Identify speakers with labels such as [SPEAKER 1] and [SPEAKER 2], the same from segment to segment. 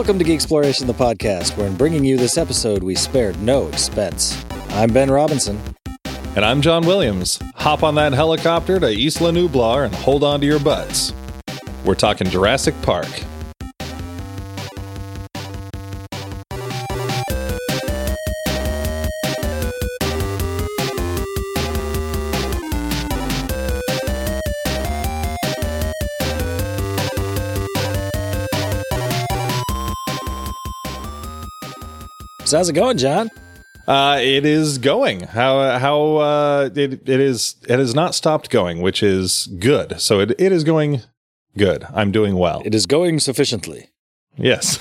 [SPEAKER 1] Welcome to Geek Exploration, the podcast, where in bringing you this episode, we spared no expense. I'm Ben Robinson.
[SPEAKER 2] And I'm John Williams. Hop on that helicopter to Isla Nublar and hold on to your butts. We're talking Jurassic Park.
[SPEAKER 1] So how's it going, John?
[SPEAKER 2] Uh, it is going. How how uh, it it is it has not stopped going, which is good. So it, it is going good. I'm doing well.
[SPEAKER 1] It is going sufficiently.
[SPEAKER 2] Yes.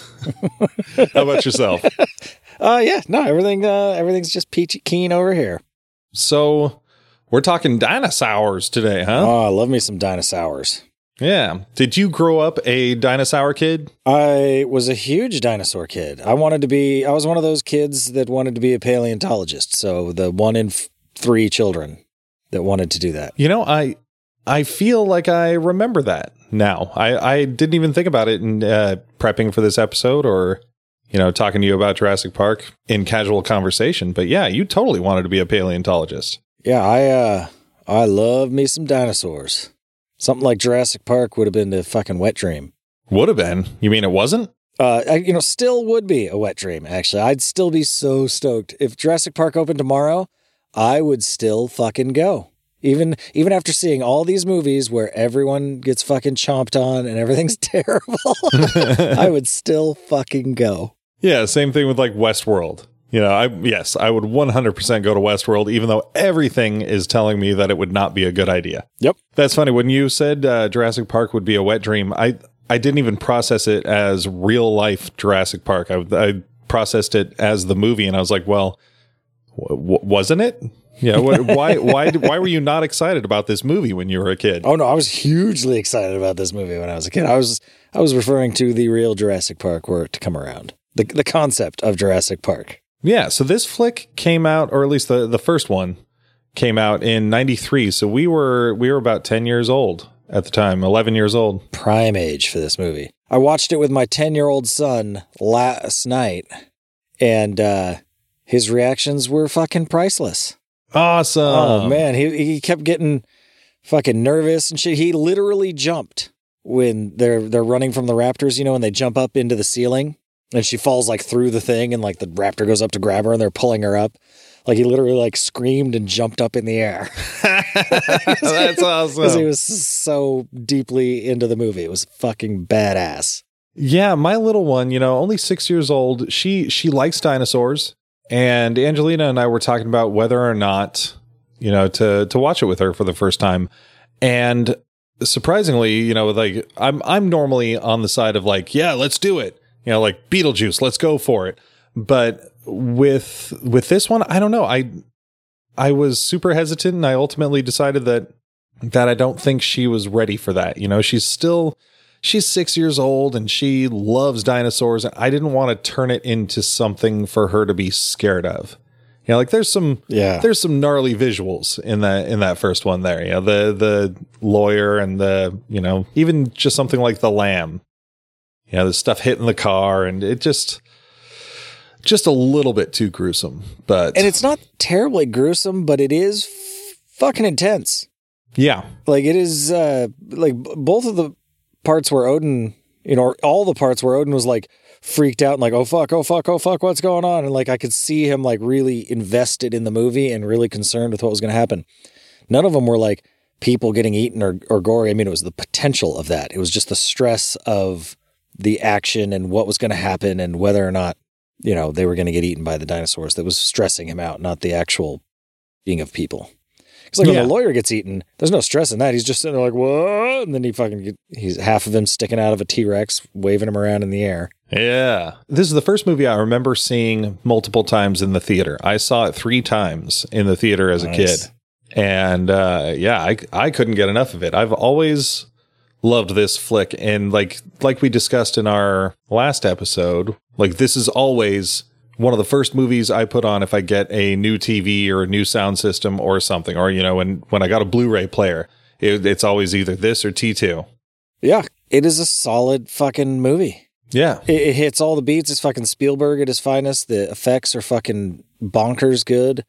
[SPEAKER 2] how about yourself?
[SPEAKER 1] Uh yeah, no, everything uh everything's just peachy keen over here.
[SPEAKER 2] So we're talking dinosaurs today, huh?
[SPEAKER 1] Oh, I love me some dinosaurs.
[SPEAKER 2] Yeah. Did you grow up a dinosaur kid?
[SPEAKER 1] I was a huge dinosaur kid. I wanted to be I was one of those kids that wanted to be a paleontologist. So the one in f- 3 children that wanted to do that.
[SPEAKER 2] You know, I I feel like I remember that now. I I didn't even think about it in uh, prepping for this episode or you know talking to you about Jurassic Park in casual conversation. But yeah, you totally wanted to be a paleontologist.
[SPEAKER 1] Yeah, I uh I love me some dinosaurs. Something like Jurassic Park would have been the fucking wet dream.
[SPEAKER 2] Would have been. You mean it wasn't?
[SPEAKER 1] Uh, I, you know, still would be a wet dream. Actually, I'd still be so stoked if Jurassic Park opened tomorrow. I would still fucking go. Even even after seeing all these movies where everyone gets fucking chomped on and everything's terrible, I would still fucking go.
[SPEAKER 2] Yeah, same thing with like Westworld. You know, I yes, I would 100% go to Westworld even though everything is telling me that it would not be a good idea.
[SPEAKER 1] Yep.
[SPEAKER 2] That's funny when you said uh, Jurassic Park would be a wet dream. I I didn't even process it as real life Jurassic Park. I, I processed it as the movie, and I was like, well, w- wasn't it? Yeah. wh- why why why were you not excited about this movie when you were a kid?
[SPEAKER 1] Oh no, I was hugely excited about this movie when I was a kid. I was I was referring to the real Jurassic Park were it to come around. The the concept of Jurassic Park.
[SPEAKER 2] Yeah. So this flick came out, or at least the the first one came out in '93. So we were we were about 10 years old at the time, 11 years old.
[SPEAKER 1] Prime age for this movie. I watched it with my 10 year old son last night, and uh, his reactions were fucking priceless.
[SPEAKER 2] Awesome.
[SPEAKER 1] Oh man, he he kept getting fucking nervous and shit. He literally jumped when they're they're running from the raptors, you know, and they jump up into the ceiling and she falls like through the thing and like the raptor goes up to grab her and they're pulling her up. Like he literally like screamed and jumped up in the air.
[SPEAKER 2] That's awesome.
[SPEAKER 1] Because he was so deeply into the movie. It was fucking badass.
[SPEAKER 2] Yeah, my little one, you know, only six years old. She she likes dinosaurs, and Angelina and I were talking about whether or not, you know, to to watch it with her for the first time. And surprisingly, you know, like I'm I'm normally on the side of like, yeah, let's do it. You know, like Beetlejuice, let's go for it. But with with this one, I don't know. I I was super hesitant, and I ultimately decided that that I don't think she was ready for that. You know, she's still she's six years old and she loves dinosaurs. And I didn't want to turn it into something for her to be scared of. You know, like there's some
[SPEAKER 1] Yeah.
[SPEAKER 2] there's some gnarly visuals in that in that first one there. You know, the the lawyer and the you know even just something like the lamb. You know, the stuff hitting the car and it just just a little bit too gruesome. But
[SPEAKER 1] And it's not terribly gruesome, but it is f- fucking intense.
[SPEAKER 2] yeah,
[SPEAKER 1] Like it is uh like b- both of the parts where Odin, you know, all the parts where Odin was like freaked out and like, oh fuck, oh fuck, oh fuck, what's going on? And like I could see him like really invested in the movie and really concerned with what was gonna happen. None of them were like people getting eaten or, or gory. I mean, it was the potential of that. It was just the stress of the action and what was gonna happen and whether or not, you know, they were gonna get eaten by the dinosaurs that was stressing him out, not the actual being of people. Because like when
[SPEAKER 2] Yeah.
[SPEAKER 1] the lawyer gets eaten, there's no stress in that. He's just sitting there like, what? And then he fucking get, he's half of him sticking out of a T Rex, waving him around in the air.
[SPEAKER 2] Yeah. This is the first movie I remember seeing multiple times in the theater. I saw it three times in the theater as a kid. And uh, yeah, I, I couldn't get enough of it. I've always loved this flick. And like like we discussed in our last episode, like this is always one of the first movies I put on if I get a new TV or a new sound system or something. Or, you know, when, when I got a Blu-ray player, it, it's always either this or T2.
[SPEAKER 1] Yeah, it is a solid fucking movie.
[SPEAKER 2] Yeah.
[SPEAKER 1] It, it hits all the beats. It's fucking Spielberg at his finest. The effects are fucking bonkers good.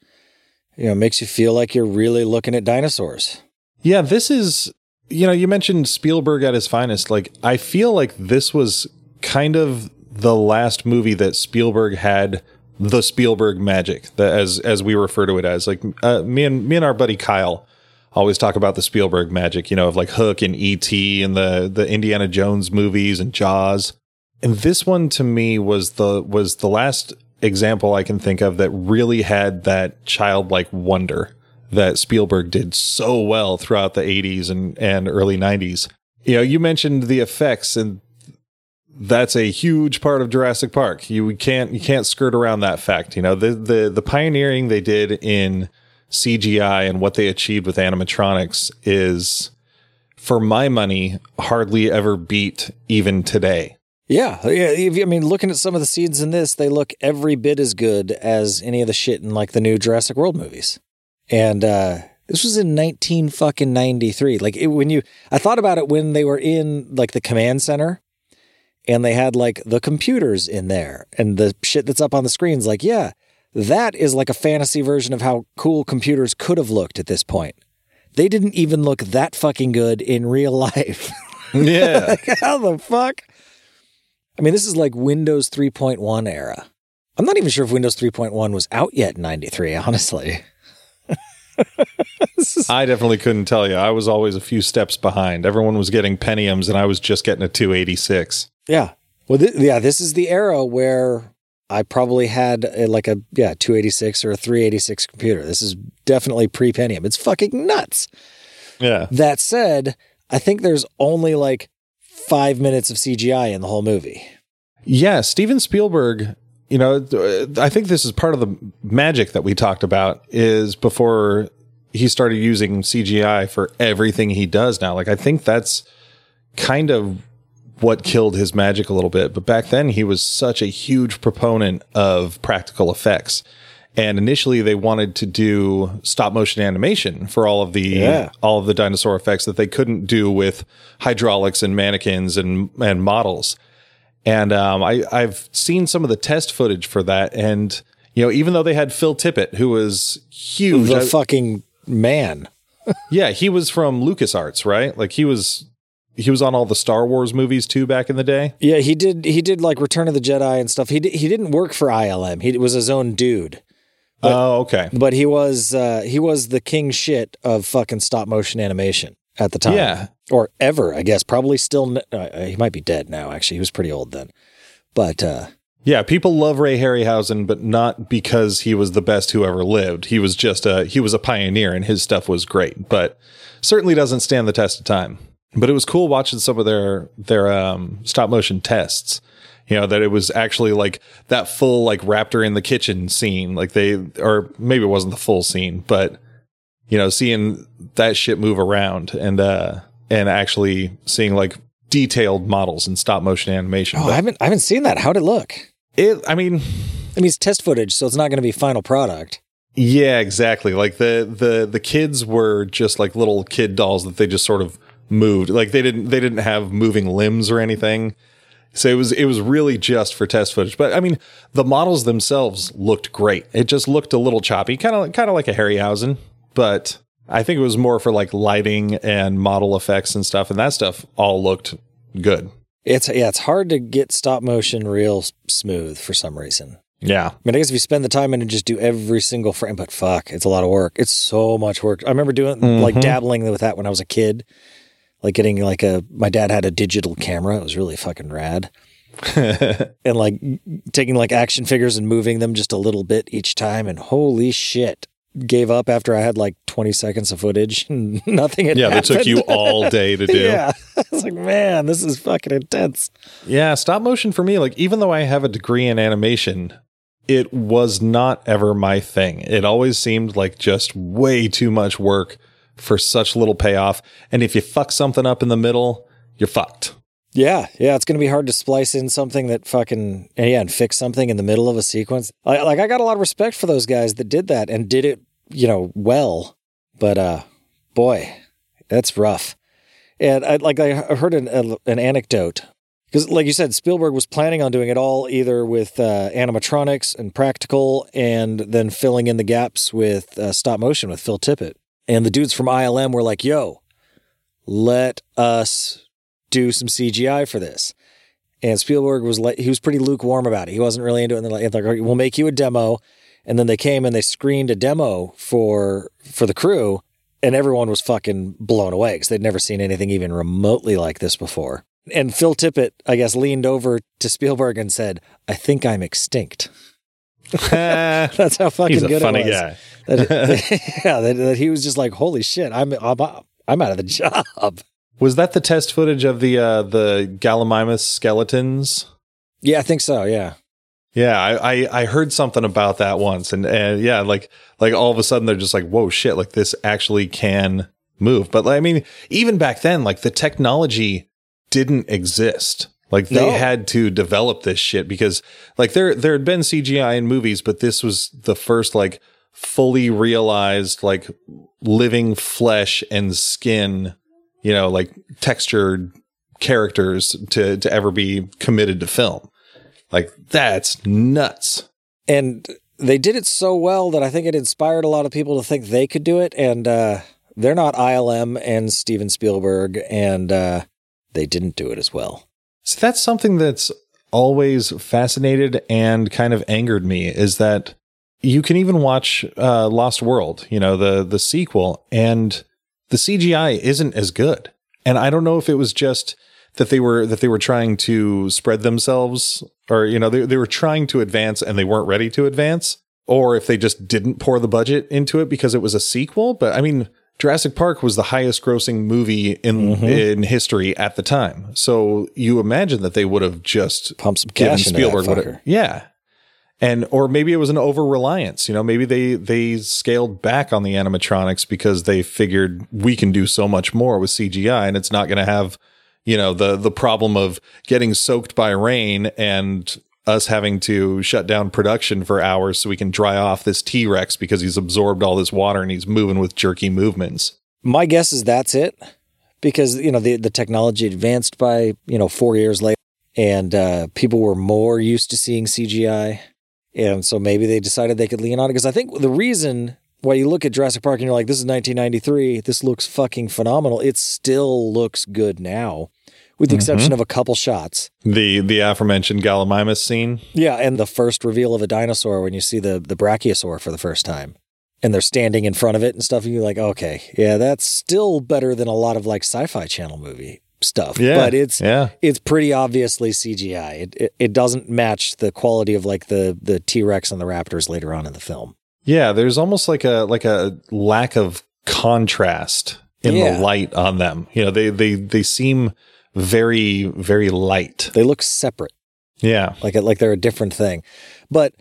[SPEAKER 1] You know, makes you feel like you're really looking at dinosaurs.
[SPEAKER 2] Yeah, this is you know, you mentioned Spielberg at his finest. Like I feel like this was kind of the last movie that Spielberg had the Spielberg magic, that as as we refer to it as. Like uh, me and me and our buddy Kyle always talk about the Spielberg magic, you know, of like Hook and E.T. and the the Indiana Jones movies and Jaws. And this one to me was the was the last example I can think of that really had that childlike wonder that Spielberg did so well throughout the 80s and, and early 90s. You know, you mentioned the effects and that's a huge part of Jurassic Park. You can't you can't skirt around that fact. You know, the the the pioneering they did in CGI and what they achieved with animatronics is for my money hardly ever beat even today.
[SPEAKER 1] Yeah, yeah. I mean, looking at some of the scenes in this, they look every bit as good as any of the shit in like the new Jurassic World movies. And uh, this was in nineteen fucking ninety three. Like it, when you, I thought about it when they were in like the command center, and they had like the computers in there and the shit that's up on the screens. Like, yeah, that is like a fantasy version of how cool computers could have looked at this point. They didn't even look that fucking good in real life.
[SPEAKER 2] Yeah.
[SPEAKER 1] like, how the fuck? I mean, this is like Windows 3.1 era. I'm not even sure if Windows 3.1 was out yet in 93, honestly.
[SPEAKER 2] I definitely couldn't tell you. I was always a few steps behind. Everyone was getting Pentiums and I was just getting a 286.
[SPEAKER 1] Yeah. Well, th- yeah, this is the era where I probably had a, like a yeah 286 or a 386 computer. This is definitely pre Pentium. It's fucking nuts.
[SPEAKER 2] Yeah.
[SPEAKER 1] That said, I think there's only like five minutes of CGI in the whole movie.
[SPEAKER 2] Yeah, Steven Spielberg, you know, I think this is part of the magic that we talked about is before he started using CGI for everything he does now. Like I think that's kind of what killed his magic a little bit. But back then he was such a huge proponent of practical effects. And initially they wanted to do stop motion animation for all of the
[SPEAKER 1] Yeah.
[SPEAKER 2] all of the dinosaur effects that they couldn't do with hydraulics and mannequins and and models. And um, I, I've seen some of the test footage for that. And, you know, even though they had Phil Tippett, who was huge.
[SPEAKER 1] The
[SPEAKER 2] I-
[SPEAKER 1] fucking man.
[SPEAKER 2] yeah, he was from LucasArts, right? Like he was he was on all the Star Wars movies too back in the day.
[SPEAKER 1] Yeah, he did. He did like Return of the Jedi and stuff. He did, he didn't work for ILM. He was his own dude.
[SPEAKER 2] oh, okay.
[SPEAKER 1] But he was uh, he was the king shit of fucking stop motion animation at the time.
[SPEAKER 2] Yeah.
[SPEAKER 1] or ever, I guess. Probably still. n- Uh, he might be dead now. Actually, he was pretty old then. But uh,
[SPEAKER 2] Yeah, people love Ray Harryhausen, but not because he was the best who ever lived. He was just a he was a pioneer and his stuff was great, but certainly doesn't stand the test of time. But it was cool watching some of their their um, stop motion tests. You know that it was actually like that full like raptor in the kitchen scene, like they or maybe it wasn't the full scene, but you know seeing that shit move around and uh and actually seeing like detailed models and stop motion animation.
[SPEAKER 1] oh, I haven't I haven't seen that. How'd it look?
[SPEAKER 2] it, I mean,
[SPEAKER 1] I mean, it's test footage, so it's not going to be final product.
[SPEAKER 2] Yeah, exactly. Like the the the kids were just like little kid dolls that they just sort of moved. Like they didn't they didn't have moving limbs or anything. So it was it was really just for test footage. But I mean, the models themselves looked great. It just looked a little choppy, kind of kind of like a Harryhausen, but I think it was more for like lighting and model effects and stuff and that stuff all looked good.
[SPEAKER 1] It's yeah, it's hard to get stop motion real smooth for some reason.
[SPEAKER 2] Yeah.
[SPEAKER 1] I mean, I guess if you spend the time in and just do every single frame, but fuck, it's a lot of work. It's so much work. I remember doing like
[SPEAKER 2] Mhm.
[SPEAKER 1] dabbling with that when I was a kid, like getting like a. My dad had a digital camera. It was really fucking rad, and like taking like action figures and moving them just a little bit each time. And holy shit, gave up after I had like twenty seconds of footage. and Nothing had
[SPEAKER 2] yeah, that took you all day to do.
[SPEAKER 1] yeah, I was like, man, this is fucking intense.
[SPEAKER 2] Yeah, stop motion for me, like even though I have a degree in animation, it was not ever my thing. It always seemed like just way too much work for such little payoff. And if you fuck something up in the middle, you're fucked.
[SPEAKER 1] Yeah, yeah, it's going to be hard to splice in something that fucking yeah, and fix something in the middle of a sequence. Like, like I got a lot of respect for those guys that did that and did it, you know, well. But uh, boy, that's rough. And I like I heard an an anecdote Because, like you said, Spielberg was planning on doing it all either with uh, animatronics and practical, and then filling in the gaps with uh, stop motion with Phil Tippett. And the dudes from ILM were like, "Yo, let us do some CGI for this." And Spielberg was like, he was pretty lukewarm about it. He wasn't really into it. And they're like, they're "We'll make you a demo." And then they came and they screened a demo for for the crew, and everyone was fucking blown away because they'd never seen anything even remotely like this before. And Phil Tippett, I guess, leaned over to Spielberg and said, "I think I'm extinct." That's how fucking
[SPEAKER 2] He's a
[SPEAKER 1] good
[SPEAKER 2] funny
[SPEAKER 1] it was.
[SPEAKER 2] guy.
[SPEAKER 1] That, yeah, that, that he was just like, "Holy shit, I'm I'm I'm out of the job."
[SPEAKER 2] Was that the test footage of the uh, the Gallimimus skeletons?
[SPEAKER 1] Yeah, I think so. Yeah,
[SPEAKER 2] Yeah, I, I I heard something about that once, and and yeah, like like all of a sudden they're just like, whoa, shit, like this actually can move. But I mean, even back then, like the technology didn't exist. Like they
[SPEAKER 1] No.
[SPEAKER 2] had to develop this shit because like there there had been CGI in movies, but this was the first like fully realized like living flesh and skin, you know, like textured characters to to ever be committed to film. Like that's nuts.
[SPEAKER 1] and they did it so well that I think it inspired a lot of people to think they could do it. And uh, they're not ILM and Steven Spielberg, and uh, they didn't do it as well.
[SPEAKER 2] So that's something that's always fascinated and kind of angered me is that you can even watch uh, Lost World, you know, the the sequel, and the CGI isn't as good. And I don't know if it was just that they were that they were trying to spread themselves, or you know, they they were trying to advance and they weren't ready to advance, or if they just didn't pour the budget into it because it was a sequel. But I mean, Jurassic Park was the highest grossing movie in mm-hmm. in history at the time. So you imagine that they would have just
[SPEAKER 1] Pump some
[SPEAKER 2] given
[SPEAKER 1] cash into
[SPEAKER 2] Spielberg
[SPEAKER 1] that fucker.
[SPEAKER 2] yeah. And or maybe it was an over reliance, you know, maybe they they scaled back on the animatronics because they figured we can do so much more with CGI and it's not going to have, you know, the the problem of getting soaked by rain and us having to shut down production for hours so we can dry off this T-Rex because he's absorbed all this water and he's moving with jerky movements.
[SPEAKER 1] My guess is that's it, because you know the the technology advanced by you know four years later, and uh, people were more used to seeing CGI, and so maybe they decided they could lean on it. Because I think the reason why you look at Jurassic Park and you're like, this is 1993, this looks fucking phenomenal. It still looks good now, with the exception mm-hmm. of a couple shots.
[SPEAKER 2] The the aforementioned Gallimimus scene.
[SPEAKER 1] Yeah, and the first reveal of a dinosaur when you see the the brachiosaur for the first time. And they're standing in front of it and stuff, and you're like, okay, yeah, that's still better than a lot of like sci-fi channel movie stuff.
[SPEAKER 2] Yeah.
[SPEAKER 1] But it's
[SPEAKER 2] yeah.
[SPEAKER 1] it's pretty obviously CGI. It, it it doesn't match the quality of like the the T-Rex and the Raptors later on in the film.
[SPEAKER 2] Yeah, there's almost like a like a lack of contrast in
[SPEAKER 1] Yeah.
[SPEAKER 2] the light on them. You know, they they they seem very very light.
[SPEAKER 1] They look separate.
[SPEAKER 2] Yeah.
[SPEAKER 1] like like they're a different thing. But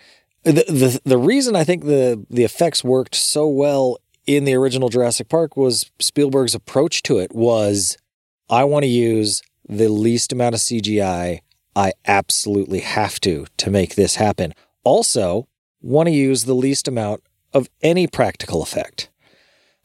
[SPEAKER 1] the the the reason I think the the effects worked so well in the original Jurassic Park was Spielberg's approach to it was I want to use the least amount of CGI I absolutely have to to make this happen. Also, want to use the least amount of any practical effect.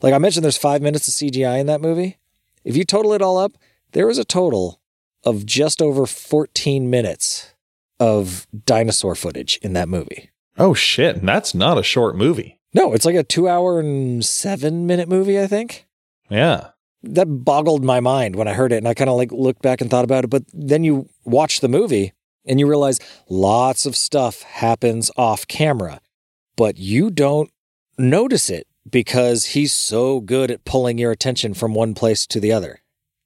[SPEAKER 1] Like I mentioned there's 5 minutes of CGI in that movie. If you total it all up, there is a total of just over 14 minutes of dinosaur footage in that movie.
[SPEAKER 2] Oh shit, and that's not a short movie.
[SPEAKER 1] No, it's like a two hour and seven minute movie, I think.
[SPEAKER 2] Yeah.
[SPEAKER 1] That boggled my mind when I heard it. And I kind of like looked back and thought about it. But then you watch the movie and you realize lots of stuff happens off camera, but you don't notice it because he's so good at pulling your attention from one place to the other.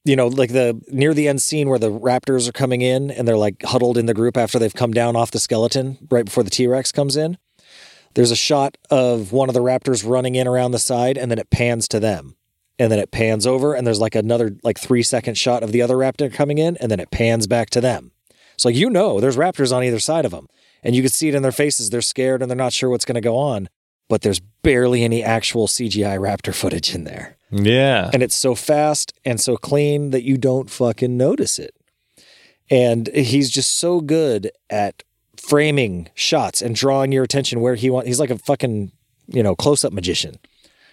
[SPEAKER 1] You know, like the near the end scene where the raptors are coming in and they're like huddled in the group after they've come down off the skeleton right before the T Rex comes in. There's a shot of one of the raptors running in around the side and then it pans to them. And then it pans over and there's like another like three second shot of the other raptor coming in and then it pans back to them. So like you know there's raptors on either side of them. And you can see it in their faces. They're scared and they're not sure what's going to go on. But there's barely any actual CGI raptor footage in there.
[SPEAKER 2] Yeah.
[SPEAKER 1] And it's so fast and so clean that you don't fucking notice it. And he's just so good at framing shots and drawing your attention where he wants. He's like a fucking, you know, close-up magician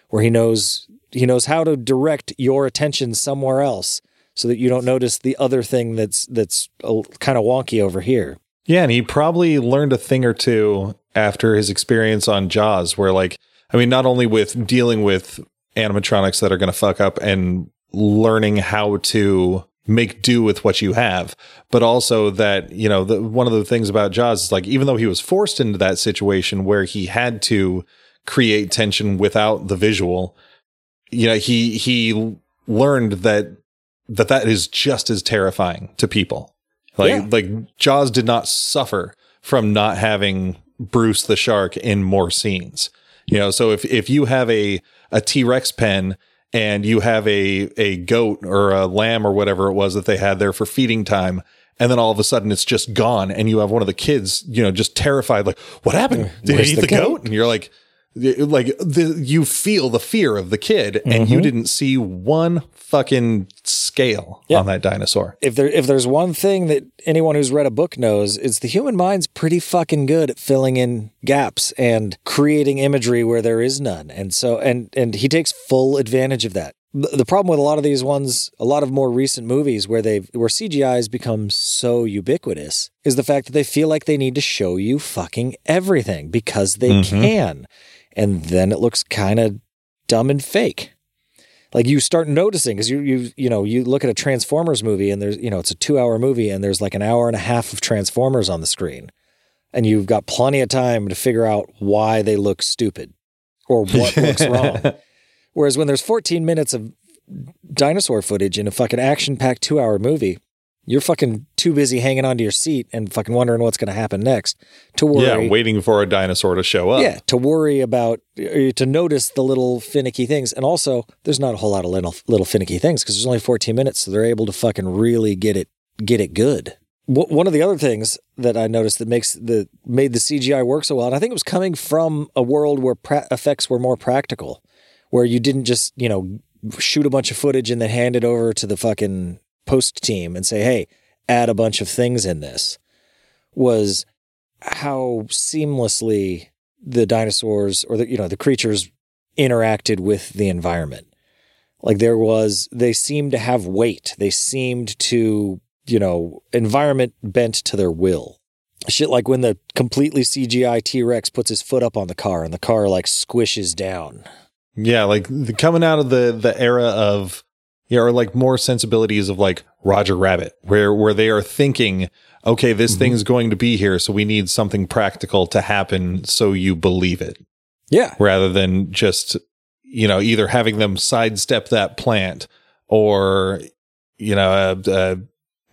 [SPEAKER 1] where he knows he knows how to direct your attention somewhere else so that you don't notice the other thing that's that's uh, kind of wonky over here.
[SPEAKER 2] Yeah, and he probably learned a thing or two after his experience on Jaws, where like, I mean, not only with dealing with animatronics that are going to fuck up and learning how to make do with what you have, but also that, you know, the, one of the things about Jaws is like, even though he was forced into that situation where he had to create tension without the visual, you know, he, he learned that, that that is just as terrifying to people. Like, yeah. like Jaws did not suffer from not having Bruce the shark in more scenes. You know, so if, if you have a, a T-Rex pen and you have a a goat or a lamb or whatever it was that they had there for feeding time and then all of a sudden it's just gone and you have one of the kids you know just terrified like what happened did he eat the, the goat? goat? and you're like like the, you feel the fear of the kid and mm-hmm. you didn't see one fucking scale yeah. on that dinosaur.
[SPEAKER 1] If there if there's one thing that anyone who's read a book knows, it's the human mind's pretty fucking good at filling in gaps and creating imagery where there is none. And so and and he takes full advantage of that. The problem with a lot of these ones, a lot of more recent movies where they've where CGI has become so ubiquitous, is the fact that they feel like they need to show you fucking everything because they mm-hmm. can and then it looks kind of dumb and fake. Like you start noticing because you you you know you look at a Transformers movie and there's you know it's a two hour movie and there's like an hour and a half of Transformers on the screen, and you've got plenty of time to figure out why they look stupid or what looks wrong. Whereas when there's 14 minutes of dinosaur footage in a fucking action packed two hour movie, you're fucking too busy hanging onto your seat and fucking wondering what's going to happen next to worry.
[SPEAKER 2] Yeah, waiting for a dinosaur to show up.
[SPEAKER 1] Yeah, to worry about, uh, to notice the little finicky things. And also, there's not a whole lot of little, little finicky things because there's only 14 minutes. So they're able to fucking really get it, get it good. One of the other things that I noticed that makes the made the CGI work so well, and I think it was coming from a world where pra- effects were more practical, where you didn't just you know shoot a bunch of footage and then hand it over to the fucking post team and say, hey, add a bunch of things in this was how seamlessly the dinosaurs or the you know the creatures interacted with the environment. Like there was they seemed to have weight. They seemed to you know environment bent to their will. Shit like when the completely cgi t-rex puts his foot up on the car and the car like squishes down.
[SPEAKER 2] Yeah like the, coming out of the the era of yeah, or like more sensibilities of like Roger Rabbit, where where they are thinking, okay, this mm-hmm. thing's going to be here, so we need something practical to happen so you believe it.
[SPEAKER 1] Yeah.
[SPEAKER 2] Rather than just, you know, either having them sidestep that plant or, you know, uh, uh,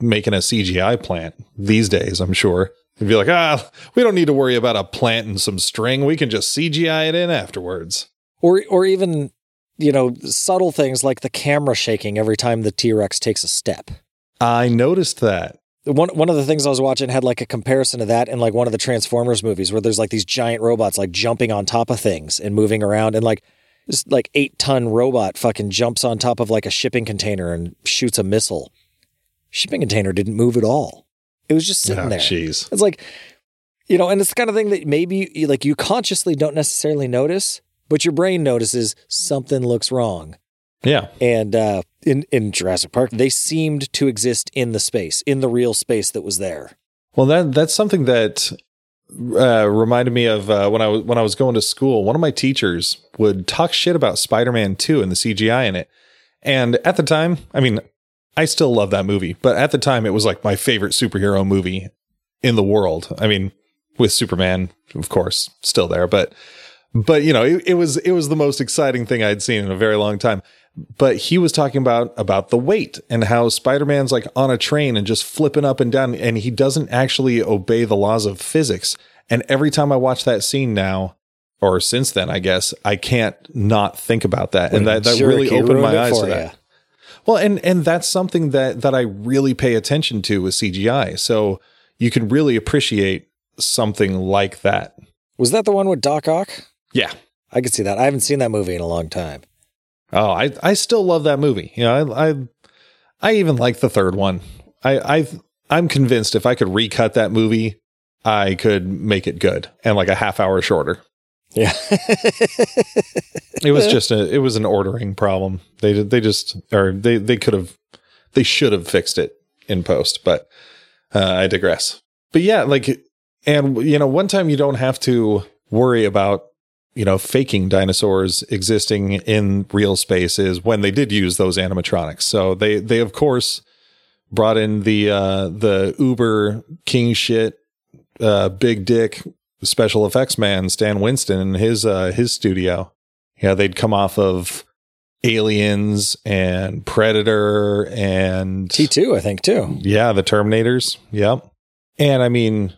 [SPEAKER 2] making a CGI plant these days, I'm sure. It'd be like, ah, we don't need to worry about a plant and some string. We can just CGI it in afterwards.
[SPEAKER 1] Or, or even you know, subtle things like the camera shaking every time the T Rex takes a step.
[SPEAKER 2] I noticed that.
[SPEAKER 1] One one of the things I was watching had like a comparison to that in like one of the Transformers movies where there's like these giant robots like jumping on top of things and moving around and like this like eight ton robot fucking jumps on top of like a shipping container and shoots a missile. Shipping container didn't move at all. It was just sitting oh, there.
[SPEAKER 2] Jeez.
[SPEAKER 1] It's like, you know, and it's the kind of thing that maybe like you consciously don't necessarily notice, but your brain notices something looks wrong.
[SPEAKER 2] Yeah.
[SPEAKER 1] And uh, in in Jurassic Park, they seemed to exist in the space, in the real space that was there.
[SPEAKER 2] Well, that that's something that uh, reminded me of uh, when I was when I was going to school. One of my teachers would talk shit about Spider-Man 2 and the CGI in it. And at the time, I mean, I still love that movie, but at the time it was like my favorite superhero movie in the world. I mean, with Superman, of course, still there, but but you know, it, it, was it was the most exciting thing I'd seen in a very long time. But he was talking about about the weight and how Spider-Man's like on a train and just flipping up and down, and he doesn't actually obey the laws of physics. And every time I watch that scene now, or since then, I guess I can't not think about that, and that that sure, really opened my eyes to that. You. Well, and and that's something that that I really pay attention to with CGI. So you can really appreciate something like that.
[SPEAKER 1] Was that the one with Doc Ock?
[SPEAKER 2] Yeah,
[SPEAKER 1] I could see that. I haven't seen that movie in a long time.
[SPEAKER 2] Oh, I I still love that movie. You know, I I, I even like the third one. I I I'm convinced if I could recut that movie, I could make it good and like a half hour shorter.
[SPEAKER 1] Yeah.
[SPEAKER 2] it was just a it was an ordering problem. They did, they just or they they could have they should have fixed it in post, but uh, I digress. But yeah, like, and you know, one time you don't have to worry about you know faking dinosaurs existing in real space is when they did use those animatronics. So they they of course brought in the uh, the Uber king shit uh, big dick special effects man Stan Winston and his uh, his studio. Yeah, they'd come off of Aliens and Predator and
[SPEAKER 1] T2, I think, too.
[SPEAKER 2] Yeah, the Terminators. Yep. And I mean,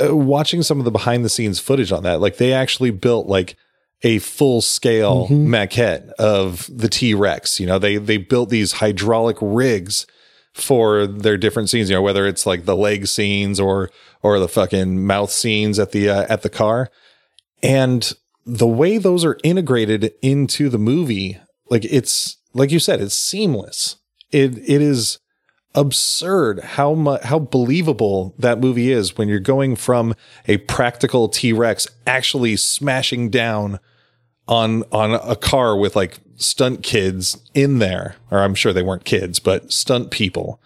[SPEAKER 2] uh, watching some of the behind the scenes footage on that, like they actually built like a full scale
[SPEAKER 1] Mhm.
[SPEAKER 2] maquette of the T Rex. You know, they they built these hydraulic rigs for their different scenes. You know, whether it's like the leg scenes or or the fucking mouth scenes at the uh, at the car, and the way those are integrated into the movie, like it's like you said, it's seamless. It it is absurd how much how believable that movie is when you're going from a practical T-Rex actually smashing down on on a car with like stunt kids in there or I'm sure they weren't kids but stunt people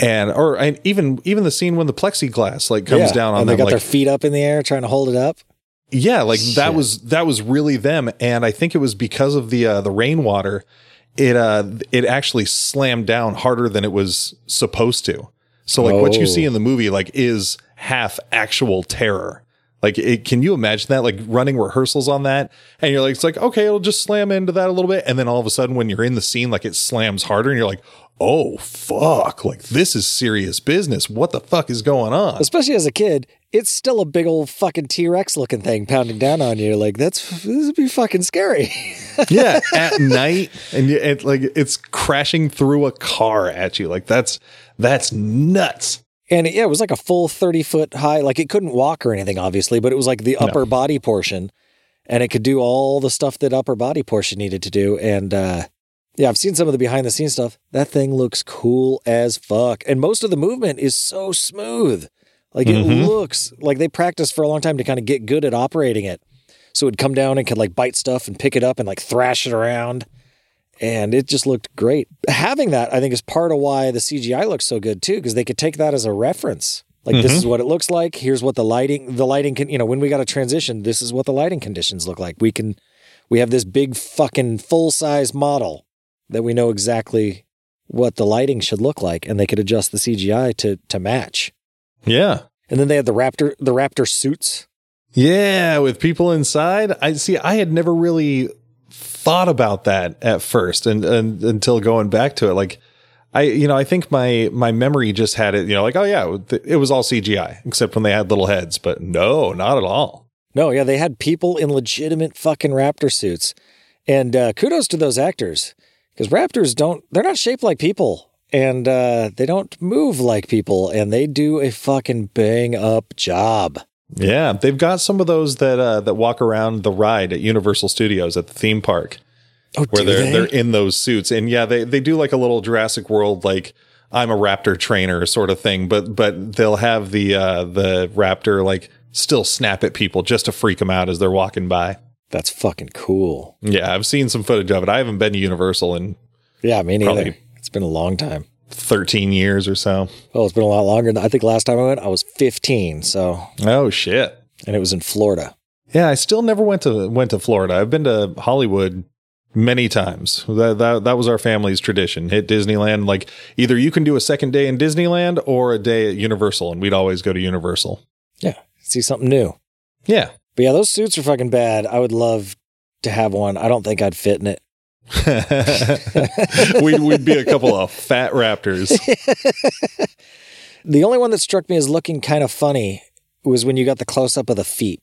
[SPEAKER 2] and or and even even the scene when the plexiglass like comes
[SPEAKER 1] Yeah,
[SPEAKER 2] down on
[SPEAKER 1] and they
[SPEAKER 2] them
[SPEAKER 1] got
[SPEAKER 2] like
[SPEAKER 1] their feet up in the air trying to hold it up.
[SPEAKER 2] yeah, like that was that was really them, and I think it was because of the uh, the rainwater. It uh it actually slammed down harder than it was supposed to. So like what you
[SPEAKER 1] Oh.
[SPEAKER 2] see in the movie like is half actual terror. Like it, can you imagine that? Like running rehearsals on that, and you're like, it's like okay, it'll just slam into that a little bit, and then all of a sudden when you're in the scene, like it slams harder, and you're like, oh fuck, like this is serious business. What the fuck is going on?
[SPEAKER 1] Especially as a kid, it's still a big old fucking T Rex looking thing pounding down on you. Like, that's, this would be fucking scary.
[SPEAKER 2] yeah at night and you, it, like it's crashing through a car at you like that's that's nuts
[SPEAKER 1] And yeah, it was like a full 30 foot high. Like it couldn't walk or anything, obviously, but it was like the
[SPEAKER 2] No.
[SPEAKER 1] upper body portion. And it could do all the stuff that upper body portion needed to do. And uh, yeah, I've seen some of the behind the scenes stuff. That thing looks cool as fuck. And most of the movement is so smooth. Like it
[SPEAKER 2] Mhm.
[SPEAKER 1] looks like they practiced for a long time to kind of get good at operating it. So it'd come down and could like bite stuff and pick it up and like thrash it around. And it just looked great. Having that, I think, is part of why the CGI looks so good too, because they could take that as a reference. Like this
[SPEAKER 2] Mhm.
[SPEAKER 1] is what it looks like. Here's what the lighting, the lighting can, you know, when we got a transition, this is what the lighting conditions look like. We can, we have this big fucking full size model that we know exactly what the lighting should look like, and they could adjust the CGI to to match.
[SPEAKER 2] Yeah.
[SPEAKER 1] And then they had the raptor, the raptor suits.
[SPEAKER 2] yeah with people inside. I see i had never really thought about that at first and, and until going back to it. Like i you know i think my my memory just had it you know like oh yeah it was all cgi except when they had little heads but no not at all.
[SPEAKER 1] No, yeah, they had people in legitimate fucking raptor suits. And uh, kudos to those actors because raptors don't, they're not shaped like people and uh, they don't move like people and they do a fucking bang up job.
[SPEAKER 2] Yeah, they've got some of those that uh, that walk around the ride at Universal Studios at the theme park,
[SPEAKER 1] Oh,
[SPEAKER 2] where they're
[SPEAKER 1] they?
[SPEAKER 2] they're in those suits, and yeah, they they do like a little Jurassic World like I'm a raptor trainer sort of thing, but but they'll have the uh, the raptor like still snap at people just to freak them out as they're walking by.
[SPEAKER 1] That's fucking cool.
[SPEAKER 2] Yeah, I've seen some footage of it. I haven't been to Universal in
[SPEAKER 1] Yeah, me neither.
[SPEAKER 2] Probably-
[SPEAKER 1] been a long time.
[SPEAKER 2] 13 years or so.
[SPEAKER 1] Oh, it's been a lot longer. I think last time I went, I was 15. So,
[SPEAKER 2] Oh shit.
[SPEAKER 1] and it was in Florida.
[SPEAKER 2] Yeah, I still never went to went to Florida. I've been to Hollywood many times. That that, that was our family's tradition. Hit Disneyland like either you can do a second day in Disneyland or a day at Universal and we'd always go to Universal.
[SPEAKER 1] Yeah, see something new.
[SPEAKER 2] Yeah.
[SPEAKER 1] But yeah, those suits are fucking bad. I would love to have one. I don't think I'd fit in it.
[SPEAKER 2] we'd, we'd be a couple of fat raptors.
[SPEAKER 1] The only one that struck me as looking kind of funny was when you got the close up of the feet,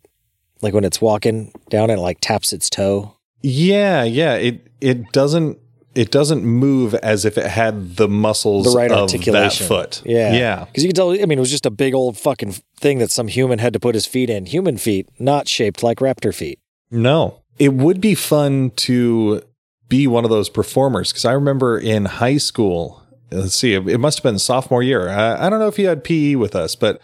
[SPEAKER 1] like when it's walking down and it like taps its toe.
[SPEAKER 2] Yeah, yeah. It it doesn't it doesn't move as if it had the muscles
[SPEAKER 1] The right
[SPEAKER 2] of
[SPEAKER 1] articulation.
[SPEAKER 2] that foot.
[SPEAKER 1] Yeah.
[SPEAKER 2] Yeah.
[SPEAKER 1] Because you can tell, I mean, it was just a big old fucking thing that some human had to put his feet in. Human feet, not shaped like raptor feet.
[SPEAKER 2] No. It would be fun to be one of those performers because I remember in high school, let's see, it, must have been sophomore year. I, I don't know if you had PE with us, but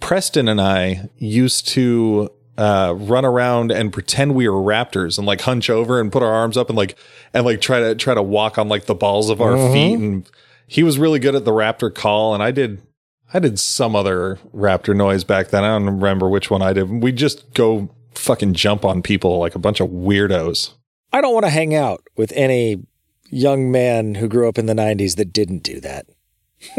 [SPEAKER 2] Preston and I used to uh, run around and pretend we were raptors and like hunch over and put our arms up and like and like try to try to walk on like the balls of our
[SPEAKER 1] Mhm.
[SPEAKER 2] feet and he was really good at the raptor call, and I did I did some other raptor noise back then. I don't remember which one I did. We just go fucking jump on people like a bunch of weirdos.
[SPEAKER 1] I don't want to hang out with any young man who grew up in the 90s that didn't do that.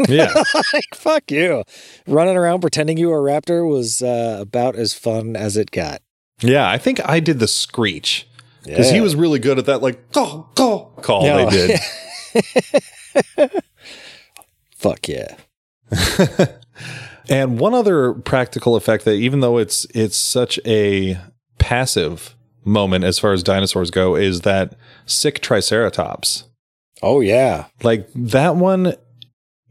[SPEAKER 2] Yeah.
[SPEAKER 1] like, fuck you. Running around pretending you were a raptor was uh, about as fun as it got.
[SPEAKER 2] yeah, I think I did the screech. Because he was really good at that like go go call
[SPEAKER 1] No.
[SPEAKER 2] they did.
[SPEAKER 1] Fuck yeah.
[SPEAKER 2] And one other practical effect that even though it's it's such a passive moment as far as dinosaurs go is that sick triceratops.
[SPEAKER 1] Oh, yeah.
[SPEAKER 2] Like that one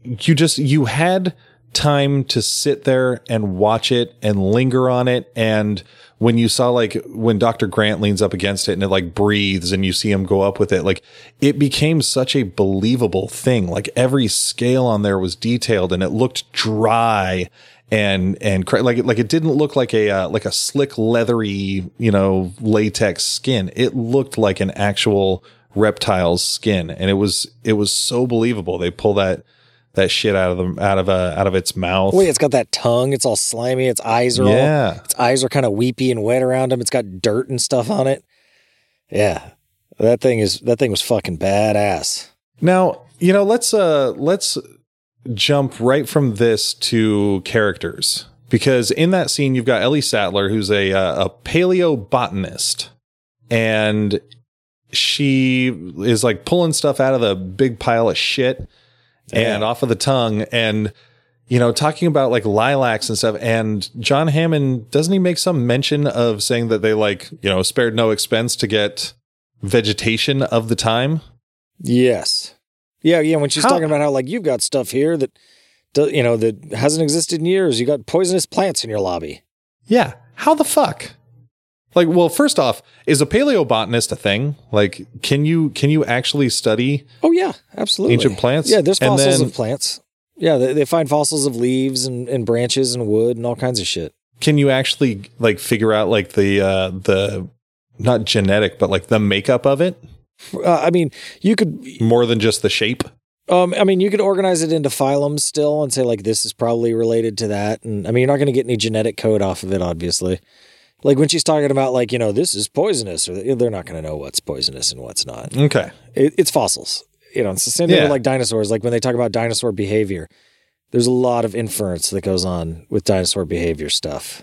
[SPEAKER 2] you just you had time to sit there and watch it and linger on it and when you saw like when Dr. Grant leans up against it and it like breathes and you see him go up with it like it became such a believable thing like every scale on there was detailed and it looked dry and and cra- like it like it didn't look like a uh, like a slick leathery you know latex skin it looked like an actual reptile's skin and it was it was so believable they pull that that shit out of them out of uh, out of its mouth
[SPEAKER 1] Wait, it's got that tongue. It's all slimy. Its eyes are
[SPEAKER 2] Yeah.
[SPEAKER 1] all, its eyes are kind of weepy and wet around them. It's got dirt and stuff on it. Yeah. That thing is, that thing was fucking badass.
[SPEAKER 2] Now, you know, let's uh let's jump right from this to characters because in that scene you've got Ellie Sattler who's a uh, a paleobotanist and she is like pulling stuff out of the big pile of shit and off of the tongue and you know talking about like lilacs and stuff and John Hammond doesn't he make some mention of saying that they like, you know, spared no expense to get vegetation of the time?
[SPEAKER 1] Yes. Yeah. Yeah. When she's
[SPEAKER 2] How-
[SPEAKER 1] talking about how, like, you've got stuff here that, you know, that hasn't existed in years. You got poisonous plants in your lobby.
[SPEAKER 2] Yeah. How the fuck? Like, well, first off, is a paleobotanist a thing? Like, can you can you actually study?
[SPEAKER 1] Oh, yeah. Absolutely.
[SPEAKER 2] Ancient plants?
[SPEAKER 1] Yeah. There's fossils
[SPEAKER 2] then-
[SPEAKER 1] of plants. Yeah. They, they find fossils of leaves and, and branches and wood and all kinds of shit.
[SPEAKER 2] Can you actually like figure out like the uh the not genetic, but like the makeup of it
[SPEAKER 1] Uh, I mean, you could
[SPEAKER 2] more than just the shape?
[SPEAKER 1] Um, I mean, you could organize it into phylums still and say like this is probably related to that. And I mean, you're not going to get any genetic code off of it, obviously. Like when she's talking about like you know this is poisonous, or they're not going to know what's poisonous and what's not.
[SPEAKER 2] Okay.
[SPEAKER 1] It, it's fossils. You know, it's the same thing
[SPEAKER 2] Yeah.
[SPEAKER 1] with like dinosaurs. Like when they talk about dinosaur behavior, there's a lot of inference that goes on with dinosaur behavior stuff.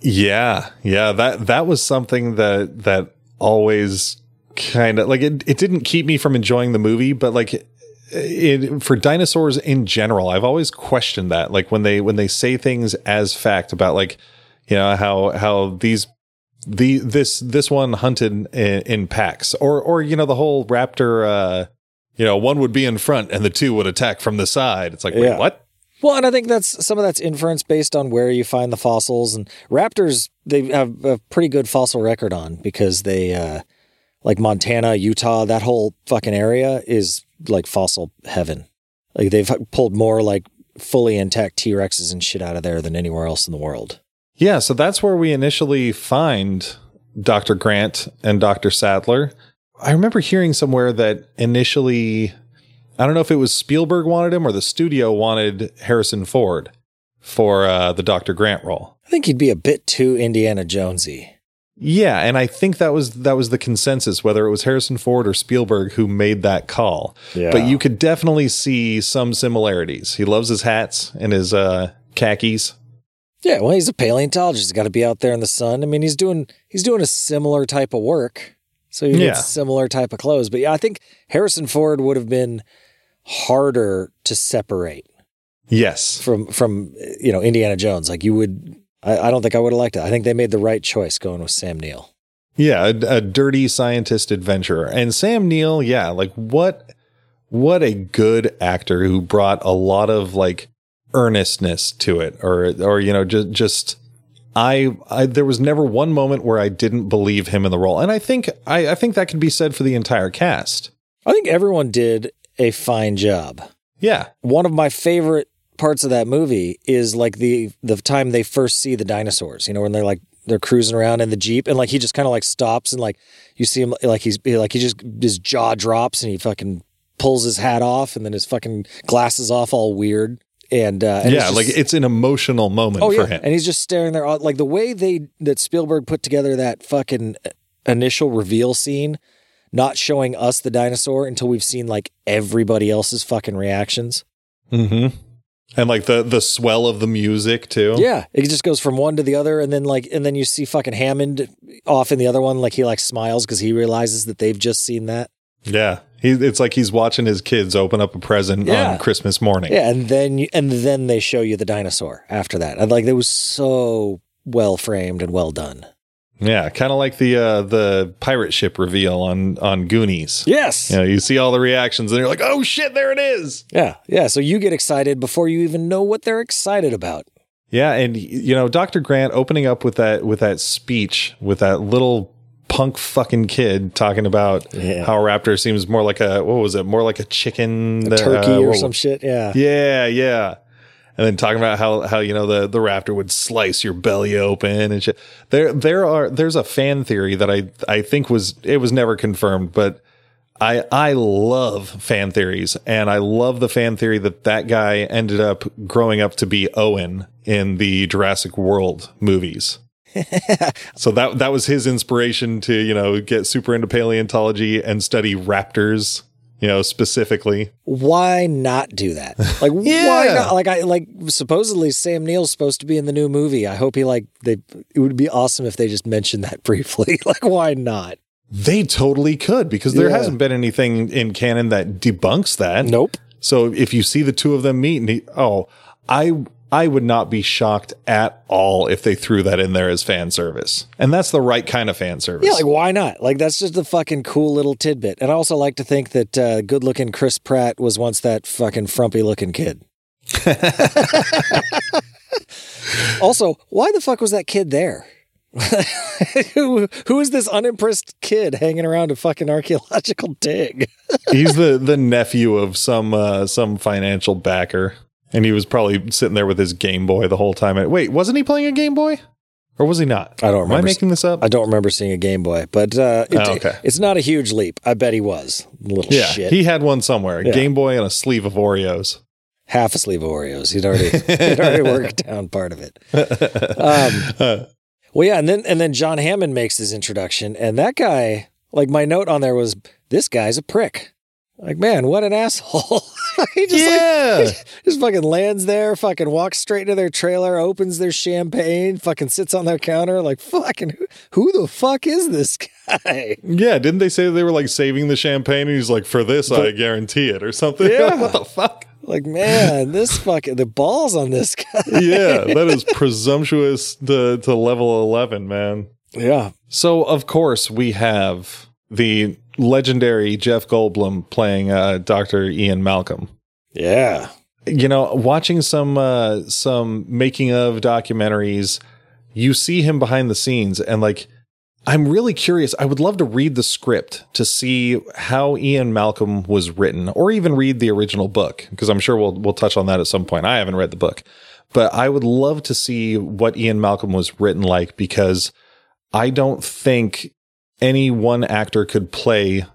[SPEAKER 2] Yeah. Yeah. That that was something that that always kind of like it, it didn't keep me from enjoying the movie, but like it for dinosaurs in general, I've always questioned that. Like when they when they say things as fact about like, you know, how how these the this this one hunted in, in packs or or you know the whole raptor uh you know one would be in front and the two would attack from the side it's like wait
[SPEAKER 1] Yeah.
[SPEAKER 2] what
[SPEAKER 1] Well, and I think that's some of that's inference based on where you find the fossils and raptors. They have a pretty good fossil record on because they, uh, like Montana, Utah, that whole fucking area is like fossil heaven. Like they've pulled more like fully intact T Rexes and shit out of there than anywhere else in the world.
[SPEAKER 2] Yeah, so that's where we initially find Dr. Grant and Dr. Sattler. I remember hearing somewhere that initially, I don't know if it was Spielberg wanted him or the studio wanted Harrison Ford for uh, the Dr. Grant role.
[SPEAKER 1] I think he'd be a bit too Indiana Jonesy.
[SPEAKER 2] Yeah, and I think that was that was the consensus, whether it was Harrison Ford or Spielberg who made that call.
[SPEAKER 1] Yeah.
[SPEAKER 2] But you could definitely see some similarities. He loves his hats and his uh, khakis.
[SPEAKER 1] Yeah, well, he's a paleontologist. He's got to be out there in the sun. I mean, he's doing he's doing a similar type of work, so he
[SPEAKER 2] Yeah.
[SPEAKER 1] similar type of clothes. But yeah, I think Harrison Ford would have been harder to separate
[SPEAKER 2] Yes.
[SPEAKER 1] from from you know Indiana Jones. Like you would, I, I don't think I would have liked it. I think they made the right choice going with Sam Neill.
[SPEAKER 2] Yeah, a, a dirty scientist adventurer. And Sam Neill, yeah, like what what a good actor who brought a lot of like earnestness to it or or you know just just I, I there was never one moment where I didn't believe him in the role. And I think I, I think that can be said for the entire cast.
[SPEAKER 1] I think everyone did a fine job.
[SPEAKER 2] Yeah.
[SPEAKER 1] One of my favorite parts of that movie is like the the time they first see the dinosaurs. You know, when they're like they're cruising around in the jeep, and like he just kind of like stops and like you see him like he's like he just his jaw drops and he fucking pulls his hat off and then his fucking glasses off all weird. And, uh, and
[SPEAKER 2] yeah,
[SPEAKER 1] it's just-
[SPEAKER 2] like it's an emotional moment
[SPEAKER 1] oh
[SPEAKER 2] for
[SPEAKER 1] yeah,
[SPEAKER 2] him.
[SPEAKER 1] and he's just staring there, like the way they that Spielberg put together that fucking initial reveal scene, not showing us the dinosaur until we've seen like everybody else's fucking reactions.
[SPEAKER 2] hmm And like the the swell of the music too.
[SPEAKER 1] Yeah, it just goes from one to the other, and then like, and then you see fucking Hammond off in the other one, like he like smiles because he realizes that they've just seen that.
[SPEAKER 2] Yeah. He, it's like he's watching his kids open up a present
[SPEAKER 1] Yeah.
[SPEAKER 2] on Christmas morning.
[SPEAKER 1] Yeah, and then you, and then they show you the dinosaur after that, and like it was so well framed and well done.
[SPEAKER 2] Yeah, kind of like the uh, the pirate ship reveal on on Goonies.
[SPEAKER 1] Yes.
[SPEAKER 2] You know, you see all the reactions and you're like, "Oh shit, there it is."
[SPEAKER 1] Yeah, yeah. So you get excited before you even know what they're excited about.
[SPEAKER 2] Yeah, and you know, Dr. Grant opening up with that with that speech with that little punk fucking kid talking about
[SPEAKER 1] Yeah.
[SPEAKER 2] how a raptor seems more like a what was it? More like a chicken,
[SPEAKER 1] A turkey
[SPEAKER 2] uh,
[SPEAKER 1] or some shit. Yeah.
[SPEAKER 2] Yeah, yeah. And then talking about how how you know the the raptor would slice your belly open and shit. There there are there's a fan theory that I I think was it was never confirmed, but I I love fan theories and I love the fan theory that that guy ended up growing up to be Owen in the Jurassic World movies. so that that was his inspiration to you know get super into paleontology and study raptors you know specifically
[SPEAKER 1] Why not do that? Like, why not? Like, I like supposedly Sam Neill's supposed to be in the new movie. I hope he like they. It would be awesome if they just mentioned that briefly. like, why not?
[SPEAKER 2] They totally could because there
[SPEAKER 1] Yeah.
[SPEAKER 2] hasn't been anything in canon that debunks that.
[SPEAKER 1] Nope.
[SPEAKER 2] So if you see the two of them meet, and he, oh, I I would not be shocked at all if they threw that in there as fan service, and that's the right kind of fan service.
[SPEAKER 1] Yeah, like why not? Like that's just a fucking cool little tidbit. And I also like to think that uh, good-looking Chris Pratt was once that fucking frumpy-looking kid. also, why the fuck was that kid there? who who is this unimpressed kid hanging around a fucking archaeological dig?
[SPEAKER 2] He's the the nephew of some uh, some financial backer, and he was probably sitting there with his Game Boy the whole time. Wait, wasn't he playing a Game Boy, or was he not?
[SPEAKER 1] I don't
[SPEAKER 2] Am I
[SPEAKER 1] remember.
[SPEAKER 2] making this up?
[SPEAKER 1] I don't remember seeing a Game Boy, but uh, it,
[SPEAKER 2] Oh, okay.
[SPEAKER 1] it's not a huge leap. I bet he was. Little
[SPEAKER 2] yeah,
[SPEAKER 1] shit.
[SPEAKER 2] he had one somewhere. A
[SPEAKER 1] Yeah.
[SPEAKER 2] Game Boy and a sleeve of Oreos.
[SPEAKER 1] Half a sleeve of Oreos. He'd already he'd already worked down part of it. Um, Well, yeah, and then and then John Hammond makes his introduction, and that guy, like my note on there was, this guy's a prick. Like, man, what an asshole! he just
[SPEAKER 2] yeah.
[SPEAKER 1] like just fucking lands there, fucking walks straight into their trailer, opens their champagne, fucking sits on their counter, like fucking who, who the fuck is this guy?
[SPEAKER 2] Yeah, didn't they say they were like saving the champagne? And he's like, for this, I guarantee it, or something.
[SPEAKER 1] Yeah.
[SPEAKER 2] what the fuck?
[SPEAKER 1] Like, man, this fucking the balls on this guy.
[SPEAKER 2] Yeah, that is presumptuous to, to level 11, man.
[SPEAKER 1] Yeah,
[SPEAKER 2] So, of course, we have the legendary Jeff Goldblum playing uh, Dr. Ian Malcolm.
[SPEAKER 1] yeah,
[SPEAKER 2] You know, watching some uh, some making of documentaries, you see him behind the scenes, and like, I'm really curious. I would love to read the script to see how Ian Malcolm was written, or even read the original book, because I'm sure we'll we'll touch on that at some point. I haven't read the book, but I would love to see what Ian Malcolm was written like because I don't think any one actor could play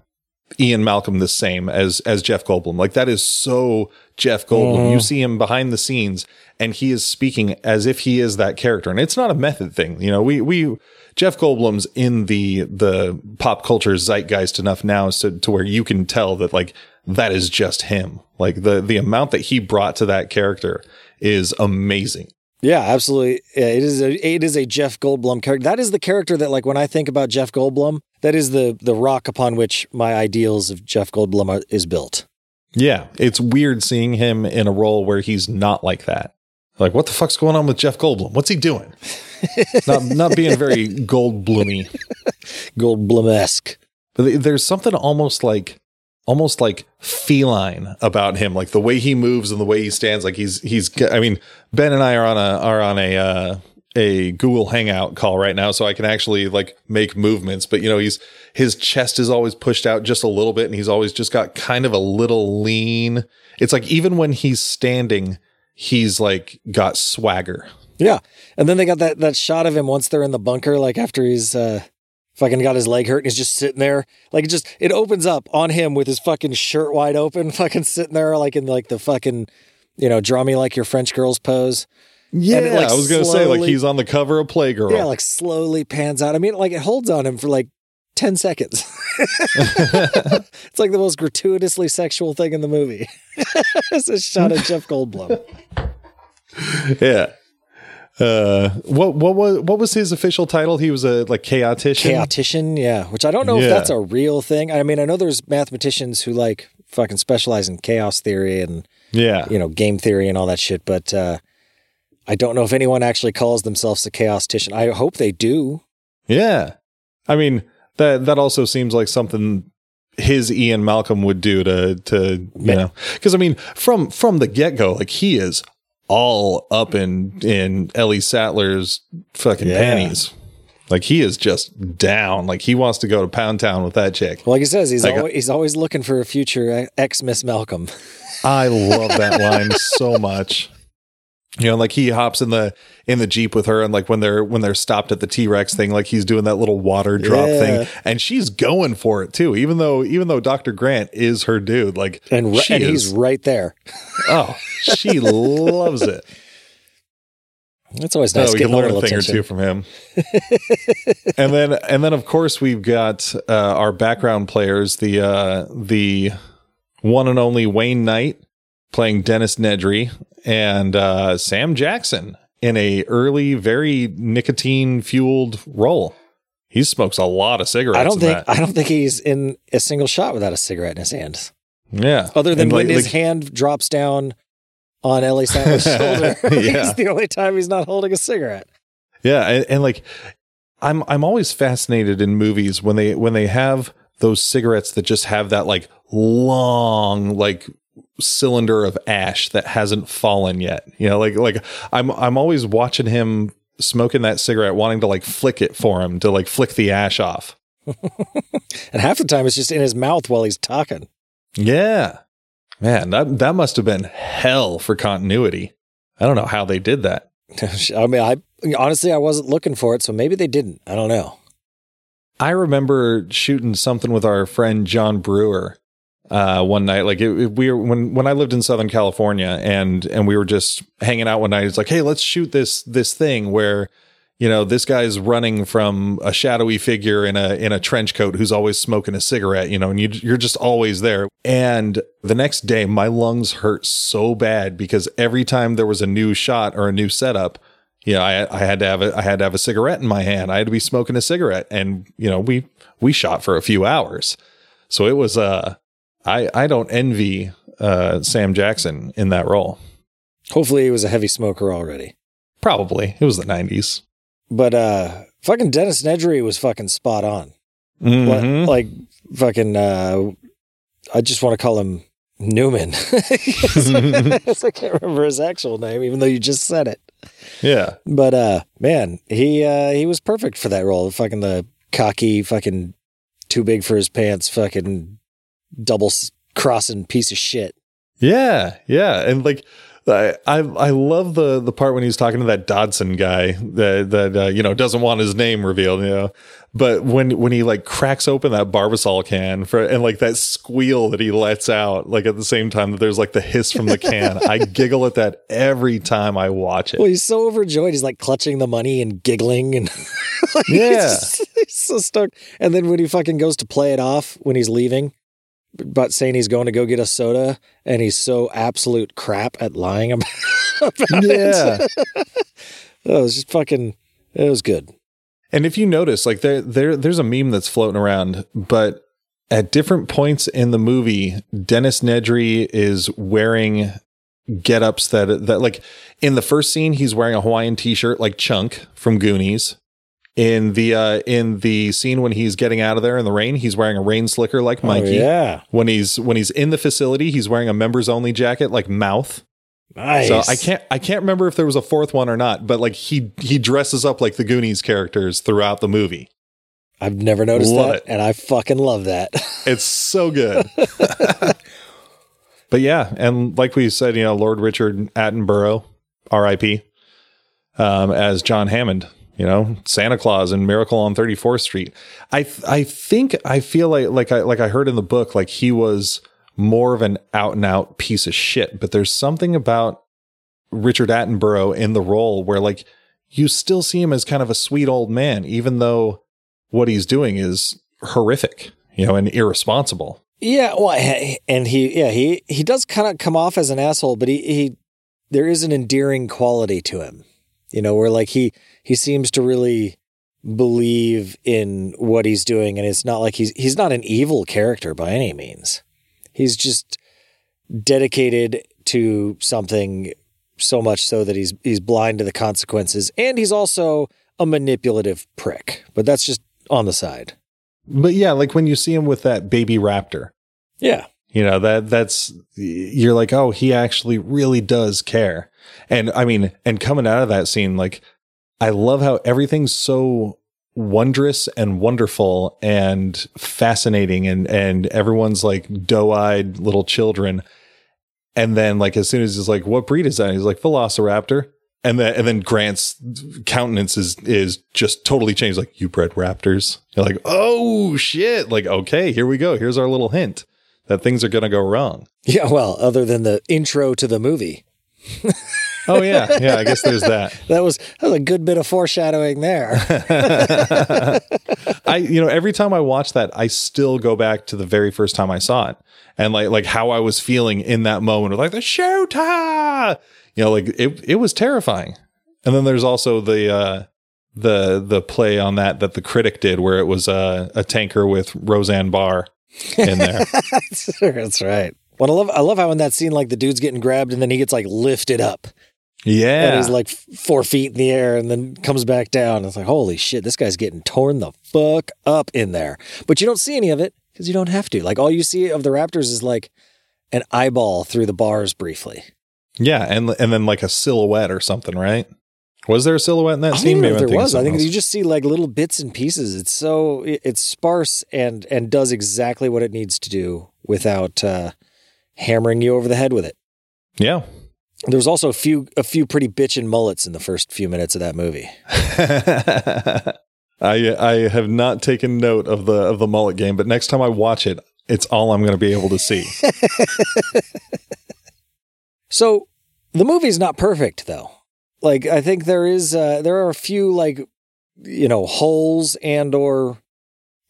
[SPEAKER 2] Ian Malcolm the same as as Jeff Goldblum. Like that is so Jeff Goldblum. You mm-hmm. see him behind the scenes and he is speaking as if he is that character. And it's not a method thing. You know, we we Jeff Goldblum's in the the pop culture zeitgeist enough now to, to where you can tell that like that is just him. Like the the amount that he brought to that character is amazing.
[SPEAKER 1] Yeah, absolutely. Yeah, it is a it is a Jeff Goldblum character. That is the character that like when I think about Jeff Goldblum, that is the the rock upon which my ideals of Jeff Goldblum are, is built.
[SPEAKER 2] Yeah, it's weird seeing him in a role where he's not like that. Like, what the fuck's going on with Jeff Goldblum? What's he doing? not not being very Goldblumy.
[SPEAKER 1] Goldblum-esque.
[SPEAKER 2] But there's something almost like almost like feline about him, like the way he moves and the way he stands. Like he's he's. I mean, Ben and I are on a are on a uh, a Google Hangout call right now, so I can actually like make movements. But you know, he's his chest is always pushed out just a little bit, and he's always just got kind of a little lean. It's like even when he's standing, he's like got swagger.
[SPEAKER 1] Yeah. And then they got that that shot of him once they're in the bunker, like after he's uh fucking got his leg hurt and he's just sitting there. Like it just it opens up on him with his fucking shirt wide open, fucking sitting there like in like the fucking, you know, draw me like your French girls pose.
[SPEAKER 2] Yeah,
[SPEAKER 1] it, like,
[SPEAKER 2] I was gonna say like he's on the cover of Playgirl.
[SPEAKER 1] Yeah, like slowly pans out. I mean, like it holds on him for like 10 seconds. it's like the most gratuitously sexual thing in the movie. it's a shot of Jeff Goldblum.
[SPEAKER 2] yeah. Uh, what what was what was his official title? He was a like chaotician.
[SPEAKER 1] Chaotician, yeah, which I don't know if that's a real thing. I mean, I know there's mathematicians who like fucking specialize in chaos theory and,
[SPEAKER 2] yeah,
[SPEAKER 1] you know, game theory and all that shit, but uh I don't know if anyone actually calls themselves a chaotician. I hope they do.
[SPEAKER 2] yeah. I mean that that also seems like something his Ian Malcolm would do to to you
[SPEAKER 1] Yeah.
[SPEAKER 2] know because I mean from from the get go like he is all up in in Ellie Sattler's fucking
[SPEAKER 1] Yeah.
[SPEAKER 2] panties. Like he is just down. Like he wants to go to Pound Town with that chick.
[SPEAKER 1] Like he says, he's
[SPEAKER 2] Like,
[SPEAKER 1] always, he's always looking for a future uh, ex Miss Malcolm.
[SPEAKER 2] I love that line so much. You know, like he hops in the in the jeep with her, and like when they're when they're stopped at the T Rex thing, like he's doing that little water drop
[SPEAKER 1] Yeah.
[SPEAKER 2] thing, and she's going for it too. Even though even though Doctor Grant is her dude, like
[SPEAKER 1] And,
[SPEAKER 2] she
[SPEAKER 1] and he's right there.
[SPEAKER 2] oh, she loves it.
[SPEAKER 1] It's always
[SPEAKER 2] Oh,
[SPEAKER 1] nice
[SPEAKER 2] we
[SPEAKER 1] getting
[SPEAKER 2] can learn a
[SPEAKER 1] little
[SPEAKER 2] thing
[SPEAKER 1] attention.
[SPEAKER 2] or two from him. and then and then of course we've got uh, our background players, the uh, the one and only Wayne Knight playing Dennis Nedry and uh, Sam Jackson in a early, very nicotine fueled role. He smokes a lot of cigarettes.
[SPEAKER 1] I don't
[SPEAKER 2] in
[SPEAKER 1] think. I don't think he's in a single shot without a cigarette in his hand,
[SPEAKER 2] yeah.
[SPEAKER 1] other than
[SPEAKER 2] And,
[SPEAKER 1] when
[SPEAKER 2] like-
[SPEAKER 1] his
[SPEAKER 2] like-
[SPEAKER 1] hand drops down on Ellie Sattler's shoulder.
[SPEAKER 2] Yeah.
[SPEAKER 1] He's the only time he's not holding a cigarette.
[SPEAKER 2] Yeah, and, and like I'm I'm always fascinated in movies when they when they have those cigarettes that just have that like long like cylinder of ash that hasn't fallen yet. You know, like like I'm I'm always watching him smoking that cigarette wanting to like flick it for him to like flick the ash off.
[SPEAKER 1] And half the time it's just in his mouth while he's talking.
[SPEAKER 2] Yeah. Man, that that must have been hell for continuity. I don't know how they did that.
[SPEAKER 1] I mean, I honestly I wasn't looking for it, so maybe they didn't. I don't know.
[SPEAKER 2] I remember shooting something with our friend John Brewer uh, one night. Like it, it- we were when when I lived in Southern California, and and we were just hanging out one night. It's like, hey, let's shoot this this thing where you know this guy's running from a shadowy figure in a in a trench coat who's always smoking a cigarette. You know, and you you're just always there. And the next day, my lungs hurt so bad because every time there was a new shot or a new setup you know, I, I had to have a, I had to have a cigarette in my hand. I had to be smoking a cigarette, and you know, we we shot for a few hours, so it was. Uh, I I don't envy uh, Sam Jackson in that role.
[SPEAKER 1] Hopefully he was a heavy smoker already.
[SPEAKER 2] Probably it was the nineties.
[SPEAKER 1] But uh fucking Dennis Nedry was fucking spot on.
[SPEAKER 2] Mhm.
[SPEAKER 1] Like, like fucking uh I just want to call him Newman. I can't remember his actual name, even though you just said it.
[SPEAKER 2] Yeah,
[SPEAKER 1] But uh man, he uh he was perfect for that role. Fucking the cocky, fucking too big for his pants, fucking double crossing piece of shit.
[SPEAKER 2] yeah, yeah, and like. I, I I love the the part when he's talking to that Dodgson guy that that uh, you know doesn't want his name revealed you know but when when he like cracks open that barbasol can for and like that squeal that he lets out like at the same time that there's like the hiss from the can I giggle at that every time I watch it.
[SPEAKER 1] Well, he's so overjoyed. He's like clutching the money and giggling and like,
[SPEAKER 2] Yeah.
[SPEAKER 1] he's, he's so stoked. And then when he fucking goes to play it off when he's leaving, but saying he's going to go get a soda, and he's so absolute crap at lying about, about
[SPEAKER 2] Yeah.
[SPEAKER 1] it. it was just fucking. It was good.
[SPEAKER 2] And if you notice, like there, there, there's a meme that's floating around, but at different points in the movie, Dennis Nedry is wearing get-ups that that like in the first scene, he's wearing a Hawaiian t-shirt like Chunk from Goonies. In the uh in the scene when he's getting out of there in the rain, he's wearing a rain slicker like Mikey.
[SPEAKER 1] Oh, yeah,
[SPEAKER 2] When he's when he's in the facility, he's wearing a members only jacket like Mouth.
[SPEAKER 1] nice.
[SPEAKER 2] So I can't I can't remember if there was a fourth one or not, but like he he dresses up like the Goonies characters throughout the movie.
[SPEAKER 1] I've never noticed
[SPEAKER 2] Love
[SPEAKER 1] that,
[SPEAKER 2] it.
[SPEAKER 1] and I fucking love that.
[SPEAKER 2] It's so good. but yeah, and like we said, you know, Lord Richard Attenborough, R.I.P. Um, as John Hammond. You know, Santa Claus and Miracle on 34th Street. I I think I feel like like I like I heard in the book like he was more of an out and out piece of shit, but there's something about Richard Attenborough in the role where like you still see him as kind of a sweet old man even though what he's doing is horrific, you know, and irresponsible.
[SPEAKER 1] Yeah, well, and he, yeah, he he does kind of come off as an asshole, but he he there is an endearing quality to him, you know, where like he he seems to really believe in what he's doing, and it's not like he's he's not an evil character by any means. He's just dedicated to something so much so that he's he's blind to the consequences, and he's also a manipulative prick. But that's just on the side.
[SPEAKER 2] But yeah, like when you see him with that baby raptor.
[SPEAKER 1] Yeah.
[SPEAKER 2] You know, that that's you're like, "Oh, he actually really does care." And I mean, and coming out of that scene like I love how everything's so wondrous and wonderful and fascinating and and everyone's like doe-eyed little children. And then like as soon as he's like, "What breed is that?" He's like, "Velociraptor." and then and then Grant's countenance is is just totally changed. Like you bred raptors. You're like, oh shit! Like okay, here we go. Here's our little hint that things are gonna go wrong.
[SPEAKER 1] Yeah, well, other than the intro to the movie.
[SPEAKER 2] oh yeah, yeah. I guess there's that.
[SPEAKER 1] that was that was a good bit of foreshadowing there.
[SPEAKER 2] I you know every time I watch that, I still go back to the very first time I saw it and like like how I was feeling in that moment. Of like the shooter you know, like it it was terrifying. And then there's also the uh the the play on that that the critic did where it was uh, a tanker with Roseanne Barr in there.
[SPEAKER 1] That's right. Well, I love I love how in that scene like the dude's getting grabbed and then he gets like lifted up.
[SPEAKER 2] Yeah.
[SPEAKER 1] And he's like four feet in the air and then comes back down. It's like, holy shit, this guy's getting torn the fuck up in there. But you don't see any of it because you don't have to. Like all you see of the Raptors is like an eyeball through the bars briefly.
[SPEAKER 2] Yeah, and and then like a silhouette or something, right? Was there a silhouette in that
[SPEAKER 1] I
[SPEAKER 2] scene?
[SPEAKER 1] Maybe there was. I think else. you just see like little bits and pieces. It's so it's sparse and and does exactly what it needs to do without uh, hammering you over the head with it.
[SPEAKER 2] Yeah.
[SPEAKER 1] There's also a few a few pretty bitchin' mullets in the first few minutes of that movie.
[SPEAKER 2] I I have not taken note of the of the mullet game, but next time I watch it, it's all I'm going to be able to see.
[SPEAKER 1] So the movie's not perfect though. Like I think there is uh, there are a few like you know holes and or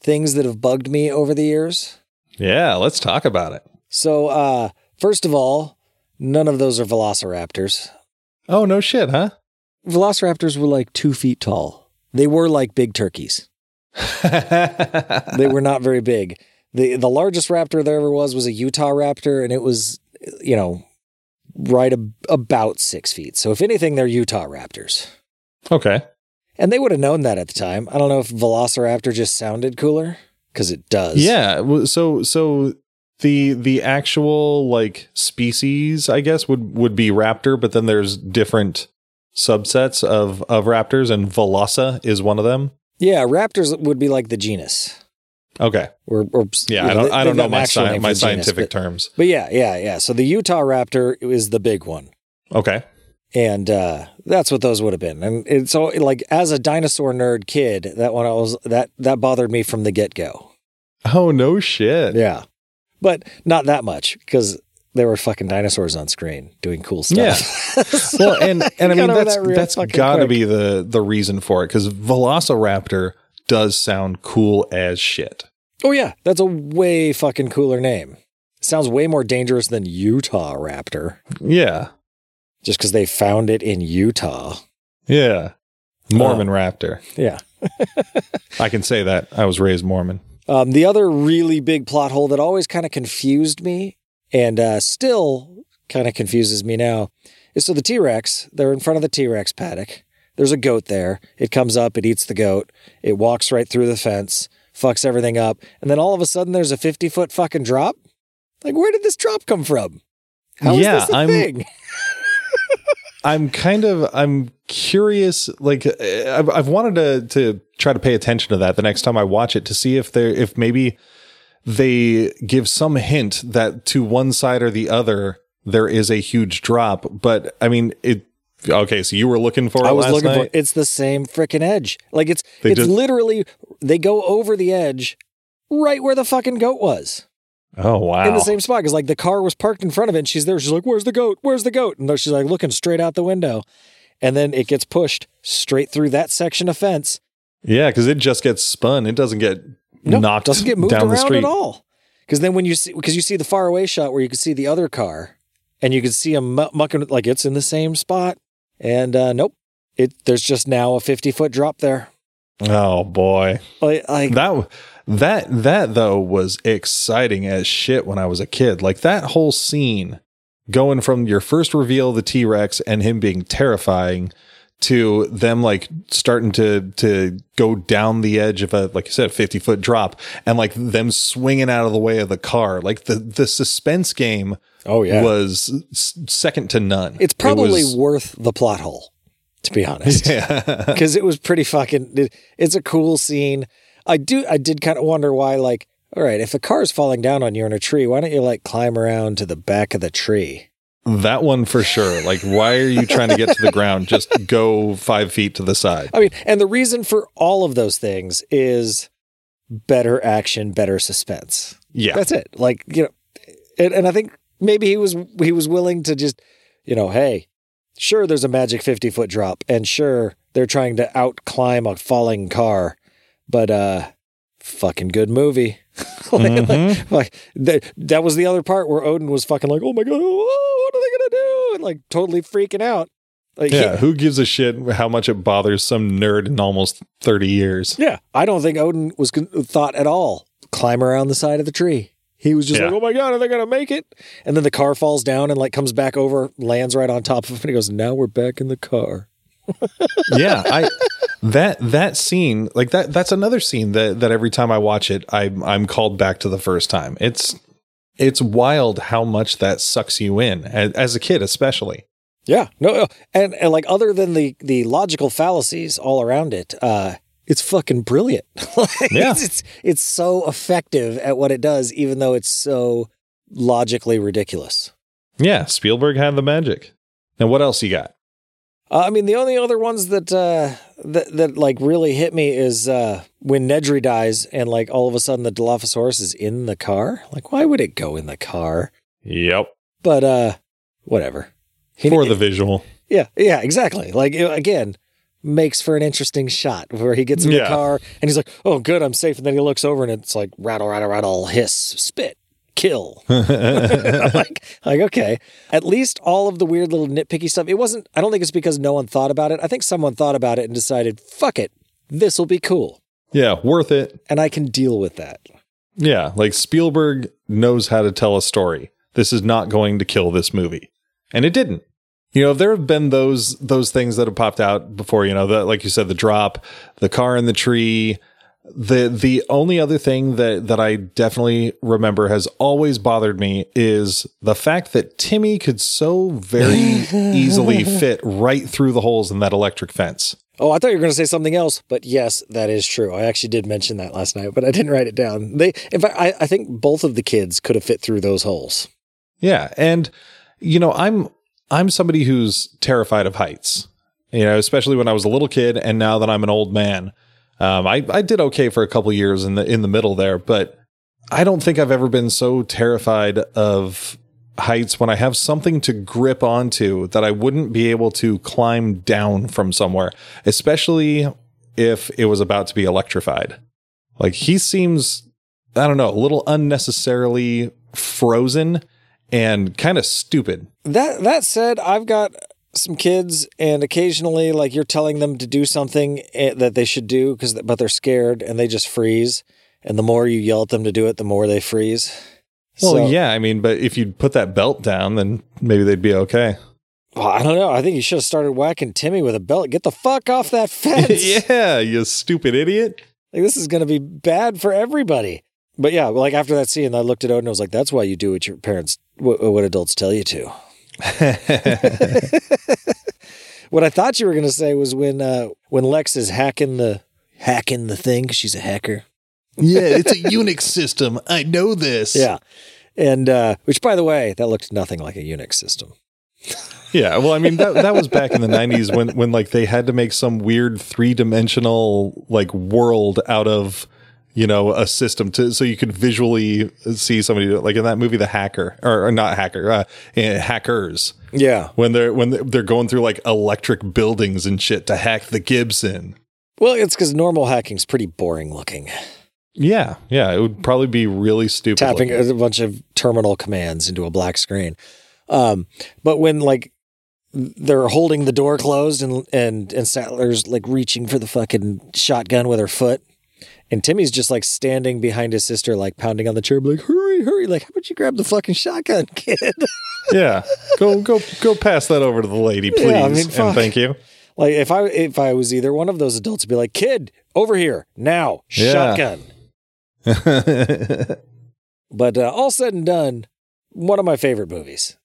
[SPEAKER 1] things that have bugged me over the years.
[SPEAKER 2] Yeah, let's talk about it.
[SPEAKER 1] So uh first of all, none of those are velociraptors.
[SPEAKER 2] Oh no shit, huh?
[SPEAKER 1] Velociraptors were like two feet tall. They were like big turkeys. they were not very big. the The largest raptor there ever was was a Utah raptor, and it was, you know, right ab- about six feet. So if anything, they're Utah Raptors.
[SPEAKER 2] Okay.
[SPEAKER 1] And they would have known that at the time. I don't know if Velociraptor just sounded cooler because it does.
[SPEAKER 2] Yeah. So so the the actual like species, I guess, would would be raptor, but then there's different subsets of of raptors, and velosa is one of them.
[SPEAKER 1] Yeah, raptors would be like the genus.
[SPEAKER 2] Okay.
[SPEAKER 1] Or, or
[SPEAKER 2] yeah, know, I don't I don't know my sci- my scientific genus, but, terms.
[SPEAKER 1] But yeah, yeah, yeah. So the Utah raptor is the big one.
[SPEAKER 2] Okay.
[SPEAKER 1] And uh, that's what those would have been. And, and so like as a dinosaur nerd kid, that one I was that that bothered me from the get-go.
[SPEAKER 2] Oh no shit.
[SPEAKER 1] Yeah. But not that much because there were fucking dinosaurs on screen doing cool stuff.
[SPEAKER 2] Yeah. so well, and and I mean that's that that's got to be the the reason for it because Velociraptor does sound cool as shit.
[SPEAKER 1] Oh yeah, that's a way fucking cooler name. Sounds way more dangerous than Utah Raptor.
[SPEAKER 2] Yeah.
[SPEAKER 1] Just because they found it in Utah.
[SPEAKER 2] Yeah. Mormon uh, Raptor.
[SPEAKER 1] Yeah.
[SPEAKER 2] I can say that. I was raised Mormon.
[SPEAKER 1] Um, the other really big plot hole that always kind of confused me and uh, still kind of confuses me now is so the T Rex, they're in front of the T Rex paddock. There's a goat there. It comes up, it eats the goat, it walks right through the fence fucks everything up, and then all of a sudden there's a 50 foot fucking drop? Like, where did this drop come from? How yeah, is this a I'm, thing?
[SPEAKER 2] I'm kind of I'm curious. Like, I've, I've wanted to to try to pay attention to that the next time I watch it to see if there if maybe they give some hint that to one side or the other there is a huge drop. But I mean, it Okay, so you were looking for it
[SPEAKER 1] I was
[SPEAKER 2] last
[SPEAKER 1] looking
[SPEAKER 2] night?
[SPEAKER 1] for it's the same freaking edge. Like it's
[SPEAKER 2] They
[SPEAKER 1] it's
[SPEAKER 2] just-
[SPEAKER 1] literally they go over the edge right where the fucking goat was.
[SPEAKER 2] Oh wow!
[SPEAKER 1] in the same spot because like the car was parked in front of it and she's there she's like where's the goat where's the goat and she's like looking straight out the window and then it gets pushed straight through that section of fence
[SPEAKER 2] yeah, because it just gets spun. It doesn't get
[SPEAKER 1] no
[SPEAKER 2] knocked
[SPEAKER 1] doesn't get moved
[SPEAKER 2] down
[SPEAKER 1] around
[SPEAKER 2] the street.
[SPEAKER 1] at all because then when you see because you see the far away shot where you can see the other car and you can see them mucking like it's in the same spot and uh nope it there's just now a 50 foot drop there
[SPEAKER 2] Oh boy,
[SPEAKER 1] like, like
[SPEAKER 2] that that that though was exciting as shit when I was a kid. Like that whole scene, going from your first reveal of the T Rex and him being terrifying to them like starting to to go down the edge of a like you said 50 foot drop and like them swinging out of the way of the car like the the suspense game
[SPEAKER 1] oh yeah
[SPEAKER 2] was second to none
[SPEAKER 1] it's
[SPEAKER 2] It
[SPEAKER 1] probably
[SPEAKER 2] was-
[SPEAKER 1] worth the plot hole to be honest
[SPEAKER 2] yeah
[SPEAKER 1] because it was pretty fucking. It, it's a cool scene. I do. I did kind of wonder why. Like, all right, if a car's falling down on you in a tree, why don't you like climb around to the back of the tree?
[SPEAKER 2] That one for sure like why are you trying to get to the ground just go five feet to the side
[SPEAKER 1] I mean, and the reason for all of those things is better action, better suspense.
[SPEAKER 2] yeah
[SPEAKER 1] That's it. Like you know, and, and I think maybe he was he was willing to just, you know, hey, sure, there's a magic fifty foot drop, and sure, they're trying to out climb a falling car, but uh, fucking good movie. like,
[SPEAKER 2] Mhm.
[SPEAKER 1] like that, that was the other part where Odin was fucking like, oh my god, oh, what are they gonna do? And like totally freaking out. Like,
[SPEAKER 2] Yeah, who gives a shit how much it bothers some nerd in almost 30 years?
[SPEAKER 1] Yeah, I don't think Odin was con- thought at all climb around the side of the tree. He was just
[SPEAKER 2] Yeah.
[SPEAKER 1] like, "Oh my god, are they gonna make it?" And then the car falls down and like comes back over, lands right on top of him, and he goes, "Now we're back in the car."
[SPEAKER 2] Yeah, I that that scene, like that that's another scene that that every time I watch it, I I'm called back to the first time. It's it's wild how much that sucks you in as, as a kid especially.
[SPEAKER 1] Yeah, no, no. and and like other than the the logical fallacies all around it, uh, it's fucking brilliant. Like,
[SPEAKER 2] Yeah.
[SPEAKER 1] it's, it's it's so effective at what it does, even though it's so logically ridiculous.
[SPEAKER 2] Yeah, Spielberg had the magic. And what else you got?
[SPEAKER 1] Uh, I mean, the only other ones that uh, that that like really hit me is uh, when Nedry dies, and like all of a sudden the Dilophosaurus is in the car. Like, why would it go in the car?
[SPEAKER 2] Yep.
[SPEAKER 1] But uh, whatever. He-
[SPEAKER 2] For the visual.
[SPEAKER 1] yeah, yeah, exactly. Like it- again, makes for an interesting shot where he gets in the car and he's like, "Oh, good, I'm safe." And then he looks over and it's like rattle, rattle, rattle, hiss, spit, kill. Like, like okay. At least all of the weird little nitpicky stuff. It wasn't. I don't think it's because no one thought about it. I think someone thought about it and decided, "Fuck it, this will be cool,"
[SPEAKER 2] yeah, worth it.
[SPEAKER 1] and I can deal with that.
[SPEAKER 2] Yeah, like Spielberg knows how to tell a story. This is not going to kill this movie. And it didn't. You know, there have been those those things that have popped out before, you know, the like you said, the drop, the car in the tree. The the only other thing that that I definitely remember has always bothered me is the fact that Timmy could so very easily fit right through the holes in that electric fence.
[SPEAKER 1] Oh, I thought you were going to say something else, but yes, that is true. I actually did mention that last night, but I didn't write it down. They, in fact, I, I think both of the kids could have fit through those holes.
[SPEAKER 2] Yeah, and you know, I'm I'm somebody who's terrified of heights. You know, especially when I was a little kid, and now that I'm an old man, um, I I did okay for a couple years in the in the middle there, but I don't think I've ever been so terrified of heights when I have something to grip onto that I wouldn't be able to climb down from somewhere, especially if it was about to be electrified. Like he seems, I don't know, a little unnecessarily frozen and kind of stupid.
[SPEAKER 1] That that said, I've got some kids, and occasionally, like you're telling them to do something eh, that they should do, because but they're scared and they just freeze. And the more you yell at them to do it, the more they freeze.
[SPEAKER 2] Well,
[SPEAKER 1] So-
[SPEAKER 2] yeah, I mean, but if you'd put that belt down, then maybe they'd be okay.
[SPEAKER 1] Well, I don't know. I think you should have started whacking Timmy with a belt. Get the fuck off that fence.
[SPEAKER 2] yeah, you stupid idiot.
[SPEAKER 1] Like this is going to be bad for everybody. But yeah, like after that scene, I looked at Odin and I was like, "That's why you do what your parents, what, what adults tell you to." What I thought you were going to say was when uh, when Lex is hacking the hacking the thing 'cause she's a hacker.
[SPEAKER 2] yeah, it's a Unix system. I know this.
[SPEAKER 1] Yeah, and uh, which by the way, that looked nothing like a Unix system.
[SPEAKER 2] Yeah, well, I mean that that was back in the '90s when when like they had to make some weird three dimensional like world out of you know a system to so you could visually see somebody like in that movie The Hacker or, or not Hacker uh, eh, Hackers
[SPEAKER 1] Yeah.
[SPEAKER 2] when they're when they're going through like electric buildings and shit to hack the Gibson.
[SPEAKER 1] Well, it's because normal hacking's pretty boring looking.
[SPEAKER 2] Yeah, yeah, it would probably be really stupid.
[SPEAKER 1] Tapping
[SPEAKER 2] looking.
[SPEAKER 1] a bunch of terminal commands into a black screen. Um, but when like they're holding the door closed and and and Sattler's like reaching for the fucking shotgun with her foot. And Timmy's just like standing behind his sister, like pounding on the chair, like, hurry, hurry. Like, how about you grab the fucking shotgun, kid?
[SPEAKER 2] yeah, go go go pass that over to the lady, please,
[SPEAKER 1] Yeah, I mean,
[SPEAKER 2] and thank you.
[SPEAKER 1] Like if I if I was either one of those adults, I'd be like, "Kid, over here now,
[SPEAKER 2] Yeah.
[SPEAKER 1] shotgun." But uh, all said and done, one of my favorite movies.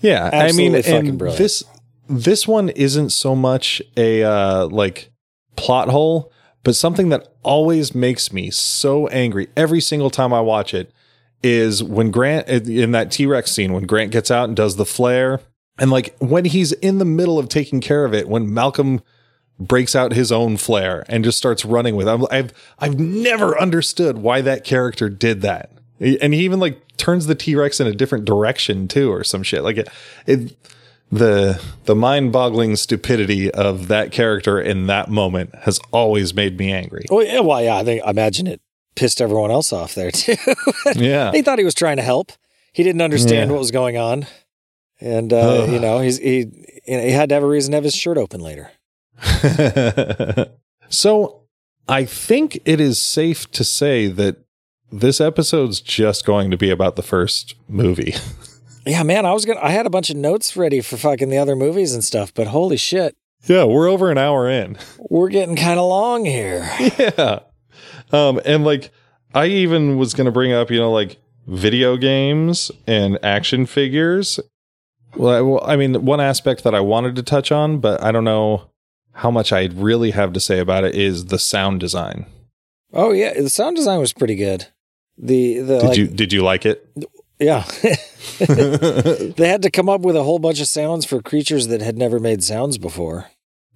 [SPEAKER 2] Yeah, I mean,
[SPEAKER 1] Absolutely fucking
[SPEAKER 2] and
[SPEAKER 1] brilliant.
[SPEAKER 2] this this one isn't so much a uh, like plot hole, but something that always makes me so angry every single time I watch it is when Grant in that T Rex scene when Grant gets out and does the flare, and like when he's in the middle of taking care of it, when Malcolm breaks out his own flare and just starts running with. It. I've I've never understood why that character did that, and he even like turns the T Rex in a different direction too, or some shit. Like it, it the the mind boggling stupidity of that character in that moment has always made me angry.
[SPEAKER 1] Oh yeah, well yeah, I think I imagine it pissed everyone else off there too.
[SPEAKER 2] Yeah,
[SPEAKER 1] he thought he was trying to help. He didn't understand
[SPEAKER 2] Yeah.
[SPEAKER 1] what was going on, and uh, you know he's he he had to have a reason to have his shirt open later.
[SPEAKER 2] so I think it is safe to say that this episode's just going to be about the first movie.
[SPEAKER 1] Yeah, man, I was gonna I had a bunch of notes ready for fucking the other movies and stuff, but holy shit,
[SPEAKER 2] yeah, we're over an hour in.
[SPEAKER 1] we're getting kind of long here.
[SPEAKER 2] yeah. Um, and like I even was gonna bring up, you know, like video games and action figures. Well, I, well, I mean, one aspect that I wanted to touch on, but I don't know how much I really have to say about it is the sound design.
[SPEAKER 1] Oh yeah, the sound design was pretty good. The the
[SPEAKER 2] Did
[SPEAKER 1] like,
[SPEAKER 2] you did you like it?
[SPEAKER 1] Yeah. they had to come up with a whole bunch of sounds for creatures that had never made sounds before.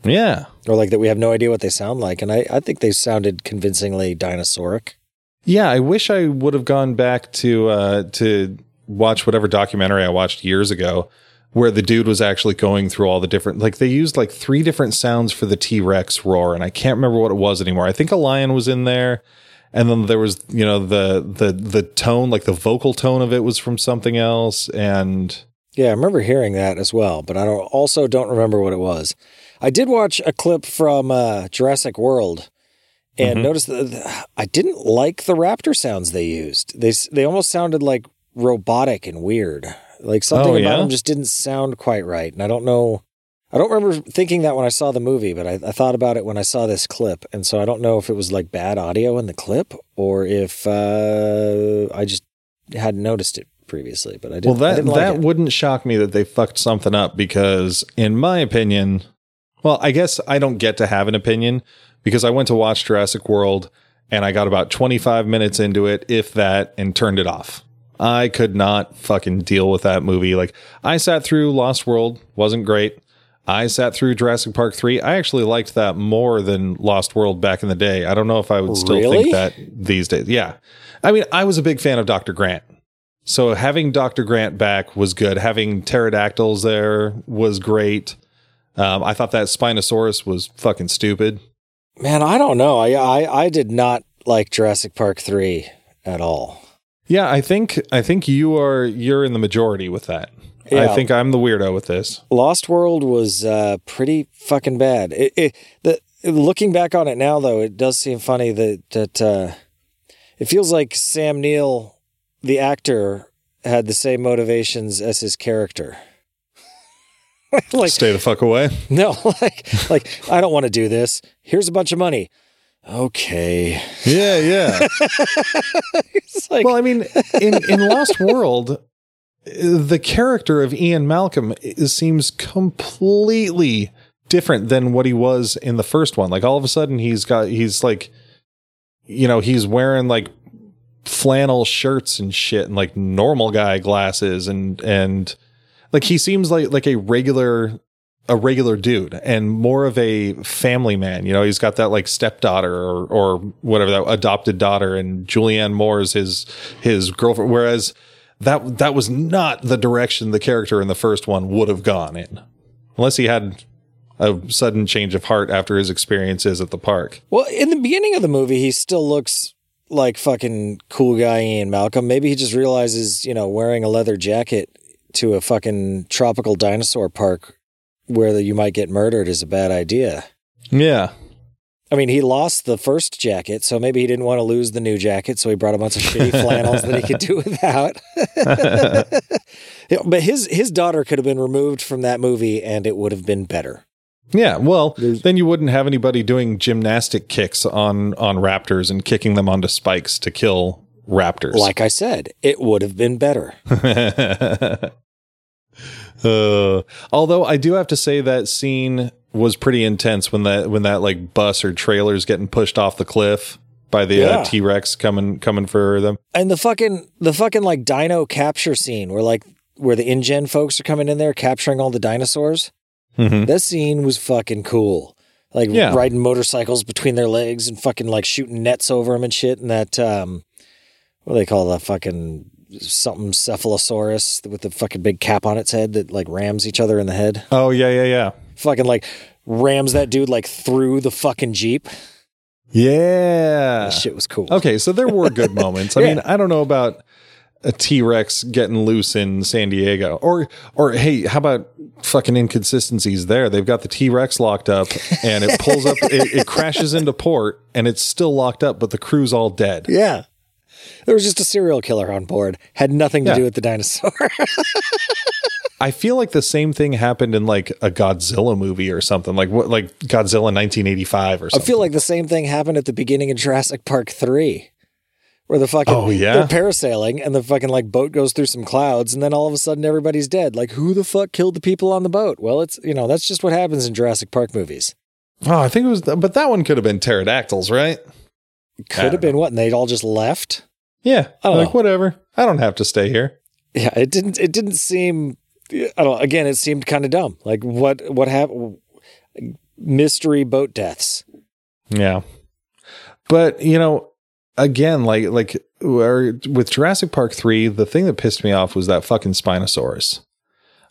[SPEAKER 2] yeah.
[SPEAKER 1] Or like that we have no idea what they sound like. And I, I think they sounded convincingly dinosauric.
[SPEAKER 2] Yeah, I wish I would have gone back to uh, to watch whatever documentary I watched years ago, where the dude was actually going through all the different. Like they used like three different sounds for the T Rex roar, and I can't remember what it was anymore. I think a lion was in there, and then there was you know the the the tone, like the vocal tone of it was from something else, and
[SPEAKER 1] Yeah, I remember hearing that as well, but I don't also don't remember what it was. I did watch a clip from uh, Jurassic World and
[SPEAKER 2] Mhm.
[SPEAKER 1] noticed that I didn't like the raptor sounds they used. They they almost sounded like robotic and weird. Like something
[SPEAKER 2] Oh,
[SPEAKER 1] about
[SPEAKER 2] yeah?
[SPEAKER 1] them just didn't sound quite right. And I don't know. I don't remember thinking that when I saw the movie, but I, I thought about it when I saw this clip, and so I don't know if it was like bad audio in the clip or if uh, I just hadn't noticed it previously. But I didn't.
[SPEAKER 2] well that
[SPEAKER 1] didn't like
[SPEAKER 2] that
[SPEAKER 1] it.
[SPEAKER 2] wouldn't shock me that they fucked something up because in my opinion well i guess i don't get to have an opinion because i went to watch jurassic world and i got about 25 minutes into it if that and turned it off i could not fucking deal with that movie like i sat through lost world wasn't great I sat through Jurassic Park 3. I actually liked that more than Lost World back in the day. I don't know if I would still
[SPEAKER 1] Really?
[SPEAKER 2] think that these days. Yeah. I mean, I was a big fan of Dr. Grant. So having Dr. Grant back was good. Having pterodactyls there was great. Um, I thought that Spinosaurus was fucking stupid.
[SPEAKER 1] Man, I don't know. I, I I did not like Jurassic Park three at all.
[SPEAKER 2] Yeah, I think I think you are you're in the majority with that.
[SPEAKER 1] Yeah.
[SPEAKER 2] I think I'm the weirdo with this.
[SPEAKER 1] Lost World was uh, pretty fucking bad. It, it, the looking back on it now, though, it does seem funny that that uh, it feels like Sam Neill, the actor, had the same motivations as his character. like
[SPEAKER 2] Stay the fuck away.
[SPEAKER 1] no, like like I don't want to do this. Here's a bunch of money. Okay,
[SPEAKER 2] Yeah, yeah.
[SPEAKER 1] it's like
[SPEAKER 2] well, I mean, in in Lost World, the character of Ian Malcolm is, seems completely different than what he was in the first one. Like all of a sudden, he's got he's like, you know, he's wearing like flannel shirts and shit, and like normal guy glasses, and and like he seems like like a regular a regular dude and more of a family man. You know, he's got that like stepdaughter or or whatever that adopted daughter, and Julianne Moore is his his girlfriend. Whereas that that was not the direction the character in the first one would have gone in, unless he had a sudden change of heart after his experiences at the park.
[SPEAKER 1] Well, in the beginning of the movie, he still looks like fucking cool guy Ian Malcolm. Maybe he just realizes, you know, wearing a leather jacket to a fucking tropical dinosaur park where you might get murdered is a bad idea.
[SPEAKER 2] Yeah.
[SPEAKER 1] I mean, he lost the first jacket, so maybe he didn't want to lose the new jacket, so he brought a bunch of shitty flannels that he could do without. but his his daughter could have been removed from that movie, and it would have been better.
[SPEAKER 2] Yeah, well, then you wouldn't have anybody doing gymnastic kicks on on raptors and kicking them onto spikes to kill raptors.
[SPEAKER 1] Like I said, it would have been better.
[SPEAKER 2] uh, although I do have to say that scene was pretty intense when that when that like bus or trailer's getting pushed off the cliff by the
[SPEAKER 1] Yeah.
[SPEAKER 2] uh, T Rex coming coming for them.
[SPEAKER 1] And the fucking the fucking like dino capture scene where like where the InGen folks are coming in there capturing all the dinosaurs.
[SPEAKER 2] Mhm.
[SPEAKER 1] That scene was fucking cool. Like
[SPEAKER 2] Yeah.
[SPEAKER 1] riding motorcycles between their legs and fucking like shooting nets over them and shit. And that um, what do they call that fucking something cephalosaurus with the fucking big cap on its head that like rams each other in the head.
[SPEAKER 2] Oh yeah, yeah, yeah,
[SPEAKER 1] Fucking like rams that dude like through the fucking jeep.
[SPEAKER 2] yeah.
[SPEAKER 1] That shit was cool.
[SPEAKER 2] Okay, so there were good moments. I mean, I don't know about a T Rex getting loose in San Diego, or or hey, how about fucking inconsistencies there? They've got the T Rex locked up, and it pulls up, it, it crashes into port, and it's still locked up, but the crew's all dead.
[SPEAKER 1] Yeah. There was just a serial killer on board. Had nothing to
[SPEAKER 2] Yeah.
[SPEAKER 1] do with the dinosaur.
[SPEAKER 2] I feel like the same thing happened in like a Godzilla movie or something, like what, like Godzilla 1985 or something.
[SPEAKER 1] I feel like the same thing happened at the beginning of Jurassic Park 3. Where the fucking
[SPEAKER 2] Oh, yeah?
[SPEAKER 1] they're parasailing and the fucking like boat goes through some clouds and then all of a sudden everybody's dead. Like who the fuck killed the people on the boat? Well, it's you know, that's just what happens in Jurassic Park movies.
[SPEAKER 2] oh, I think it was, but that one could have been pterodactyls, right?
[SPEAKER 1] Could have been what, and they'd all just left?
[SPEAKER 2] Yeah,
[SPEAKER 1] I don't
[SPEAKER 2] like
[SPEAKER 1] know.
[SPEAKER 2] whatever. I don't have to stay here.
[SPEAKER 1] Yeah, it didn't it didn't seem I don't again, it seemed kind of dumb. Like what what happened mystery boat deaths.
[SPEAKER 2] Yeah. But, you know, again, like like with Jurassic Park 3, the thing that pissed me off was that fucking Spinosaurus.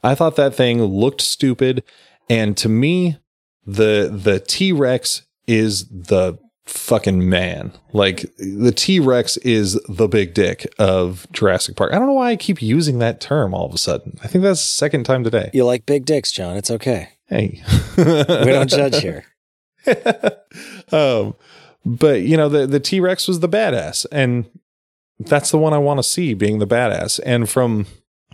[SPEAKER 2] I thought that thing looked stupid and to me the the T-Rex is the fucking man. Like the T-Rex is the big dick of Jurassic Park. I don't know why I keep using that term all of a sudden. I think that's the second time today.
[SPEAKER 1] You like big dicks, John. It's okay.
[SPEAKER 2] Hey.
[SPEAKER 1] We don't judge here.
[SPEAKER 2] um, but you know, the the T Rex was the badass, and that's the one I want to see being the badass. And from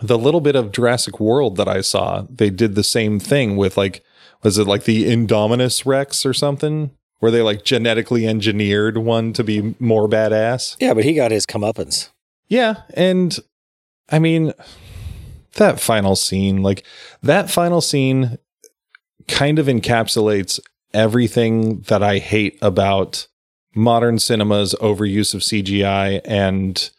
[SPEAKER 2] the little bit of Jurassic World that I saw, they did the same thing with like, was it like the Indominus Rex or something, where they like genetically engineered one to be more badass?
[SPEAKER 1] Yeah, but he got his comeuppance.
[SPEAKER 2] Yeah, and I mean that final scene, like that final scene kind of encapsulates everything that I hate about modern cinema's overuse of CGI and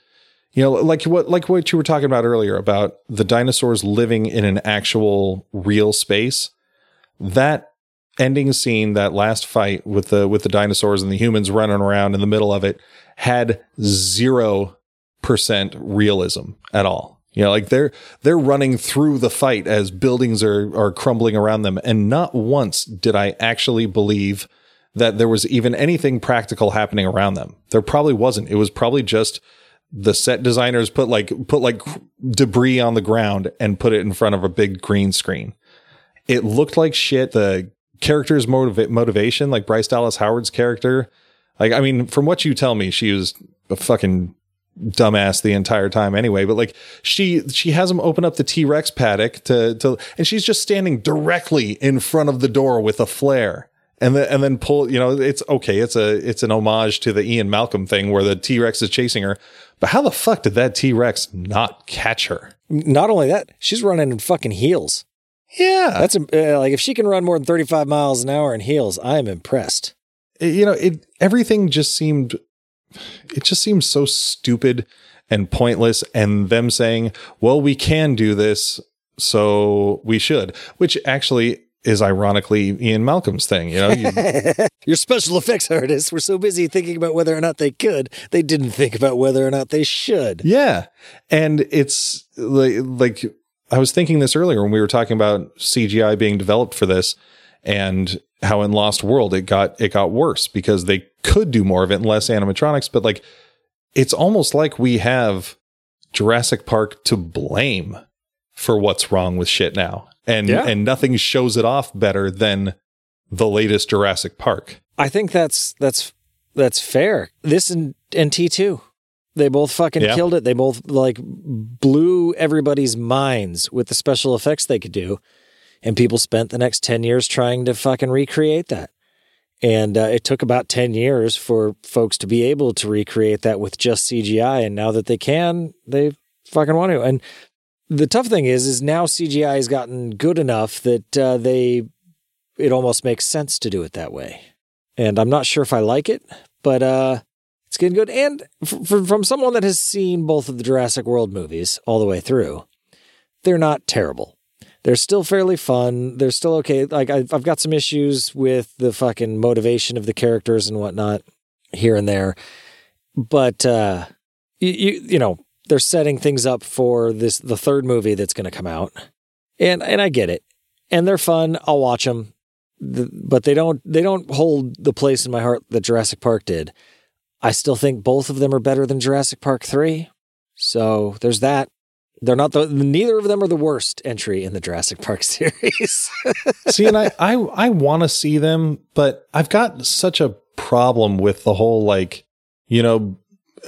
[SPEAKER 2] you know like what like what you were talking about earlier about the dinosaurs living in an actual real space that ending scene that last fight with the with the dinosaurs and the humans running around in the middle of it had zero percent realism at all. You know, like they're they're running through the fight as buildings are are crumbling around them, and not once did I actually believe that there was even anything practical happening around them. There probably wasn't. It was probably just the set designers put like put like debris on the ground and put it in front of a big green screen. It looked like shit. The character's motiva- motivation, like Bryce Dallas Howard's character, like I mean, from what you tell me, she was a fucking dumbass the entire time anyway but like she she has him open up the T-Rex paddock to to and she's just standing directly in front of the door with a flare. And then and then pull you know it's okay it's a it's an homage to the Ian Malcolm thing where the T-Rex is chasing her. But how the fuck did that T-Rex not catch her?
[SPEAKER 1] Not only that, she's running in fucking heels.
[SPEAKER 2] Yeah
[SPEAKER 1] That's uh, like if she can run more than 35 miles an hour in heels, I am impressed.
[SPEAKER 2] it- you know it everything just seemed it just seems so stupid and pointless and them saying well we can do this so we should. Which actually is ironically Ian Malcolm's thing. You know, you,
[SPEAKER 1] Your special effects artists were so busy thinking about whether or not they could, they didn't think about whether or not they should.
[SPEAKER 2] yeah, and it's like, like I was thinking this earlier when we were talking about CGI being developed for this, and how in Lost World it got it got worse because they could do more of it and less animatronics, but like it's almost like we have Jurassic Park to blame for what's wrong with shit now. And
[SPEAKER 1] Yeah.
[SPEAKER 2] and nothing shows it off better than the latest Jurassic Park.
[SPEAKER 1] I think that's that's that's fair. This and and T two, they both fucking
[SPEAKER 2] Yeah.
[SPEAKER 1] killed it. They both like blew everybody's minds with the special effects they could do, and people spent the next ten years trying to fucking recreate that. And uh, it took about ten years for folks to be able to recreate that with just CGI. And now that they can, they fucking want to. And the tough thing is, is now CGI has gotten good enough that uh, they it almost makes sense to do it that way and I'm not sure if I like it, but uh, it's getting good. And f- f- from someone that has seen both of the Jurassic World movies all the way through, they're not terrible. They're still fairly fun. They're still okay. Like I've, I've got some issues with the fucking motivation of the characters and whatnot here and there, but uh, you, you you know they're setting things up for this the third movie that's going to come out, and and I get it, and they're fun. I'll watch them the, but they don't they don't hold the place in my heart that Jurassic Park did. I still think both of them are better than Jurassic Park 3. So there's that. They're not the neither of them are the worst entry in the Jurassic Park series.
[SPEAKER 2] See, and I I, I want to see them, but I've got such a problem with the whole like, you know,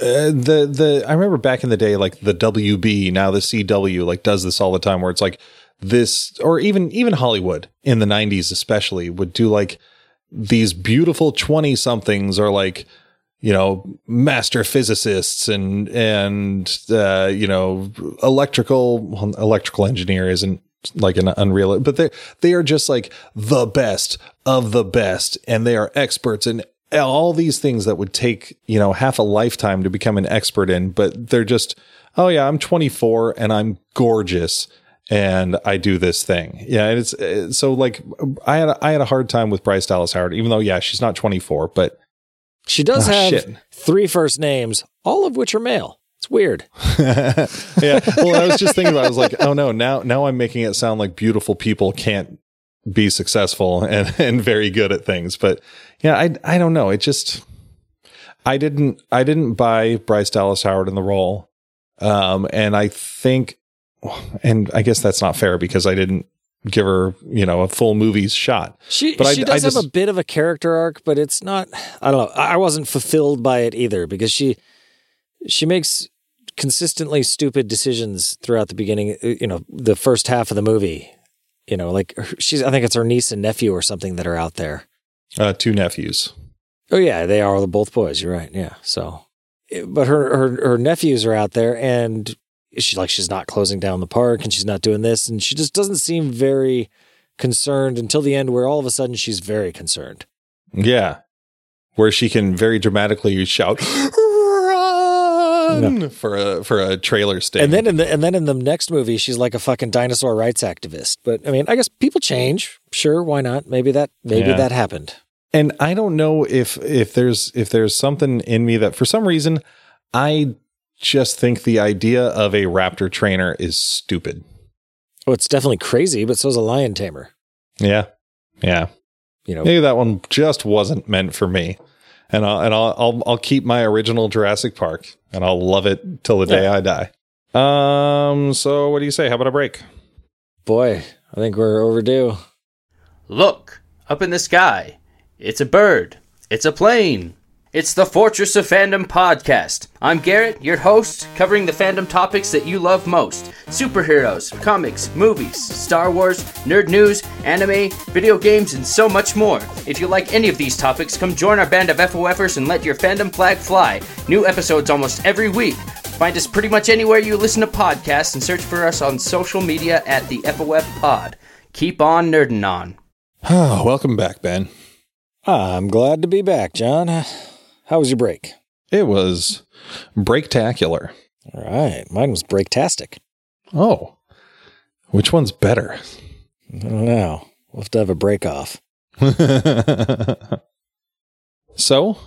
[SPEAKER 2] uh, the the I remember back in the day, like the WB, now the CW, like does this all the time, where it's like this, or even even Hollywood in the '90s, especially, would do like these beautiful twenty somethings, or like you know master physicists and and uh, you know electrical well, electrical engineer isn't like an unreal but they they are just like the best of the best and they are experts in all these things that would take you know half a lifetime to become an expert in but they're just oh yeah i'm 24 and i'm gorgeous and i do this thing. Yeah and it's uh, so like i had a, i had a hard time with bryce dallas howard even though yeah she's not 24 but
[SPEAKER 1] she does
[SPEAKER 2] Oh,
[SPEAKER 1] have
[SPEAKER 2] shit.
[SPEAKER 1] three first names, all of which are male. It's weird.
[SPEAKER 2] yeah. Well, I was just thinking about. It, I was like, oh no, now now I'm making it sound like beautiful people can't be successful and and very good at things. But yeah, I I don't know. It just I didn't I didn't buy Bryce Dallas Howard in the role, um, and I think, and I guess that's not fair because I didn't give her you know a full movie's shot.
[SPEAKER 1] She
[SPEAKER 2] But I-
[SPEAKER 1] she
[SPEAKER 2] I
[SPEAKER 1] does have
[SPEAKER 2] just-
[SPEAKER 1] a bit of a character arc, but it's not. I don't know. I I wasn't fulfilled by it either because she she makes consistently stupid decisions throughout the beginning. uh, You know, the first half of the movie. You know, like she's. I think it's her niece and nephew or something that are out there.
[SPEAKER 2] Uh, two nephews.
[SPEAKER 1] Oh yeah, they are both boys. You're right. Yeah. So, but her her her nephews are out there, and she like she's not closing down the park, and she's not doing this, and she just doesn't seem very concerned until the end, where all of a sudden she's very concerned.
[SPEAKER 2] Yeah. Where she can very dramatically shout run for a for a trailer sting.
[SPEAKER 1] And then in the and then in the next movie, she's like a fucking dinosaur rights activist. But I mean, I guess people change. Sure, why not? Maybe that maybe
[SPEAKER 2] Yeah.
[SPEAKER 1] that happened.
[SPEAKER 2] and I don't know if if there's if there's something in me that for some reason I just think the idea of a raptor trainer is stupid.
[SPEAKER 1] Oh, it's definitely crazy, but so's a lion tamer.
[SPEAKER 2] Yeah. Yeah.
[SPEAKER 1] You know,
[SPEAKER 2] Maybe that one just wasn't meant for me. And I'll and I'll I'll, I'll keep my original Jurassic Park and I'll love it till the day I die. Um so what do you say? How about a break?
[SPEAKER 1] boy, I think we're overdue.
[SPEAKER 3] Look, up in the sky. It's a bird. It's a plane. It's the Fortress of Fandom podcast. I'm Garrett, your host, covering the fandom topics that you love most superheroes, comics, movies, Star Wars, nerd news, anime, video games, and so much more. If you like any of these topics, come join our band of FOFers and let your fandom flag fly. New episodes almost every week. Find us pretty much anywhere you listen to podcasts and search for us on social media at the FOF Pod. Keep on nerding on.
[SPEAKER 2] Welcome back, Ben.
[SPEAKER 1] Ah, I'm glad to be back, John. How was your break?
[SPEAKER 2] It was breaktacular.
[SPEAKER 1] All right, mine was breaktastic.
[SPEAKER 2] Oh. Which one's better?
[SPEAKER 1] I don't know. We'll have to have a break off.
[SPEAKER 2] so,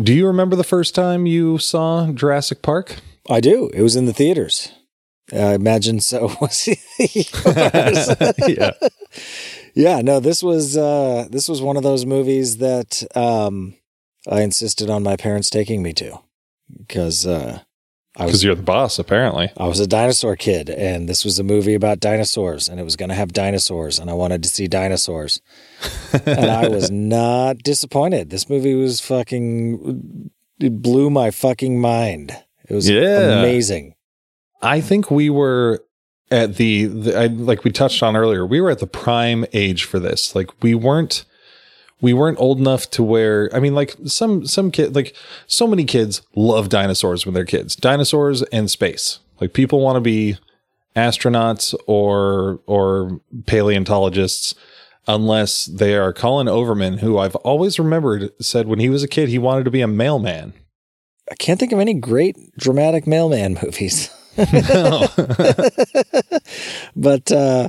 [SPEAKER 2] do you remember the first time you saw Jurassic Park?
[SPEAKER 1] I do. It was in the theaters. I imagine so was
[SPEAKER 2] yeah.
[SPEAKER 1] Yeah, no, this was uh this was one of those movies that um I insisted on my parents taking me to because uh I
[SPEAKER 2] Because
[SPEAKER 1] was
[SPEAKER 2] you're the boss, apparently.
[SPEAKER 1] I was a dinosaur kid and this was a movie about dinosaurs and it was going to have dinosaurs and I wanted to see dinosaurs. and I was not disappointed. This movie was fucking it blew my fucking mind. It was
[SPEAKER 2] Yeah.
[SPEAKER 1] amazing.
[SPEAKER 2] I think we were at the, the I, like we touched on earlier. We were at the prime age for this. Like we weren't we weren't old enough to where I mean like some some kid like so many kids love dinosaurs when they're kids. Dinosaurs and space. Like people want to be astronauts or or paleontologists unless they are Colin Overman who I've always remembered said when he was a kid he wanted to be a mailman.
[SPEAKER 1] I can't think of any great dramatic mailman movies.
[SPEAKER 2] No.
[SPEAKER 1] but uh,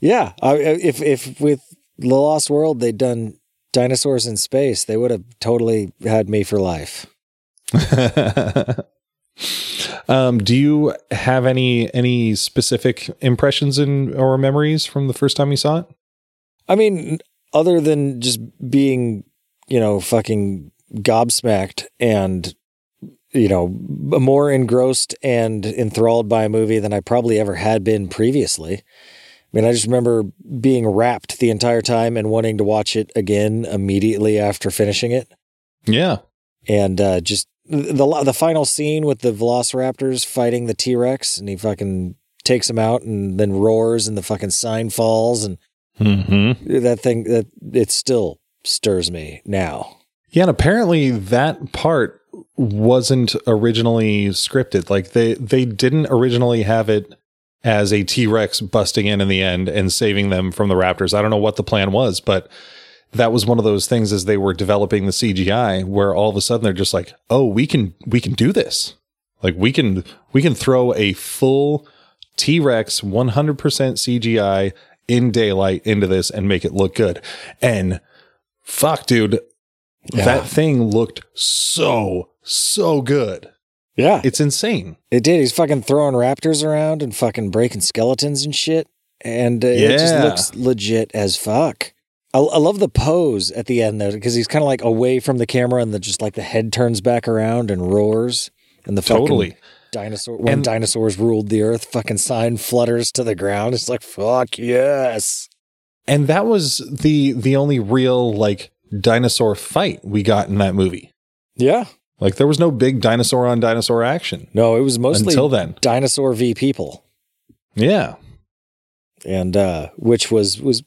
[SPEAKER 1] yeah, I, if if with the Lost World they'd done dinosaurs in space, they would have totally had me for life.
[SPEAKER 2] um, do you have any any specific impressions and or memories from the first time you saw it?
[SPEAKER 1] I mean, other than just being, you know, fucking gobsmacked and you know more engrossed and enthralled by a movie than I probably ever had been previously. I mean, I just remember being wrapped the entire time and wanting to watch it again immediately after finishing it.
[SPEAKER 2] Yeah,
[SPEAKER 1] and uh, just the the final scene with the Velociraptors fighting the T Rex, and he fucking takes him out, and then roars, and the fucking sign falls, and
[SPEAKER 2] mm-hmm.
[SPEAKER 1] that thing that it still stirs me now.
[SPEAKER 2] yeah. And apparently that part wasn't originally scripted. Like they they didn't originally have it as a T Rex busting in in the end and saving them from the raptors. I don't know what the plan was, but that was one of those things as they were developing the CGI where all of a sudden they're just like, "Oh, we can we can do this. Like we can we can throw a full T-Rex 100% CGI in daylight into this and make it look good." And fuck, dude,
[SPEAKER 1] Yeah.
[SPEAKER 2] that thing looked so so good.
[SPEAKER 1] Yeah,
[SPEAKER 2] It's insane.
[SPEAKER 1] it did. He's fucking throwing raptors around and fucking breaking skeletons and shit, and uh, it just
[SPEAKER 2] Yeah.
[SPEAKER 1] looks legit as fuck. I, I love the pose at the end though, because he's kind of like away from the camera, and the just like the head turns back around and roars, and the fucking
[SPEAKER 2] Totally.
[SPEAKER 1] dinosaur when
[SPEAKER 2] And-
[SPEAKER 1] dinosaurs ruled the earth, fucking sign flutters to the ground. It's like fuck yes.
[SPEAKER 2] And that was the the only real like dinosaur fight we got in that movie.
[SPEAKER 1] Yeah.
[SPEAKER 2] Like there was no big dinosaur on dinosaur action
[SPEAKER 1] No, it was mostly
[SPEAKER 2] until then.
[SPEAKER 1] dinosaur v people,
[SPEAKER 2] Yeah.
[SPEAKER 1] and uh, which was was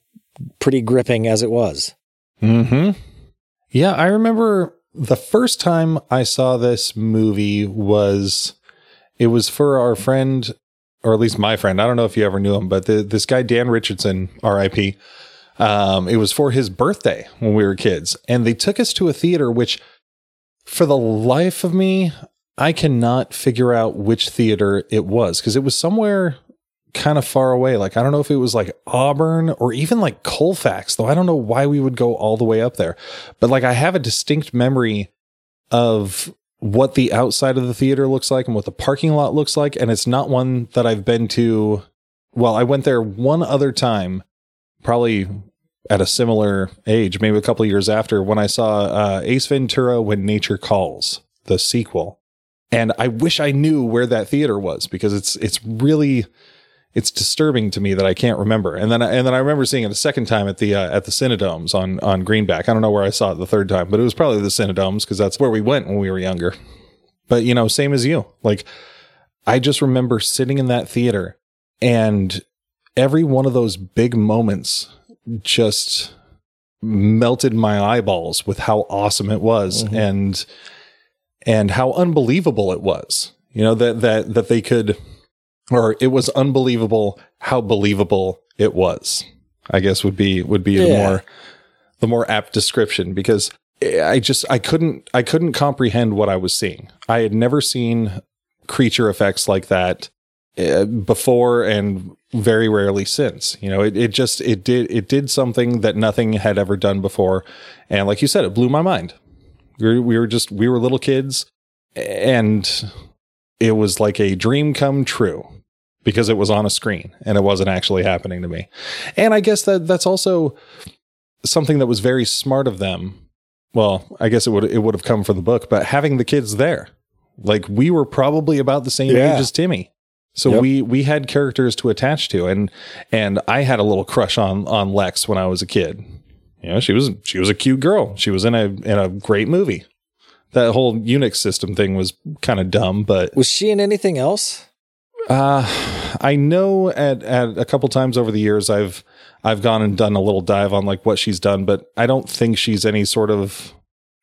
[SPEAKER 1] pretty gripping as it was.
[SPEAKER 2] Hmm. Yeah, I remember the first time I saw this movie was it was for our friend, or at least my friend. I don't know if you ever knew him, but the, this guy Dan Richardson, R.I.P. Um, it was for his birthday when we were kids, and they took us to a theater. Which, for the life of me, I cannot figure out which theater it was because it was somewhere kind of far away. Like I don't know if it was like Auburn or even like Colfax, though I don't know why we would go all the way up there. But like I have a distinct memory of what the outside of the theater looks like and what the parking lot looks like and it's not one that I've been to well, I went there one other time probably at a similar age, maybe a couple years after when I saw uh, Ace Ventura when Nature Calls, the sequel. And I wish I knew where that theater was because it's it's really it's disturbing to me that I can't remember. And then I, and then I remember seeing it a second time at the uh, at the Cinedomes on on Greenback. I don't know where I saw it the third time, but it was probably the Cinedomes because that's where we went when we were younger. But you know, same as you. Like I just remember sitting in that theater and every one of those big moments just melted my eyeballs with how awesome it was
[SPEAKER 1] Mhm.
[SPEAKER 2] and and how unbelievable it was. You know that that that they could or it was unbelievable how believable it was. I guess would be would be the more the more apt description because I just I couldn't I couldn't comprehend what I was seeing. I had never seen creature effects like that uh, before and very rarely since. You know, it, it just it did it did something that nothing had ever done before, and like you said, it blew my mind. We were, we were just we were little kids, and it was like a dream come true because it was on a screen and it wasn't actually happening to me. And I guess that that's also something that was very smart of them. Well, I guess it would it would have come from the book, but having the kids there, like we were probably about the same
[SPEAKER 1] Yeah.
[SPEAKER 2] age as Timmy. So
[SPEAKER 1] Yep.
[SPEAKER 2] we we had characters to attach to and and I had a little crush on on Lex when I was a kid. You know, she was she was a cute girl. She was in a in a great movie. That whole Unix system thing was kind of dumb, but
[SPEAKER 1] Was she in anything else?
[SPEAKER 2] uh, I know at at a couple times over the years I've I've gone and done a little dive on like what she's done, but I don't think she's any sort of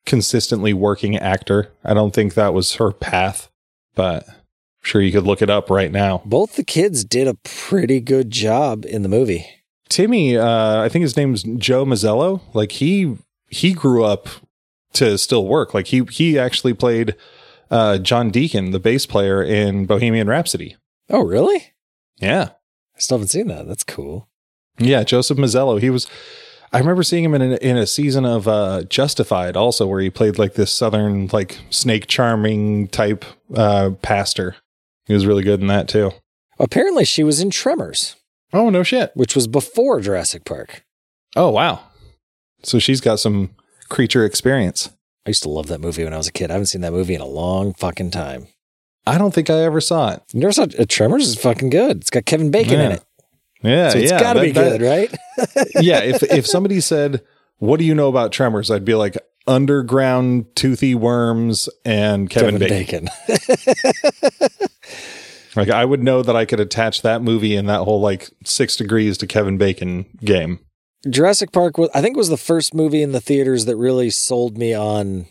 [SPEAKER 2] consistently working actor. I don't think that was her path, but sure you could look it up right now.
[SPEAKER 1] Both the kids did a pretty good job in the movie.
[SPEAKER 2] Timmy, uh, I think his name's Joe Mazzello. Like he he grew up to still work. Like he he actually played uh, John Deacon, the bass player in Bohemian Rhapsody.
[SPEAKER 1] Oh, really?
[SPEAKER 2] Yeah.
[SPEAKER 1] I still haven't seen that. That's cool.
[SPEAKER 2] Yeah, Joseph Mazzello. He was. I remember seeing him in a, in a season of uh, Justified, also where he played like this southern, like snake charming type uh, pastor. He was really good in that too.
[SPEAKER 1] Apparently, she was in Tremors,
[SPEAKER 2] Oh no shit!
[SPEAKER 1] which was before Jurassic Park.
[SPEAKER 2] Oh wow! So she's got some creature experience.
[SPEAKER 1] I used to love that movie when I was a kid. I haven't seen that movie in a long fucking time.
[SPEAKER 2] I don't think I ever saw it.
[SPEAKER 1] You never saw uh, Tremors? Is fucking good. It's got Kevin Bacon in it,
[SPEAKER 2] Yeah,
[SPEAKER 1] so it's
[SPEAKER 2] yeah,
[SPEAKER 1] got to be
[SPEAKER 2] that-
[SPEAKER 1] good, right?
[SPEAKER 2] yeah, if if somebody said, "What do you know about Tremors?" I'd be like, "Underground toothy worms and Kevin, Bacon." Like I would know that I could attach that movie and that whole like six degrees to Kevin Bacon game.
[SPEAKER 1] Jurassic Park was, I think, was the first movie in the theaters that really sold me on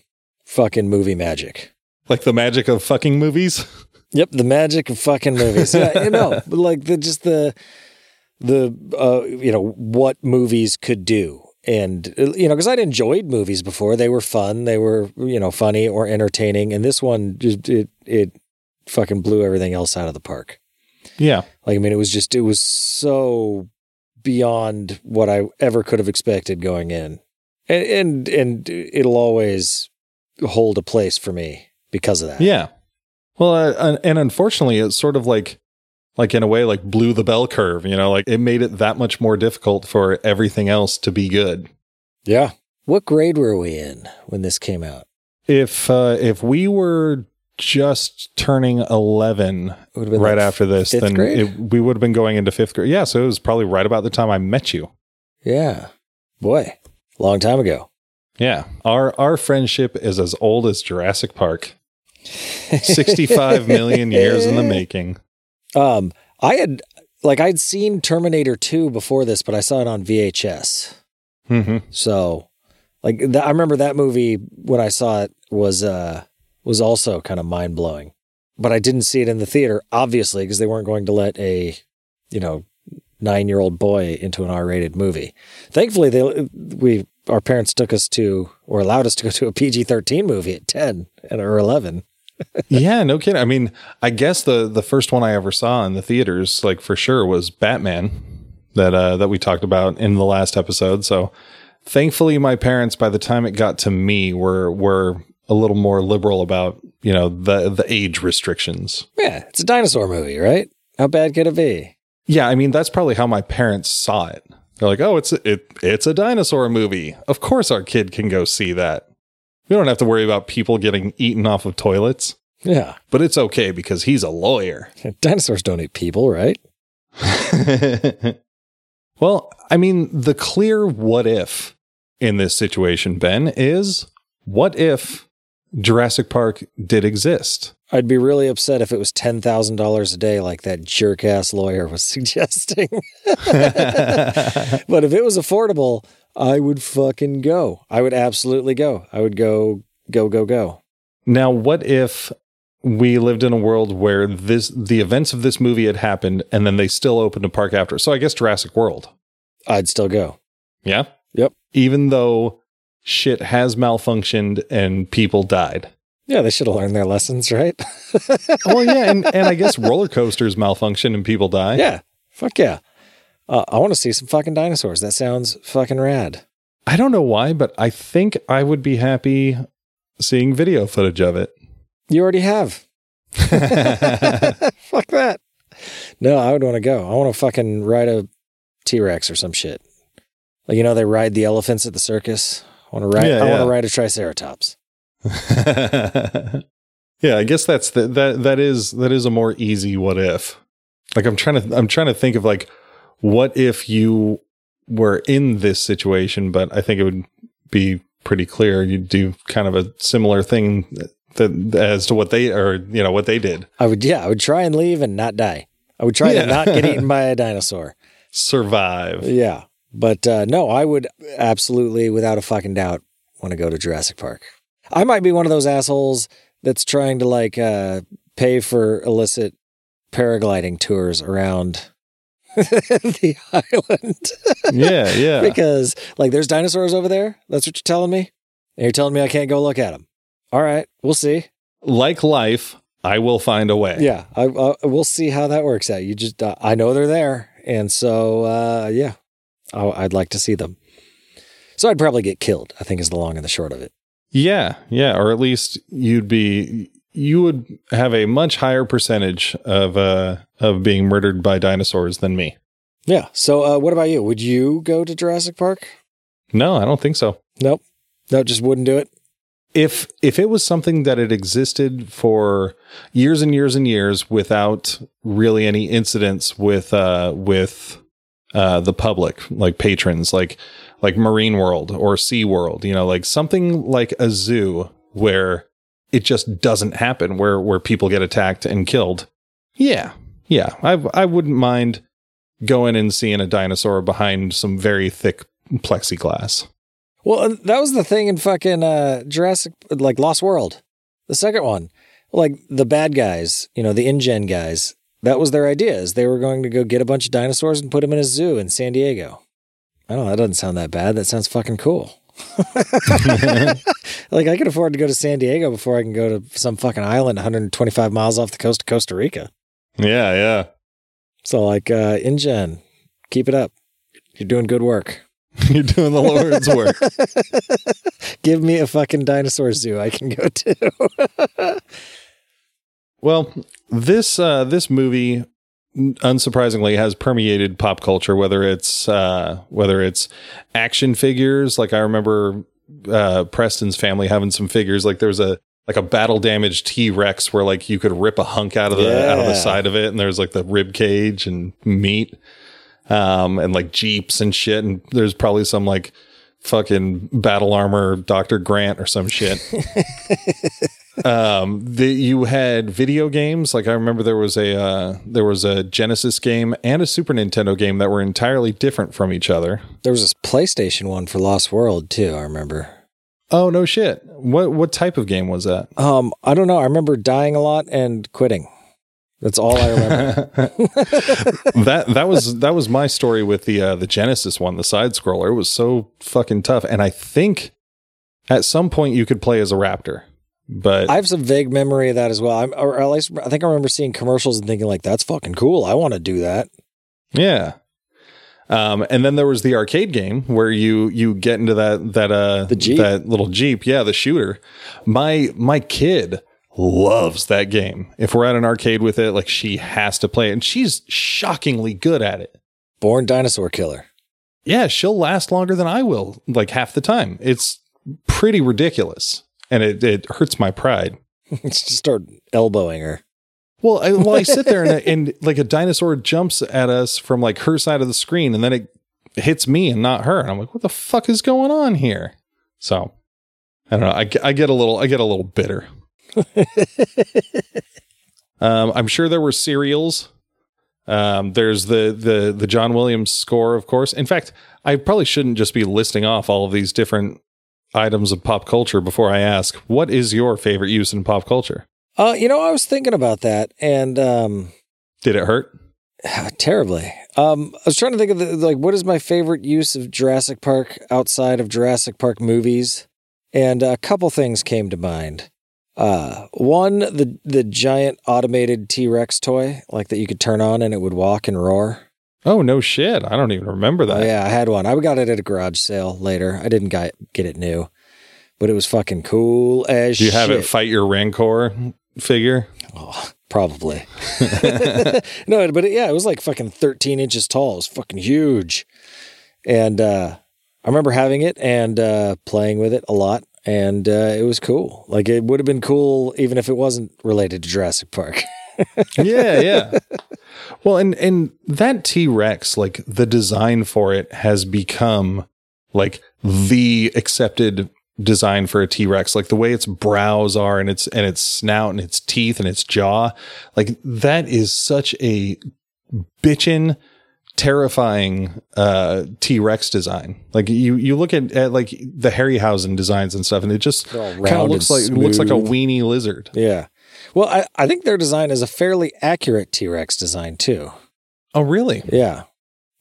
[SPEAKER 1] fucking movie magic.
[SPEAKER 2] Like the magic of fucking movies.
[SPEAKER 1] Yep, the magic of fucking movies. Yeah, you know, like the just the the uh, you know what movies could do, and you know because I'd enjoyed movies before. They were fun. They were you know funny or entertaining, and this one just it it fucking blew everything else out of the park.
[SPEAKER 2] Yeah.
[SPEAKER 1] Like I mean, it was just it was so beyond what I ever could have expected going in, and and and it'll always hold a place for me because of that.
[SPEAKER 2] Yeah. Well, uh, and- and unfortunately, it's sort of like, like in a way, like blew the bell curve. You know, like it made it that much more difficult for everything else to be good.
[SPEAKER 1] Yeah. What grade were we in when this came out?
[SPEAKER 2] If uh, if we were just turning eleven
[SPEAKER 1] It would have been
[SPEAKER 2] right
[SPEAKER 1] like
[SPEAKER 2] after this, then it, we would have been going into fifth grade. Yeah, so it was probably right about the time I met you.
[SPEAKER 1] Yeah. Boy, long time ago.
[SPEAKER 2] Yeah, our our friendship is as old as Jurassic Park. 65 million years in the making.
[SPEAKER 1] Um, I had like I'd seen Terminator 2 before this, but I saw it on VHS.
[SPEAKER 2] hmm
[SPEAKER 1] So, like that, I remember that movie when I saw it was uh was also kind of mind blowing. But I didn't see it in the theater, obviously, because they weren't going to let a, you know, nine year old boy into an R rated movie. Thankfully, they we our parents took us to or allowed us to go to a PG thirteen movie at ten and or eleven.
[SPEAKER 2] Yeah, no kidding. I mean, I guess the the first one I ever saw in the theaters, like for sure, was Batman that uh that we talked about in the last episode. So thankfully my parents by the time it got to me were were a little more liberal about, you know, the the age restrictions.
[SPEAKER 1] Yeah, it's a dinosaur movie, right? How bad could it be?
[SPEAKER 2] Yeah, I mean that's probably how my parents saw it. They're like, "Oh, it's it it's a dinosaur movie. Of course our kid can go see that. We don't have to worry about people getting eaten off of toilets."
[SPEAKER 1] Yeah,
[SPEAKER 2] But it's okay because he's a lawyer.
[SPEAKER 1] dinosaurs don't eat people, right?
[SPEAKER 2] well, I mean, the clear what if in this situation, Ben, is what if Jurassic Park did exist?
[SPEAKER 1] I'd be really upset if it was ten thousand dollars a day, like that jerk ass lawyer was suggesting. but if it was affordable, I would fucking go. I would absolutely go. I would go, go, go, go.
[SPEAKER 2] now, what if we lived in a world where this the events of this movie had happened and then they still opened a park after? So I guess Jurassic World.
[SPEAKER 1] I'd still go.
[SPEAKER 2] Yeah.
[SPEAKER 1] Yep.
[SPEAKER 2] Even though shit has malfunctioned and people died.
[SPEAKER 1] Yeah, they should have learned their lessons, right?
[SPEAKER 2] well, yeah, and, and I guess roller coasters malfunction and people die.
[SPEAKER 1] yeah, Fuck yeah. Uh, I want to see some fucking dinosaurs. That sounds fucking rad.
[SPEAKER 2] I don't know why, but I think I would be happy seeing video footage of it.
[SPEAKER 1] You already have. Fuck that. No, I would want to go. I want to fucking ride a T Rex or some shit. Like you know, they ride the elephants at the circus. I want to ride.
[SPEAKER 2] Yeah,
[SPEAKER 1] I want to ride a Triceratops.
[SPEAKER 2] yeah, I guess that's the, that that is that is a more easy what if. Like I'm trying to I'm trying to think of like what if you were in this situation, but I think it would be pretty clear you'd do kind of a similar thing that as to what they or you know what they did.
[SPEAKER 1] I would, yeah, I would try and leave and not die. I would try
[SPEAKER 2] Yeah.
[SPEAKER 1] to not get eaten by a dinosaur.
[SPEAKER 2] Survive.
[SPEAKER 1] Yeah, but uh, no, I would absolutely, without a fucking doubt, want to go to Jurassic Park. I might be one of those assholes that's trying to like uh, pay for illicit paragliding tours around the island
[SPEAKER 2] Yeah, yeah.
[SPEAKER 1] because like there's dinosaurs over there. That's what you're telling me, and you're telling me I can't go look at them. All right, we'll see.
[SPEAKER 2] like life, I will find a way.
[SPEAKER 1] Yeah, I, I we'll see how that works out. You just, uh, I know they're there, and so uh, yeah, I, I'd like to see them. So I'd probably get killed. I think is the long and the short of it.
[SPEAKER 2] Yeah, yeah, or at least you'd be you would have a much higher percentage of uh of being murdered by dinosaurs than me.
[SPEAKER 1] Yeah. So uh, what about you? Would you go to Jurassic Park?
[SPEAKER 2] No, I don't think so.
[SPEAKER 1] Nope. No, just wouldn't do it.
[SPEAKER 2] If if it was something that had existed for years and years and years without really any incidents with uh with uh the public, like patrons, like like Marine World or Sea World, you know, like something like a zoo where it just doesn't happen where where people get attacked and killed. Yeah. Yeah. I I wouldn't mind going and seeing a dinosaur behind some very thick plexiglass.
[SPEAKER 1] Well, that was the thing in fucking uh, Jurassic, like Lost World, the second one. Like the bad guys, you know, the InGen guys. That was their idea. Is they were going to go get a bunch of dinosaurs and put them in a zoo in San Diego. I don't know. That doesn't sound that bad. That sounds fucking cool. like I can afford to go to San Diego before I can go to some fucking island 125 miles off the coast of Costa Rica.
[SPEAKER 2] Yeah, yeah.
[SPEAKER 1] So like uh InGen, keep it up. You're doing good work.
[SPEAKER 2] You're doing the Lord's work.
[SPEAKER 1] Give me a fucking dinosaur zoo I can go to.
[SPEAKER 2] Well, this uh, this movie, unsurprisingly, has permeated pop culture. Whether it's uh, whether it's action figures, like I remember uh, Preston's family having some figures. Like there was a like a battle damaged T Rex where like you could rip a hunk out of the out of the side of it, and there's like the rib cage and meat, um, and like jeeps and shit. And there's probably some like fucking battle armor Dr. Grant or some shit. um the, you had video games like i remember there was a uh, there was a genesis game and a super nintendo game that were entirely different from each other
[SPEAKER 1] There was this PlayStation one for Lost World too. I remember.
[SPEAKER 2] oh no shit what what type of game was that
[SPEAKER 1] Um, I don't know. I remember dying a lot and quitting. That's all I remember.
[SPEAKER 2] that that was that was my story with the uh, the genesis one the side scroller it was so fucking tough and i think at some point you could play as a raptor but
[SPEAKER 1] I have some vague memory of that as well. I'm, or at least I think I remember seeing commercials and thinking like, "That's fucking cool. I want to do that."
[SPEAKER 2] Yeah. Um, and then there was the arcade game where you you get into that that uh
[SPEAKER 1] The Jeep?
[SPEAKER 2] that little Jeep, yeah, the shooter. My my kid loves that game. If we're at an arcade with it, like she has to play it, and she's shockingly good at it.
[SPEAKER 1] Born dinosaur killer.
[SPEAKER 2] Yeah, she'll last longer than I will, like half the time. It's pretty ridiculous, and it it hurts my pride.
[SPEAKER 1] Just start elbowing her.
[SPEAKER 2] Well, I, well, I sit there and, and like a dinosaur jumps at us from like her side of the screen, and then it hits me and not her, and I'm like, "What the fuck is going on here?" So I don't know. I, I get a little I get a little bitter. um, I'm sure there were cereals. Um, there's the the the John Williams score, of course. In fact, I probably shouldn't just be listing off all of these different items of pop culture before I ask, "What is your favorite use in pop culture?"
[SPEAKER 1] Uh, you know, I was thinking about that, and um,
[SPEAKER 2] Did it hurt?
[SPEAKER 1] terribly. Um, I was trying to think of the, like what is my favorite use of Jurassic Park outside of Jurassic Park movies, and a couple things came to mind. Uh, one, the the giant automated T Rex toy, like that you could turn on and it would walk and roar.
[SPEAKER 2] Oh no shit! I don't even remember that.
[SPEAKER 1] Oh, yeah, I had one. I got it at a garage sale later. I didn't get get it new, but it was fucking cool as
[SPEAKER 2] Do you have it fight your Rancor figure?
[SPEAKER 1] Oh, probably. no, but it, yeah, it was like fucking 13 inches tall. It was fucking huge. And uh, I remember having it and uh, playing with it a lot. And uh, it was cool. Like it would have been cool even if it wasn't related to Jurassic Park.
[SPEAKER 2] yeah, yeah. Well, and and that T Rex, like the design for it has become like the accepted design for a T Rex. Like the way its brows are and its and its snout and its teeth and its jaw, like that is such a bitchin' terrifying uh T-Rex design. Like you you look at, at like the Harryhausen designs and stuff and it just kind of looks like looks like a
[SPEAKER 1] smooth.
[SPEAKER 2] weenie lizard.
[SPEAKER 1] yeah. Well, I, I think their design is a fairly accurate T Rex design, too.
[SPEAKER 2] Oh really?
[SPEAKER 1] Yeah.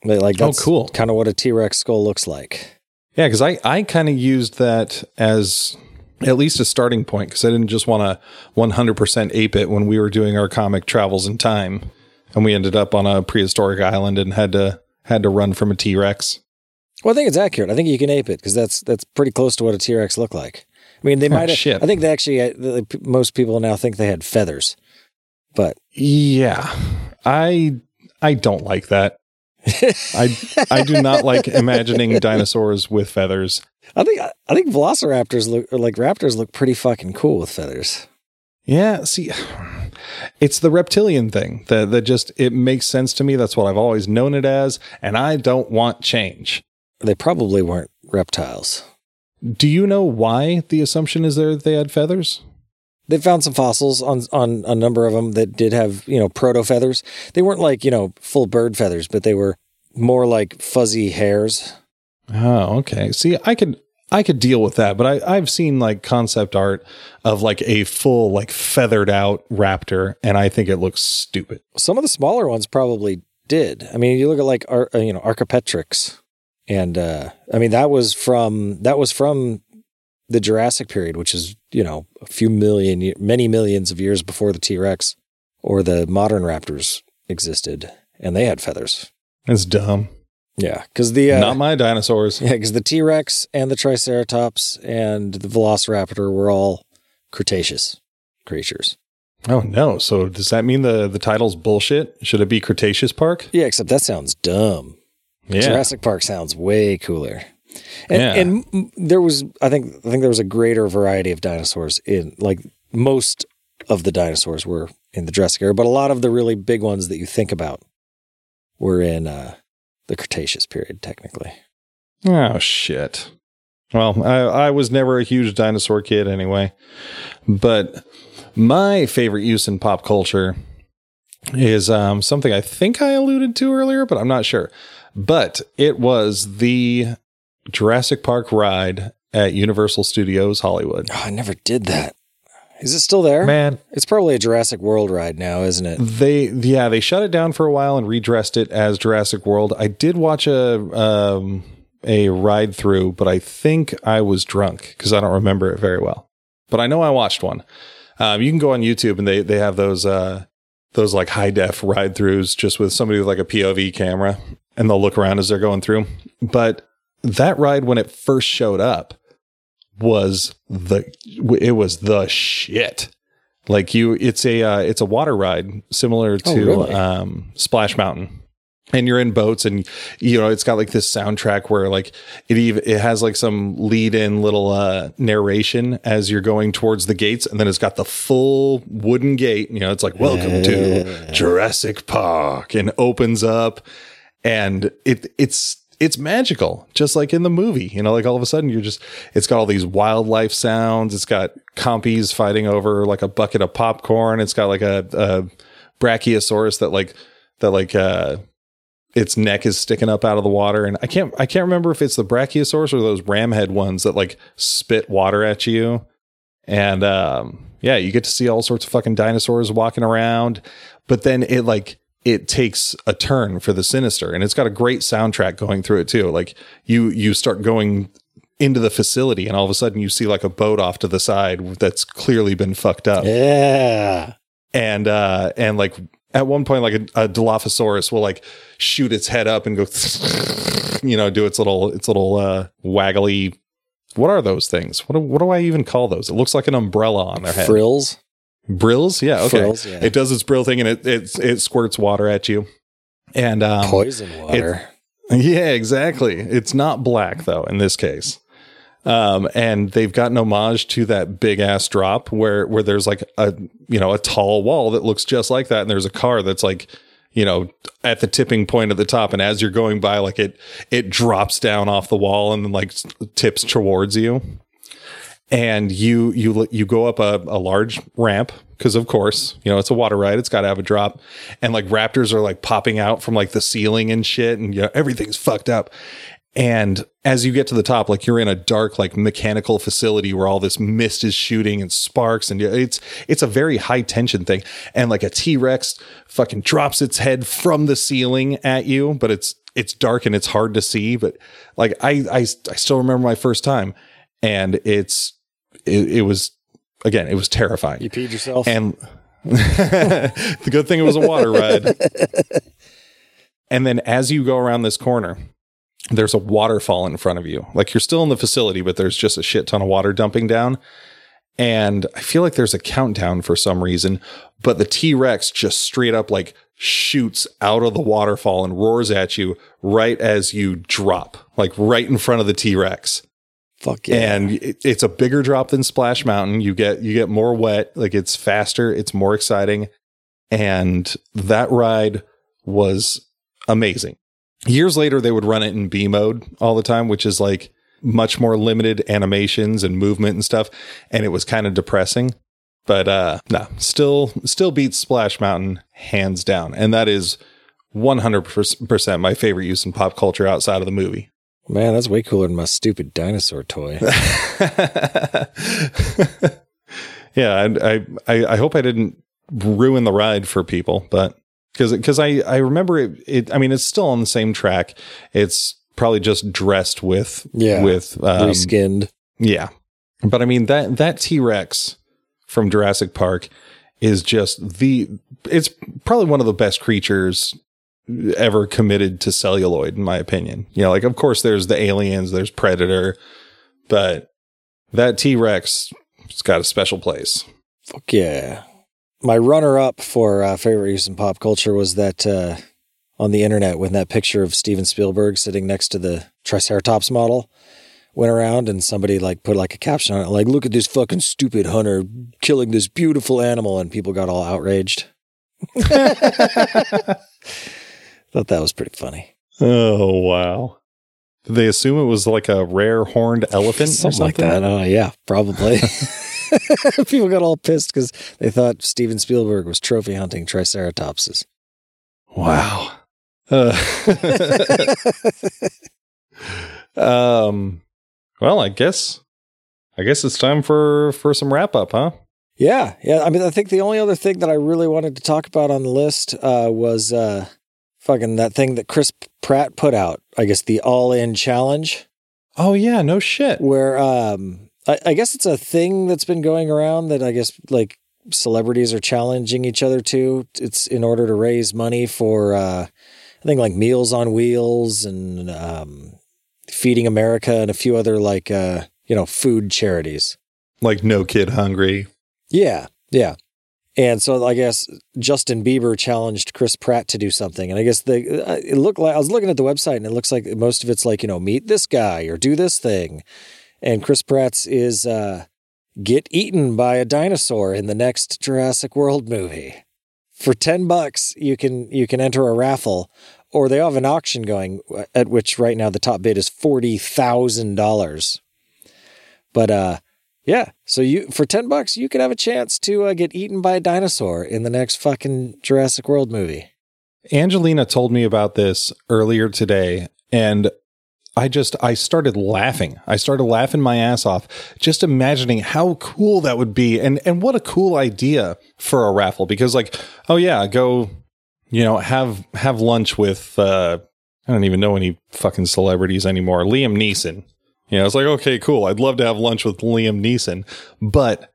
[SPEAKER 1] They- Like
[SPEAKER 2] Oh,
[SPEAKER 1] that's
[SPEAKER 2] cool.
[SPEAKER 1] kind of what a T Rex skull looks like.
[SPEAKER 2] Yeah, because I, I kind of used that as at least a starting point because I didn't just want to 100% ape it when we were doing our comic travels in time, and we ended up on a prehistoric island and had to had to run from a T Rex.
[SPEAKER 1] Well, I think it's accurate. I think you can ape it because that's that's pretty close to what a T Rex looked like. I mean, they might. have
[SPEAKER 2] shit.
[SPEAKER 1] I think they actually. uh, Most people now think they had feathers, but
[SPEAKER 2] Yeah, I I don't like that. I I do not like imagining dinosaurs with feathers.
[SPEAKER 1] I think I think Velociraptors look like raptors look pretty fucking cool with feathers.
[SPEAKER 2] Yeah, see, it's the reptilian thing that that just it makes sense to me. That's what I've always known it as, and I don't want change.
[SPEAKER 1] They probably weren't reptiles.
[SPEAKER 2] Do you know why the assumption is there that they had feathers?
[SPEAKER 1] They found some fossils on on a number of them that did have you know proto feathers. They weren't like you know full bird feathers, but they were more like fuzzy hairs.
[SPEAKER 2] Oh, okay. See, I could I could deal with that, but I I've seen like concept art of like a full like feathered out raptor, and I think it looks stupid.
[SPEAKER 1] Some of the smaller ones probably did. I mean, you look at like uh, you know Archaeopteryx, and uh, I mean that was from that was from the Jurassic period, which is you know a few million, many millions of years before the T Rex or the modern raptors existed, and they had feathers.
[SPEAKER 2] It's dumb.
[SPEAKER 1] Yeah, because the uh,
[SPEAKER 2] Not my dinosaurs.
[SPEAKER 1] yeah, because the T Rex and the Triceratops and the Velociraptor were all Cretaceous creatures.
[SPEAKER 2] Oh no! So does that mean the the title's bullshit? Should it be Cretaceous Park?
[SPEAKER 1] Yeah, except that sounds dumb.
[SPEAKER 2] Yeah.
[SPEAKER 1] Jurassic Park sounds way cooler. And,
[SPEAKER 2] Yeah.
[SPEAKER 1] and there was, I think, I think there was a greater variety of dinosaurs in, like most of the dinosaurs were in the Jurassic era, but a lot of the really big ones that you think about were in uh, the Cretaceous period, technically.
[SPEAKER 2] Oh shit. Well, I, I was never a huge dinosaur kid anyway. But my favorite use in pop culture is um, something I think I alluded to earlier, but I'm not sure. But it was the Jurassic Park ride at Universal Studios Hollywood.
[SPEAKER 1] Oh, I never did that. Is it still there?
[SPEAKER 2] Man,
[SPEAKER 1] It's probably a Jurassic World ride now, isn't it?
[SPEAKER 2] They yeah, they shut it down for a while and redressed it as Jurassic World. I did watch a um a ride through, but I think I was drunk because I don't remember it very well. But I know I watched one. Um, you can go on YouTube and they they have those uh those like high def ride throughs just with somebody with like a POV camera and they'll look around as they're going through. But that ride when it first showed up was the it was the shit. Like you, it's a uh, it's a water ride similar
[SPEAKER 1] Oh,
[SPEAKER 2] to
[SPEAKER 1] really?
[SPEAKER 2] um, Splash Mountain, and you're in boats, and you know it's got like this soundtrack where like it even it has like some lead in little uh, narration as you're going towards the gates, and then it's got the full wooden gate. You know, it's like welcome to Jurassic Park, and opens up, and it it's it's magical, just like in the movie. You know, like all of a sudden you're just it's got all these wildlife sounds. It's got compies fighting over like a bucket of popcorn. It's got like a, a brachiosaurus that like that like uh its neck is sticking up out of the water and I can't I can't remember if it's the brachiosaurus or those ram head ones that like spit water at you. And um yeah, you get to see all sorts of fucking dinosaurs walking around, but then it like it takes a turn for the sinister and it's got a great soundtrack going through it too. Like you you start going into the facility and all of a sudden you see like a boat off to the side that's clearly been fucked up
[SPEAKER 1] Yeah.
[SPEAKER 2] and uh and like at one point, like a, a Dilophosaurus will like shoot its head up and go, you know, do its little its little uh, waggly. What are those things? What do, what do I even call those? It looks like an umbrella on their head.
[SPEAKER 1] Frills.
[SPEAKER 2] Brills, yeah, okay.
[SPEAKER 1] Frills, yeah.
[SPEAKER 2] It does its brill thing and it it it squirts water at you. And um,
[SPEAKER 1] Poison water.
[SPEAKER 2] yeah, exactly. It's not black though in this case. Um, and they've got an homage to that big ass drop where where there's like a you know a tall wall that looks just like that, and there's a car that's like you know at the tipping point at the top, and as you're going by, like it it drops down off the wall and then like tips towards you, and you you you go up a, a large ramp because of course you know it's a water ride it's got to have a drop. And like raptors are like popping out from like the ceiling and shit and you know everything's fucked up. And as you get to the top like you're in a dark like mechanical facility where all this mist is shooting and sparks and it's it's a very high tension thing. And like a t-rex fucking drops its head from the ceiling at you but it's it's dark and it's hard to see. But like i i, I still remember my first time and it's it, it was again it was terrifying
[SPEAKER 1] You peed yourself.
[SPEAKER 2] and the good thing it was a water ride. and then as you go around this corner, there's a waterfall in front of you. Like you're still in the facility, but there's just a shit ton of water dumping down. And I feel like there's a countdown for some reason, but the T Rex just straight up like shoots out of the waterfall and roars at you right as you drop, like right in front of the T Rex
[SPEAKER 1] Fuck yeah.
[SPEAKER 2] and it, it's a bigger drop than Splash Mountain. You get you get more wet, like it's faster, it's more exciting, and that ride was amazing. Years later, they would run it in B mode all the time, which is like much more limited animations and movement and stuff, and it was kind of depressing. But uh no, still still beats Splash Mountain hands down, and that is 100% my favorite use in pop culture outside of the movie.
[SPEAKER 1] Man, that's way cooler than my stupid dinosaur toy.
[SPEAKER 2] yeah, I, I I hope I didn't ruin the ride for people, but because because I I remember it, it. I mean, it's still on the same track. It's probably just dressed with
[SPEAKER 1] Yeah.
[SPEAKER 2] with um,
[SPEAKER 1] Reskinned.
[SPEAKER 2] yeah, but I mean that that T Rex from Jurassic Park is just the. It's probably one of the best creatures ever committed to celluloid, in my opinion. You know, like of course there's the aliens, there's Predator, but that T Rex has got a special place.
[SPEAKER 1] Fuck yeah. My runner up for uh, favorite use in pop culture was that uh, on the internet when that picture of Steven Spielberg sitting next to the Triceratops model went around and somebody like put like a caption on it like look at this fucking stupid hunter killing this beautiful animal and people got all outraged. Thought that was pretty funny.
[SPEAKER 2] Oh wow! Did they assume it was like a rare horned elephant or
[SPEAKER 1] something like that. Oh yeah, probably. People got all pissed because they thought Steven Spielberg was trophy hunting triceratopses.
[SPEAKER 2] Wow. Uh, um. Well, I guess. I guess it's time for for some wrap up, huh?
[SPEAKER 1] Yeah, yeah. I mean, I think the only other thing that I really wanted to talk about on the list uh, was uh, fucking that thing that Chris Pratt put out. I guess the All In Challenge,
[SPEAKER 2] Oh yeah, no shit.
[SPEAKER 1] where um, I, I guess it's a thing that's been going around that I guess like celebrities are challenging each other to. It's in order to raise money for uh, I think like Meals on Wheels and um, Feeding America and a few other like uh, you know food charities.
[SPEAKER 2] Like no kid hungry.
[SPEAKER 1] Yeah, yeah. And so I guess Justin Bieber challenged Chris Pratt to do something, and I guess they uh, it looked like I was looking at the website, and it looks like most of it's like you know meet this guy or do this thing, and Chris Pratt's is uh, get eaten by a dinosaur in the next Jurassic World movie. For ten bucks, you can you can enter a raffle, or they have an auction going uh, at which right now the top bid is forty thousand dollars. But uh, yeah. So you for ten bucks, you could have a chance to uh, get eaten by a dinosaur in the next fucking Jurassic World movie.
[SPEAKER 2] Angelina told me about this earlier today, and I just I started laughing. I started laughing my ass off, just imagining how cool that would be, and and what a cool idea for a raffle. Because like, oh yeah, go, you know, have have lunch with uh, I don't even know any fucking celebrities anymore. Liam Neeson. You know, it's like okay, cool. I'd love to have lunch with Liam Neeson, but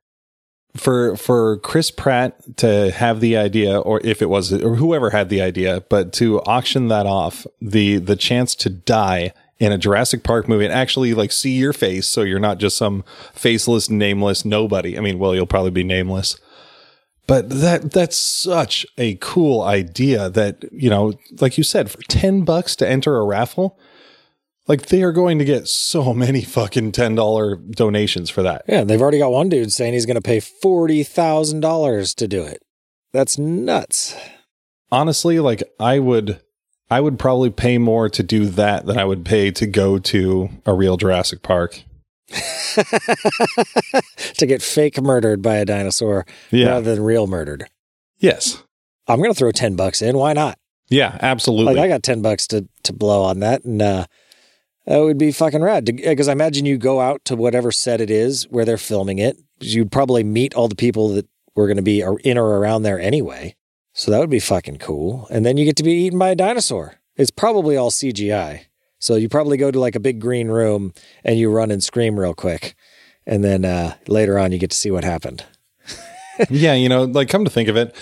[SPEAKER 2] for for Chris Pratt to have the idea, or if it was or whoever had the idea, but to auction that off, the the chance to die in a Jurassic Park movie and actually like see your face, so you're not just some faceless, nameless nobody. I mean, well, you'll probably be nameless. But that that's such a cool idea that, you know, like you said, for 10 bucks to enter a raffle, like they are going to get so many fucking $10 donations for that.
[SPEAKER 1] Yeah, they've already got one dude saying he's going to pay $40,000 to do it. That's nuts.
[SPEAKER 2] Honestly, like I would I would probably pay more to do that than I would pay to go to a real Jurassic Park.
[SPEAKER 1] to get fake murdered by a dinosaur
[SPEAKER 2] Yeah.
[SPEAKER 1] rather than real murdered.
[SPEAKER 2] Yes.
[SPEAKER 1] I'm going to throw 10 bucks in. Why not?
[SPEAKER 2] Yeah, absolutely.
[SPEAKER 1] Like I got 10 bucks to to blow on that and uh that would be fucking rad because I imagine you go out to whatever set it is where they're filming it. You'd probably meet all the people that were going to be in or around there anyway. So that would be fucking cool. And then you get to be eaten by a dinosaur. It's probably all CGI. So you probably go to like a big green room and you run and scream real quick. And then uh, later on, you get to see what happened.
[SPEAKER 2] yeah, you know, like come to think of it,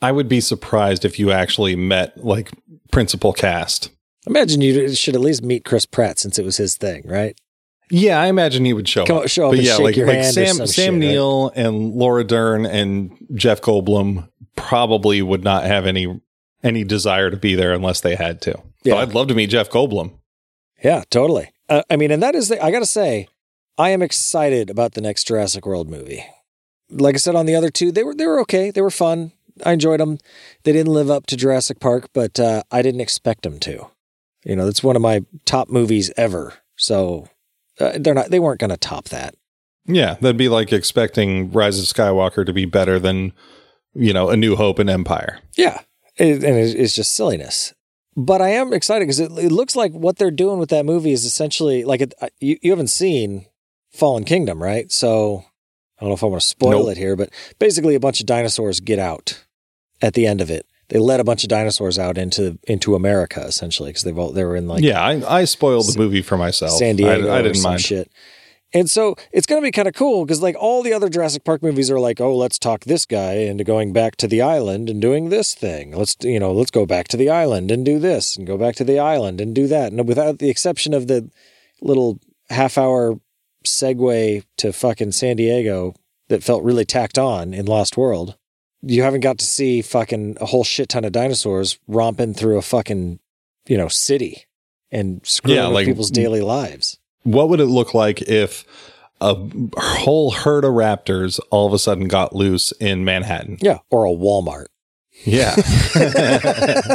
[SPEAKER 2] I would be surprised if you actually met like principal cast.
[SPEAKER 1] Imagine you should at least meet Chris Pratt since it was his thing, right?
[SPEAKER 2] Yeah, I imagine he would show
[SPEAKER 1] Come
[SPEAKER 2] up.
[SPEAKER 1] show up
[SPEAKER 2] but yeah,
[SPEAKER 1] shake
[SPEAKER 2] like
[SPEAKER 1] your
[SPEAKER 2] like
[SPEAKER 1] hand
[SPEAKER 2] Sam Sam
[SPEAKER 1] shit, right?
[SPEAKER 2] And Laura Dern and Jeff Goldblum probably would not have any any desire to be there unless they had to.
[SPEAKER 1] Yeah.
[SPEAKER 2] But I'd love to meet Jeff Goldblum.
[SPEAKER 1] Yeah, totally. Uh, I mean, and that is, the, I got to say, I am excited about the next Jurassic World movie. Like I said on the other two, they were they were okay. They were fun. I enjoyed them. They didn't live up to Jurassic Park, but uh, I didn't expect them to. You know, it's one of my top movies ever. So uh, they're not. They weren't going to top that.
[SPEAKER 2] Yeah, that'd be like expecting Rise of Skywalker to be better than you know A New Hope and Empire.
[SPEAKER 1] Yeah, it, and it's just silliness. But I am excited because it, it looks like what they're doing with that movie is essentially like it, you, you haven't seen Fallen Kingdom, right? So I don't know if I want to spoil
[SPEAKER 2] Nope.
[SPEAKER 1] it here, but basically a bunch of dinosaurs get out at the end of it. They let a bunch of dinosaurs out into into America essentially because they've all they were in like
[SPEAKER 2] yeah, I, I spoiled the movie for myself.
[SPEAKER 1] San Diego
[SPEAKER 2] I, I didn't
[SPEAKER 1] some
[SPEAKER 2] mind.
[SPEAKER 1] shit. And so it's going to be kind of cool because like all the other Jurassic Park movies are like, oh, let's talk this guy into going back to the island and doing this thing. Let's you know, let's go back to the island and do this and go back to the island and do that. And without the exception of the little half hour segue to fucking San Diego that felt really tacked on in Lost World, you haven't got to see fucking a whole shit ton of dinosaurs romping through a fucking you know city and screwing
[SPEAKER 2] Yeah,
[SPEAKER 1] with
[SPEAKER 2] like-
[SPEAKER 1] people's daily lives.
[SPEAKER 2] What would it look like if a whole herd of raptors all of a sudden got loose in Manhattan?
[SPEAKER 1] Yeah, or a Walmart.
[SPEAKER 2] Yeah,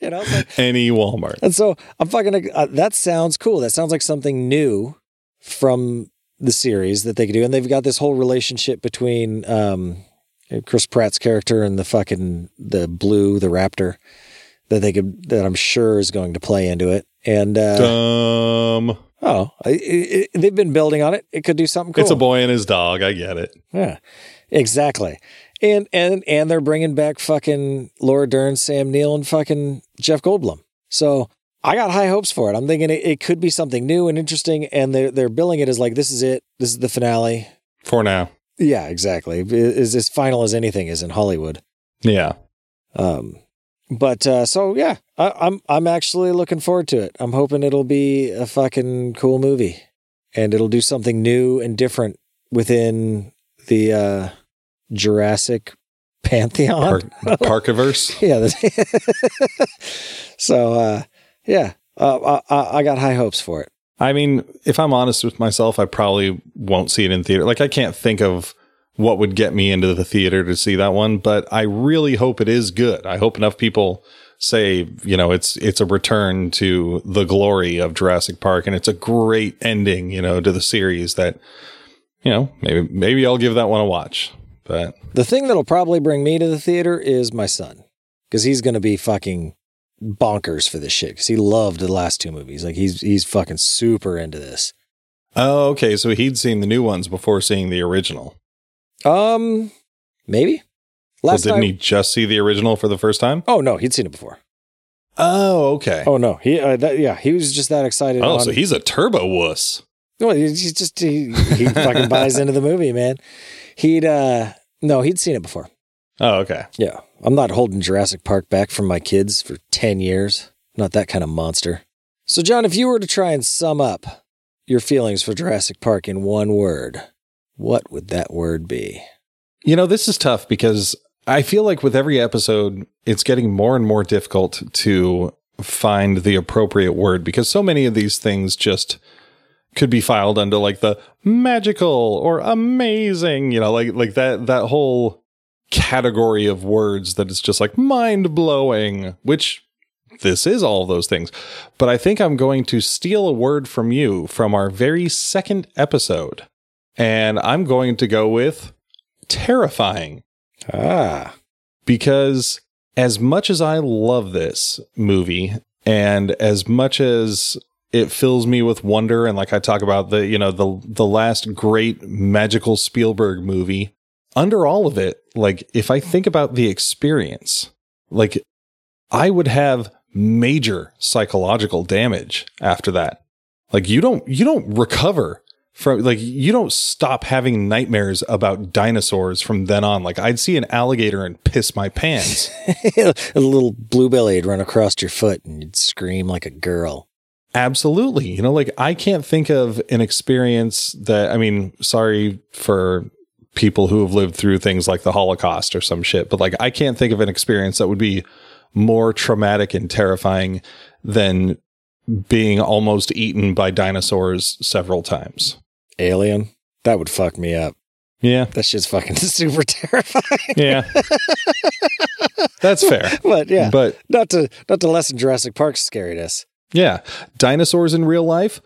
[SPEAKER 1] you know, like-
[SPEAKER 2] any Walmart.
[SPEAKER 1] and so I'm fucking. Uh, that sounds cool. That sounds like something new from the series that they could do, and they've got this whole relationship between um, Chris Pratt's character and the fucking the blue, the raptor that they could that I'm sure is going to play into it. And uh,
[SPEAKER 2] Dumb.
[SPEAKER 1] oh, I- I- I- they've been building on it. It could do something cool.
[SPEAKER 2] It's a boy and his dog. I get it.
[SPEAKER 1] Yeah, exactly. And and and they're bringing back fucking Laura Dern, Sam Neill, and fucking Jeff Goldblum. So I got high hopes for it. I'm thinking it, it could be something new and interesting, and they're they're billing it as like this is it. This is the finale.
[SPEAKER 2] For now.
[SPEAKER 1] Yeah, exactly. Is as final as anything is in Hollywood.
[SPEAKER 2] Yeah.
[SPEAKER 1] Um, but uh, so yeah, I, I'm I'm actually looking forward to it. I'm hoping it'll be a fucking cool movie, and it'll do something new and different within the uh, Jurassic pantheon.
[SPEAKER 2] Park, Parkiverse.
[SPEAKER 1] yeah. so uh, yeah, uh, I, I I got high hopes for it.
[SPEAKER 2] I mean, if I'm honest with myself, I probably won't see it in theater. Like, I can't think of what would get me into the theater to see that one, but I really hope it is good. I hope enough people say, you know, it's it's a return to the glory of Jurassic Park, and it's a great ending, you know, to the series. That, you know, maybe maybe I'll give that one a watch. But
[SPEAKER 1] The thing that'll probably bring me to the theater is my son, because he's going to be fucking bonkers for this shit. Because he loved the last two movies. Like he's he's fucking super into this.
[SPEAKER 2] oh, okay, so he'd seen the new ones before seeing the original.
[SPEAKER 1] Um, maybe.
[SPEAKER 2] well, didn't
[SPEAKER 1] time.
[SPEAKER 2] he just see the original for the first time?
[SPEAKER 1] Oh no, he'd seen it before.
[SPEAKER 2] Oh, okay.
[SPEAKER 1] Oh no, he uh, that, yeah, he was just that excited.
[SPEAKER 2] Oh,
[SPEAKER 1] on,
[SPEAKER 2] so he's a turbo wuss.
[SPEAKER 1] well, he's just he, he fucking buys into the movie, man. He'd uh No, he'd seen it before.
[SPEAKER 2] Oh, okay.
[SPEAKER 1] Yeah. I'm not holding Jurassic Park back from my kids for 10 years. Not that kind of monster. So, John, if you were to try and sum up your feelings for Jurassic Park in one word, what would that word be?
[SPEAKER 2] You know, this is tough because I feel like with every episode, it's getting more and more difficult to find the appropriate word because so many of these things just could be filed under like the magical or amazing, you know, like like that that whole category of words that is just like mind blowing, which this is all of those things. But I think I'm going to steal a word from you from our very second episode. And I'm going to go with terrifying.
[SPEAKER 1] Ah.
[SPEAKER 2] Because as much as I love this movie and as much as it fills me with wonder and like I talk about the you know the the last great magical Spielberg movie under all of it like if I think about the experience like I would have major psychological damage after that like you don't you don't recover from like you don't stop having nightmares about dinosaurs from then on like I'd see an alligator and piss my pants
[SPEAKER 1] a little bluebelly would run across your foot and you'd scream like a girl.
[SPEAKER 2] Absolutely. You know, like I can't think of an experience that, I mean, sorry for people who have lived through things like the Holocaust or some shit, but like I can't think of an experience that would be more traumatic and terrifying than being almost eaten by dinosaurs several times.
[SPEAKER 1] Alien? That would fuck me up.
[SPEAKER 2] Yeah.
[SPEAKER 1] That shit's fucking super terrifying.
[SPEAKER 2] Yeah. That's fair.
[SPEAKER 1] But yeah,
[SPEAKER 2] But
[SPEAKER 1] not to not to lessen Jurassic Park's scariness.
[SPEAKER 2] Yeah. Dinosaurs in real life,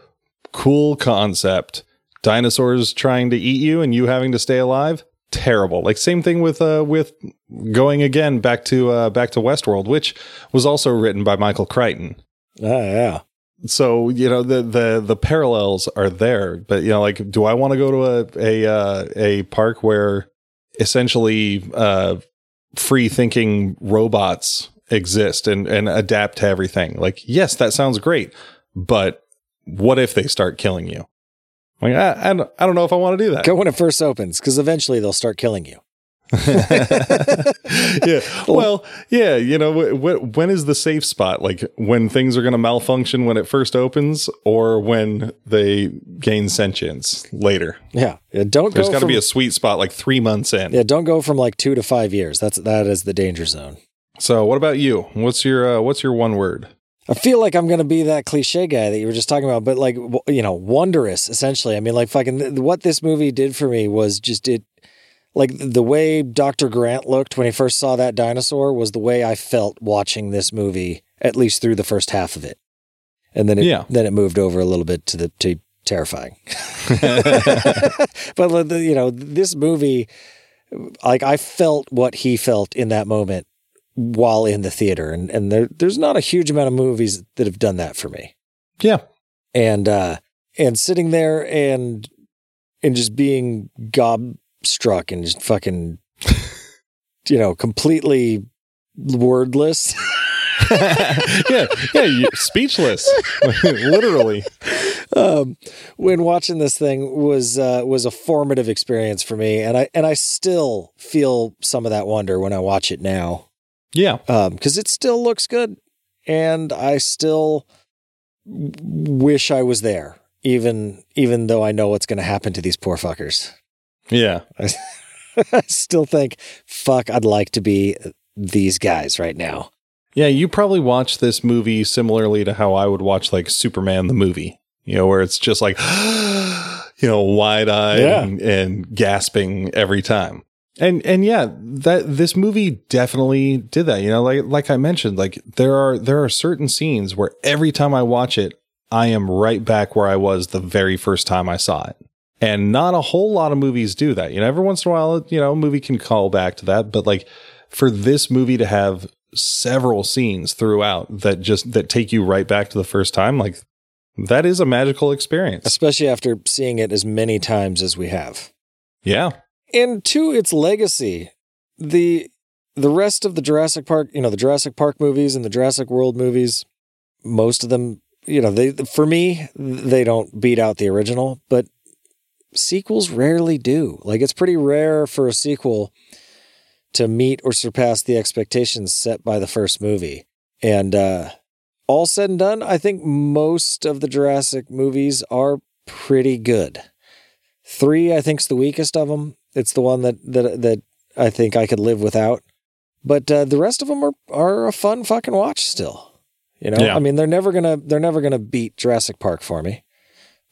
[SPEAKER 2] cool concept. Dinosaurs trying to eat you and you having to stay alive, terrible. Like same thing with uh with going again back to uh back to Westworld, which was also written by Michael Crichton.
[SPEAKER 1] Ah, yeah.
[SPEAKER 2] So, you know, the the the parallels are there, but you know, like do I want to go to a a uh, a park where essentially uh free thinking robots exist and, and adapt to everything. Like, yes, that sounds great, but what if they start killing you? Like, I, I, don't, I don't know if I want to do that.
[SPEAKER 1] Go when it first opens, because eventually they'll start killing you.
[SPEAKER 2] yeah. Well, yeah. You know, wh- wh- when is the safe spot? Like when things are going to malfunction when it first opens, or when they gain sentience later.
[SPEAKER 1] Yeah. yeah don't
[SPEAKER 2] There's
[SPEAKER 1] go
[SPEAKER 2] got to be a sweet spot, like three months in.
[SPEAKER 1] yeah. Don't go from like two to five years. That's that is the danger zone.
[SPEAKER 2] So, what about you? What's your uh, What's your one word?
[SPEAKER 1] I feel like I'm going to be that cliche guy that you were just talking about, but like, you know, wondrous, essentially. I mean, like, fucking, what this movie did for me was just it, like, the way Dr. Grant looked when he first saw that dinosaur was the way I felt watching this movie, at least through the first half of it. And then it,
[SPEAKER 2] Yeah.
[SPEAKER 1] then it moved over a little bit to the, to terrifying. but, you know, this movie, like, I felt what he felt in that moment while in the theater. And, and there, there's not a huge amount of movies that have done that for me.
[SPEAKER 2] Yeah.
[SPEAKER 1] And, uh, and sitting there and, and just being gobstruck and just fucking, you know, completely wordless.
[SPEAKER 2] yeah. Yeah. You're speechless. Literally.
[SPEAKER 1] um, when watching this thing was uh, was a formative experience for me, and I and I still feel some of that wonder when I watch it now.
[SPEAKER 2] Yeah.
[SPEAKER 1] Um, because it still looks good, and I still wish I was there, even even though I know what's going to happen to these poor fuckers.
[SPEAKER 2] Yeah.
[SPEAKER 1] I still think, fuck, I'd like to be these guys right now.
[SPEAKER 2] Yeah. You probably watch this movie similarly to how I would watch like Superman the movie, you know, where it's just like, you know, wide eyed
[SPEAKER 1] Yeah.
[SPEAKER 2] and, and gasping every time. And and yeah, that this movie definitely did that. You know, like like I mentioned, like there are there are certain scenes where every time I watch it, I am right back where I was the very first time I saw it. And not a whole lot of movies do that. You know, every once in a while, you know, a movie can call back to that, but like for this movie to have several scenes throughout that just that take you right back to the first time, like that is a magical experience.
[SPEAKER 1] Especially after seeing it as many times as we have.
[SPEAKER 2] Yeah.
[SPEAKER 1] And to its legacy, the the rest of the Jurassic Park, you know, the Jurassic Park movies and the Jurassic World movies, most of them, you know, they for me they don't beat out the original, but sequels rarely do. Like it's pretty rare for a sequel to meet or surpass the expectations set by the first movie. And uh, all said and done, I think most of the Jurassic movies are pretty good. Three, I think, is the weakest of them. It's the one that that that I think I could live without. But uh, the rest of them are are a fun fucking watch still. You know,
[SPEAKER 2] Yeah.
[SPEAKER 1] I mean, they're never gonna they're never gonna beat Jurassic Park for me,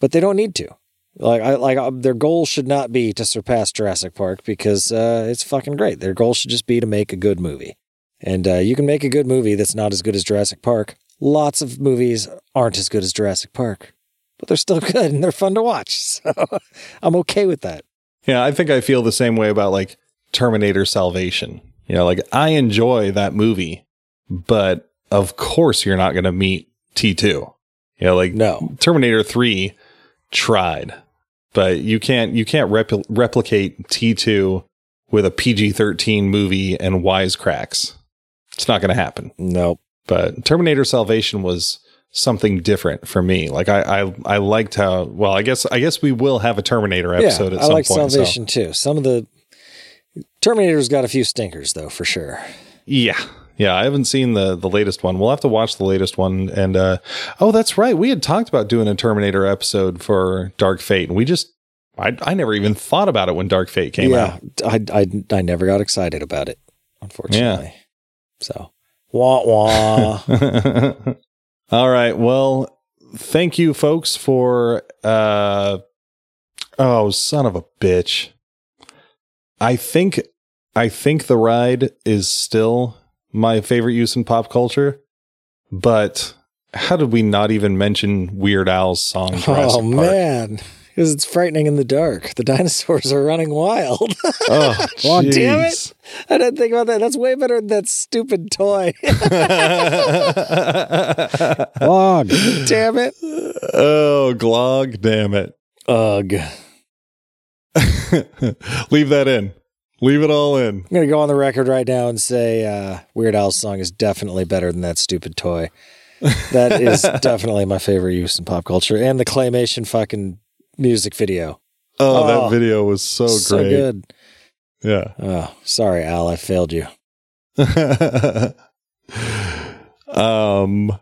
[SPEAKER 1] but they don't need to. Like I like uh, their goal should not be to surpass Jurassic Park because uh, it's fucking great. Their goal should just be to make a good movie, and uh, you can make a good movie that's not as good as Jurassic Park. Lots of movies aren't as good as Jurassic Park, but they're still good and they're fun to watch. So I'm okay with that.
[SPEAKER 2] Yeah, I think I feel the same way about like Terminator Salvation. You know, like I enjoy that movie, but of course you're not going to meet T2. You know, like
[SPEAKER 1] No,
[SPEAKER 2] Terminator 3 tried, but you can't you can't repl- replicate T2 with a PG-13 movie and wisecracks. It's not going to happen.
[SPEAKER 1] no,
[SPEAKER 2] But Terminator Salvation was something different for me. Like I I I liked how well, I guess I guess we will have a Terminator episode
[SPEAKER 1] yeah,
[SPEAKER 2] at
[SPEAKER 1] I
[SPEAKER 2] some
[SPEAKER 1] like
[SPEAKER 2] point. so-
[SPEAKER 1] Salvation too. Some of the Terminator's got a few stinkers though, for sure.
[SPEAKER 2] Yeah. Yeah, I haven't seen the the latest one. We'll have to watch the latest one. And uh oh, that's right. We had talked about doing a Terminator episode for Dark Fate, and we just I I never even thought about it when Dark Fate came
[SPEAKER 1] yeah,
[SPEAKER 2] out.
[SPEAKER 1] I, I I never got excited about it, unfortunately. Yeah. So wah wah.
[SPEAKER 2] All right. Well, thank you folks for uh oh, son of a bitch. I think I think the ride is still my favorite use in pop culture, but how did we not even mention Weird Al's song Jurassic
[SPEAKER 1] oh
[SPEAKER 2] Park?
[SPEAKER 1] man, because it's frightening in the dark. The dinosaurs are running wild.
[SPEAKER 2] Oh,
[SPEAKER 1] Oh, damn it. I didn't think about that. That's way better than that stupid toy. glog, Damn it.
[SPEAKER 2] oh, Glog, damn it.
[SPEAKER 1] Ugh.
[SPEAKER 2] Leave that in. Leave it all in.
[SPEAKER 1] I'm gonna go on the record right now and say uh, Weird Al's song is definitely better than that stupid toy. That is definitely my favorite use in pop culture, and the claymation fucking music video.
[SPEAKER 2] Oh,
[SPEAKER 1] Oh,
[SPEAKER 2] that video was so,
[SPEAKER 1] so
[SPEAKER 2] great.
[SPEAKER 1] good.
[SPEAKER 2] Yeah.
[SPEAKER 1] Oh, sorry, Al, I failed you.
[SPEAKER 2] um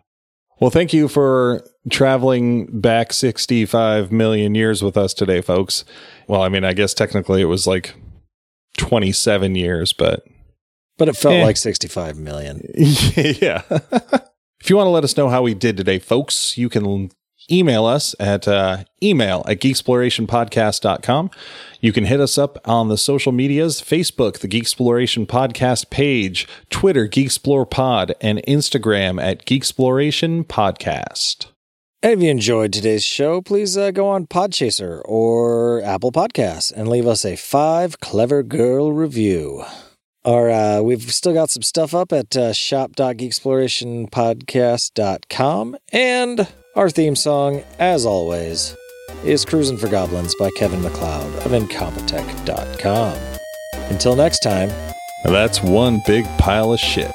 [SPEAKER 2] well, thank you for traveling back 65 million years with us today, folks. Well, I mean, I guess technically it was like 27 years, but
[SPEAKER 1] But it felt
[SPEAKER 2] Eh.
[SPEAKER 1] like 65 million.
[SPEAKER 2] yeah. if you want to let us know how we did today, folks, you can email us at uh, email at geeksplorationpodcast.com. You can hit us up on the social medias Facebook, the Geeksploration Podcast page, Twitter, Geeksplore Pod, and Instagram at Geeksploration Podcast.
[SPEAKER 1] And if you enjoyed today's show, please uh, go on Podchaser or Apple Podcasts and leave us a five clever girl review. Or uh, we've still got some stuff up at uh, shop.geeksplorationpodcast.com. And our theme song, as always, is Cruising for Goblins by Kevin MacLeod of Incompetech.com. Until next time.
[SPEAKER 2] That's one big pile of shit.